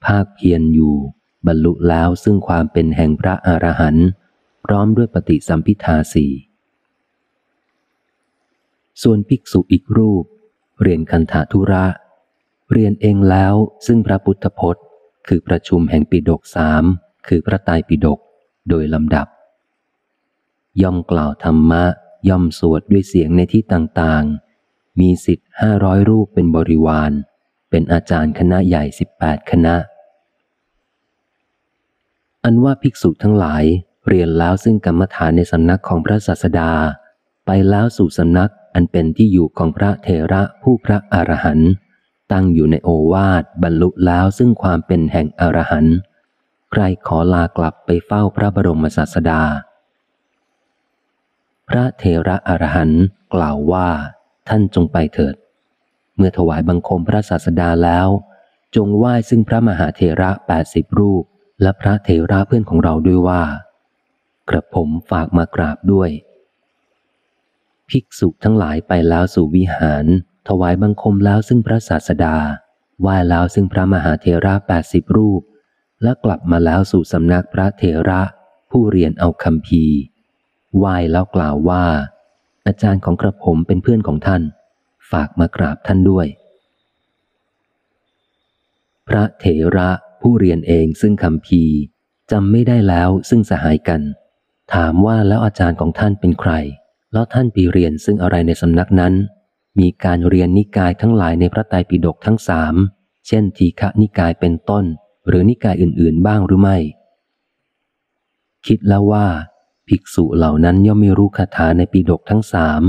ภาคเพียรอยู่ บรรลุแล้วซึ่งความเป็นแห่งพระอรหันต์พร้อมด้วยปฏิสัมพิทาสี่ส่วนภิกษุอีกรูป เรียนคันธาธุระ เรียนเองแล้วซึ่งพระพุทธพจน์ คือประชุมแห่งปิดกสามคือพระไตรปิฎกโดยลำดับ ย่อมกล่าวธรรมะ ย่อมสวดด้วยเสียงในที่ต่างๆ มีสิทธิ์ห้าร้อยรูปเป็นบริวาร เป็นอาจารย์คณะใหญ่สิบแปดคณะ อันว่าภิกษุทั้งหลายเรียนแล้วซึ่งกรรมฐานในสำนักของพระศาสดา ไปแล้วสู่สำนักอันเป็นที่อยู่ของพระเทระผู้พระอรหันต์ตั้งอยู่ในโอวาทบรรลุแล้วซึ่งความเป็นแห่งอรหันต์ใครขอลากลับไปเฝ้าพระบรมศาสดา พระเทระอรหันต์กล่าวว่า ท่านจงไปเถิด เมื่อถวายบังคมพระศาสดาแล้ว จงไหว้ซึ่งพระมหาเทระแปดสิบรูป และพระเทระเพื่อนของเราด้วยว่า กระผมฝากมากราบด้วย ภิกษุทั้งหลายไปแล้วสู่วิหาร ถวายบังคมแล้วซึ่งพระศาสดาไหว้แล้วซึ่งพระมหาเทระแปดสิบรูป และกลับมาแล้วสู่สำนักพระเทระผู้เรียนเอาคำพีไหว้แล้วกล่าวว่า อาจารย์ของกระผมเป็นเพื่อนของท่าน ฝากมากราบท่านด้วย พระเถระผู้เรียนเองซึ่งคำพีจำไม่ได้แล้วซึ่งสหายกัน ถามว่าแล้วอาจารย์ของท่านเป็นใคร แล้วท่านไปเรียนซึ่งอะไรในสำนักนั้น มีการเรียนนิกายทั้งหลายในพระไตรปิฎกทั้งสามเช่นทีฆนิกายเป็นต้น หรือนิกายอื่น ๆ บ้างหรือไม่ คิดแล้วว่า ภิกษุเหล่านั้นย่อมไม่รู้คาถาในปิฎกทั้งสาม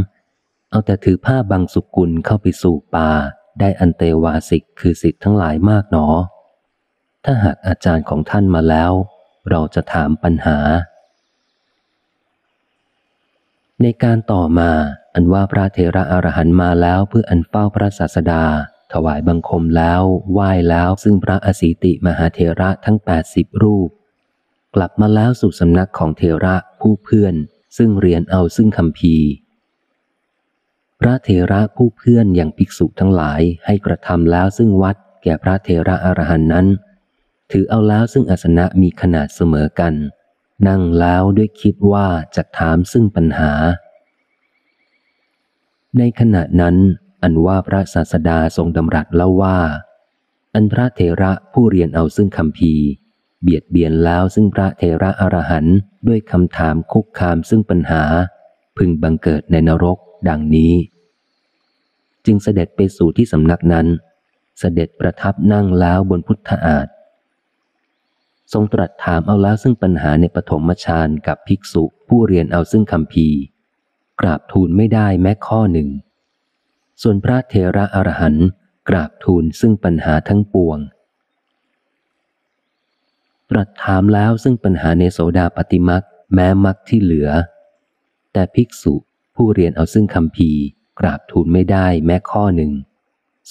เอาแต่ถือผ้าบางสุกุลเข้าไปสู่ป่า ได้อันเตวาสิกคือสิทธิ์ทั้งหลายมากหนอ ถ้าหากอาจารย์ของท่านมาแล้ว เราจะถามปัญหา ในการต่อมาอันว่าพระเทระอรหันมาแล้วเพื่ออันเฝ้าพระศาสดา ถวายบังคมแล้วไหว้แล้วซึ่งพระอสีติมหาเทระทั้งแปดสิบรูป กลับมาแล้วสู่สำนักของเทระ ผู้เพื่อน ซึ่งเรียนเอาซึ่งคำพีพระเทระผู้เพื่อนอย่างภิกษุทั้งหลายให้กระทำแล้วซึ่งวัดแก่พระเทระอรหันนั้น ถือเอาแล้วซึ่งอาสนะมีขนาดเสมอกัน นั่งแล้วด้วยคิดว่าจะถามซึ่งปัญหา ในขณะนั้น อันว่าพระศาสดาทรงดำรัสแล้วว่า อันพระเทระผู้เรียนเอาซึ่งคำพี เบียดเบียนแล้วซึ่งพระเทระอรหันต์ด้วยคำถามคุกคามซึ่งปัญหา พึงบังเกิดในนรกดังนี้ จึงเสด็จไปสู่ที่สำนักนั้น เสด็จประทับนั่งแล้วบนพุทธอาฏทรงตรัสถามเอาแล้วซึ่งปัญหาในปฐมฌานกับภิกษุผู้เรียนเอาซึ่งคำพีกราบทูลไม่ได้แม้ข้อหนึ่ง ส่วนพระเทระอรหันต์กราบทูลซึ่งปัญหาทั้งปวง ตรัสถามแล้วซึ่งปัญหาในโสดาปฏิมักแม้มักที่เหลือ แต่ภิกษุผู้เรียนเอาซึ่งคำพีกราบทูลไม่ได้แม้ข้อหนึ่ง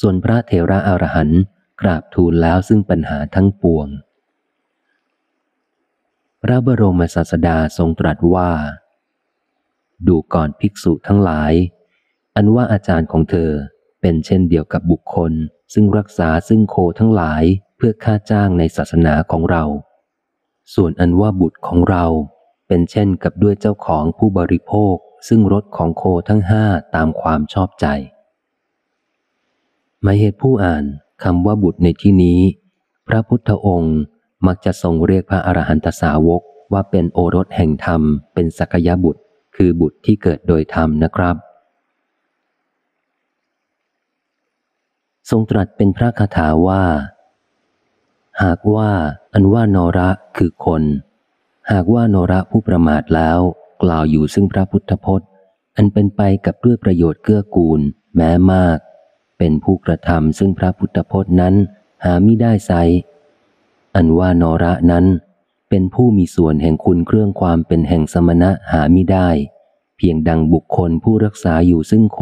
ส่วนพระเทระอรหันต์กราบทูลแล้วซึ่งปัญหาทั้งปวง พระบรมศาสดาทรงตรัสว่า ดูก่อนภิกษุทั้งหลาย อันว่าอาจารย์ของเธอเป็นเช่นเดียวกับบุคคล ซึ่งรักษาซึ่งโคทั้งหลายเพื่อค่าจ้างในศาสนาของเรา ส่วนอันว่าบุตรของเราเป็นเช่นกับด้วยเจ้าของผู้บริโภคซึ่งรถของโคทั้งห้าตามความชอบใจ หมายเหตุผู้อ่านคำว่าบุตรในที่นี้ พระพุทธองค์มักจะทรงเรียกพระอรหันตสาวกว่าเป็นโอรสแห่งธรรม เป็นสักยบุตร คือบุตรที่เกิดโดยธรรมนะครับ ทรงตรัสเป็นพระคาถาว่า หากว่าอันว่านระคือคน หากว่านระผู้ประมาทแล้ว กล่าวอยู่ซึ่งพระพุทธพจน์ อันเป็นไปกับด้วยประโยชน์เกื้อกูล แม้มาก เป็นผู้กระทำซึ่งพระพุทธพจน์นั้น หาไม่ได้ไซอันว่านระนั้น เป็นผู้มีส่วนแห่งคุณเครื่องความเป็นแห่งสมณะหาไม่ได้ เพียงดังบุคคลผู้รักษาอยู่ซึ่งโค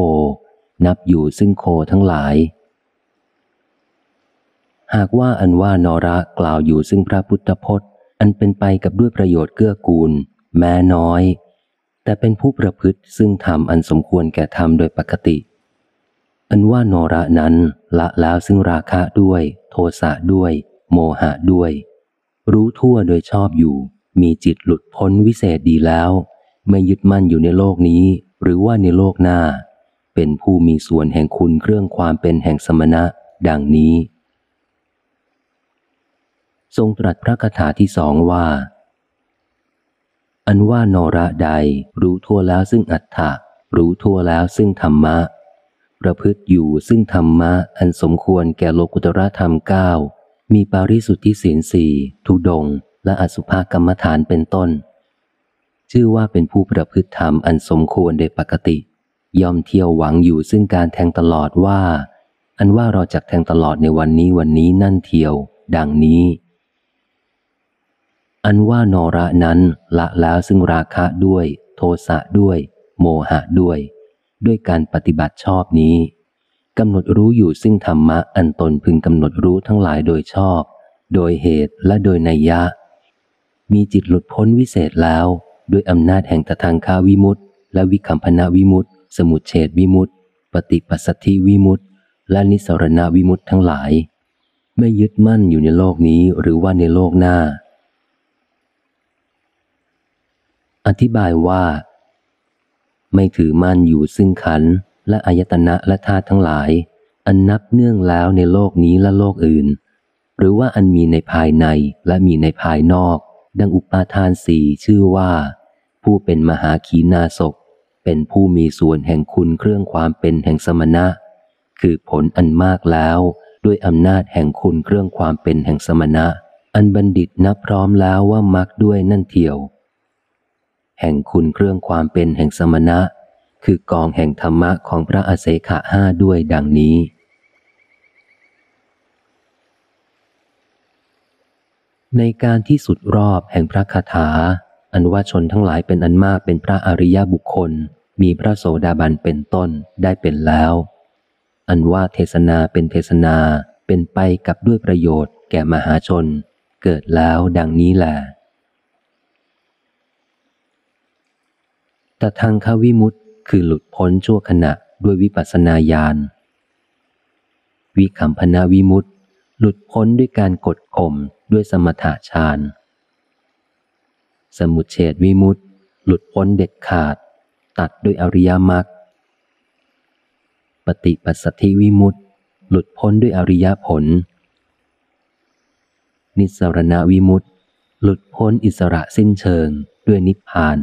นับอยู่ซึ่งโคทั้งหลาย หากว่าอันว่านระกล่าวอยู่ซึ่งพระพุทธพจน์ อันเป็นไปกับด้วยประโยชน์เกื้อกูล แม้น้อย แต่เป็นผู้ประพฤติซึ่งทำอันสมควรแก่ทำโดยปกติ อันว่านระนั้นละแล้วซึ่งราคะด้วย โทสะด้วย โมหะด้วย รู้ทั่วโดยชอบอยู่ มีจิตหลุดพ้นวิเศษดีแล้ว ไม่ยึดมั่นอยู่ในโลกนี้ หรือว่าในโลกหน้า เป็นผู้มีส่วนแห่งคุณเครื่องความเป็นแห่งสมณะ ดังนี้ ทรงตรัสพระคาถาที่สองว่า อันว่าโนระใดรู้ทั่วแล้วซึ่งอัฏฐะรู้ทั่วแล้วซึ่งธรรมะ ประพฤติอยู่ซึ่งธรรมะ อันสมควรแก่โลกุตระธรรมเก้ามีปาริสุทธิศีลสี่ทุดง และอสุภากรรมฐานเป็นต้น ชื่อว่าเป็นผู้ประพฤติธรรมอันสมควรโดยปกติ ย่อมเที่ยวหวังอยู่ซึ่งการแทงตลอดว่า อันว่าเราจะแทงตลอดในวันนี้วันนี้นั่นเที่ยว ดังนี้ อันว่านระนั้นละแล้วซึ่งราคะด้วย โทสะด้วย โมหะด้วย ด้วยการปฏิบัติชอบนี้กำหนดรู้อยู่ซึ่งธรรมะอันตนพึงกำหนดรู้ทั้งหลายโดยชอบ โดยเหตุและโดยนัยยะ มีจิตหลุดพ้นวิเศษแล้วด้วยอำนาจแห่งตทางคาวิมุตต์และวิคัมพนาวิมุตต์สมุเฉดวิมุตต์ปฏิปัสสธิวิมุตต์และนิสรณวิมุตต์ทั้งหลาย ไม่ยึดมั่นอยู่ในโลกนี้หรือว่าในโลกหน้า อธิบายว่า ไม่ถือมั่นอยู่ซึ่งขันและอายตนะและธาตุทั้งหลาย อันนับเนื่องแล้วในโลกนี้และโลกอื่น หรือว่าอันมีในภายในและมีในภายนอก ดังอุปาทานสี่ชื่อว่า ผู้เป็นมหาขีนาศกเป็นผู้มีส่วนแห่งคุณเครื่องความเป็นแห่งสมณะ คือผลอันมากแล้ว ด้วยอำนาจแห่งคุณเครื่องความเป็นแห่งสมณะ อันบัณฑิตนับพร้อมแล้วว่ามักด้วยนั่นเทียว แห่งคุณเครื่องความเป็นแห่งสมณะ คือกองแห่งธรรมะของพระอเศขะห้าด้วยดังนี้ ในการที่สุดรอบแห่งพระคาถา อันว่าชนทั้งหลายเป็นอันมากเป็นพระอริยบุคคล มีพระโสดาบันเป็นต้นได้เป็นแล้ว อันว่าเทศนาเป็นเทศนาเป็นไปกับด้วยประโยชน์แก่มหาชน เกิดแล้วดังนี้แหละ แต่ทางควิมุตต์คือหลุดพ้นชั่วขณะด้วยวิปัสนาญาณ วิคัมพนาวิมุตต์หลุดพ้นด้วยการกดข่มด้วยสมถะฌาน สมุเฉดวิมุตต์หลุดพ้นเด็ดขาด ตัดด้วยอริยมรรค ปฏิปัสสธิวิมุตต์หลุดพ้นด้วยอริยผล นิสรณวิมุตต์หลุดพ้นอิสระสิ้นเชิงด้วยนิพพาน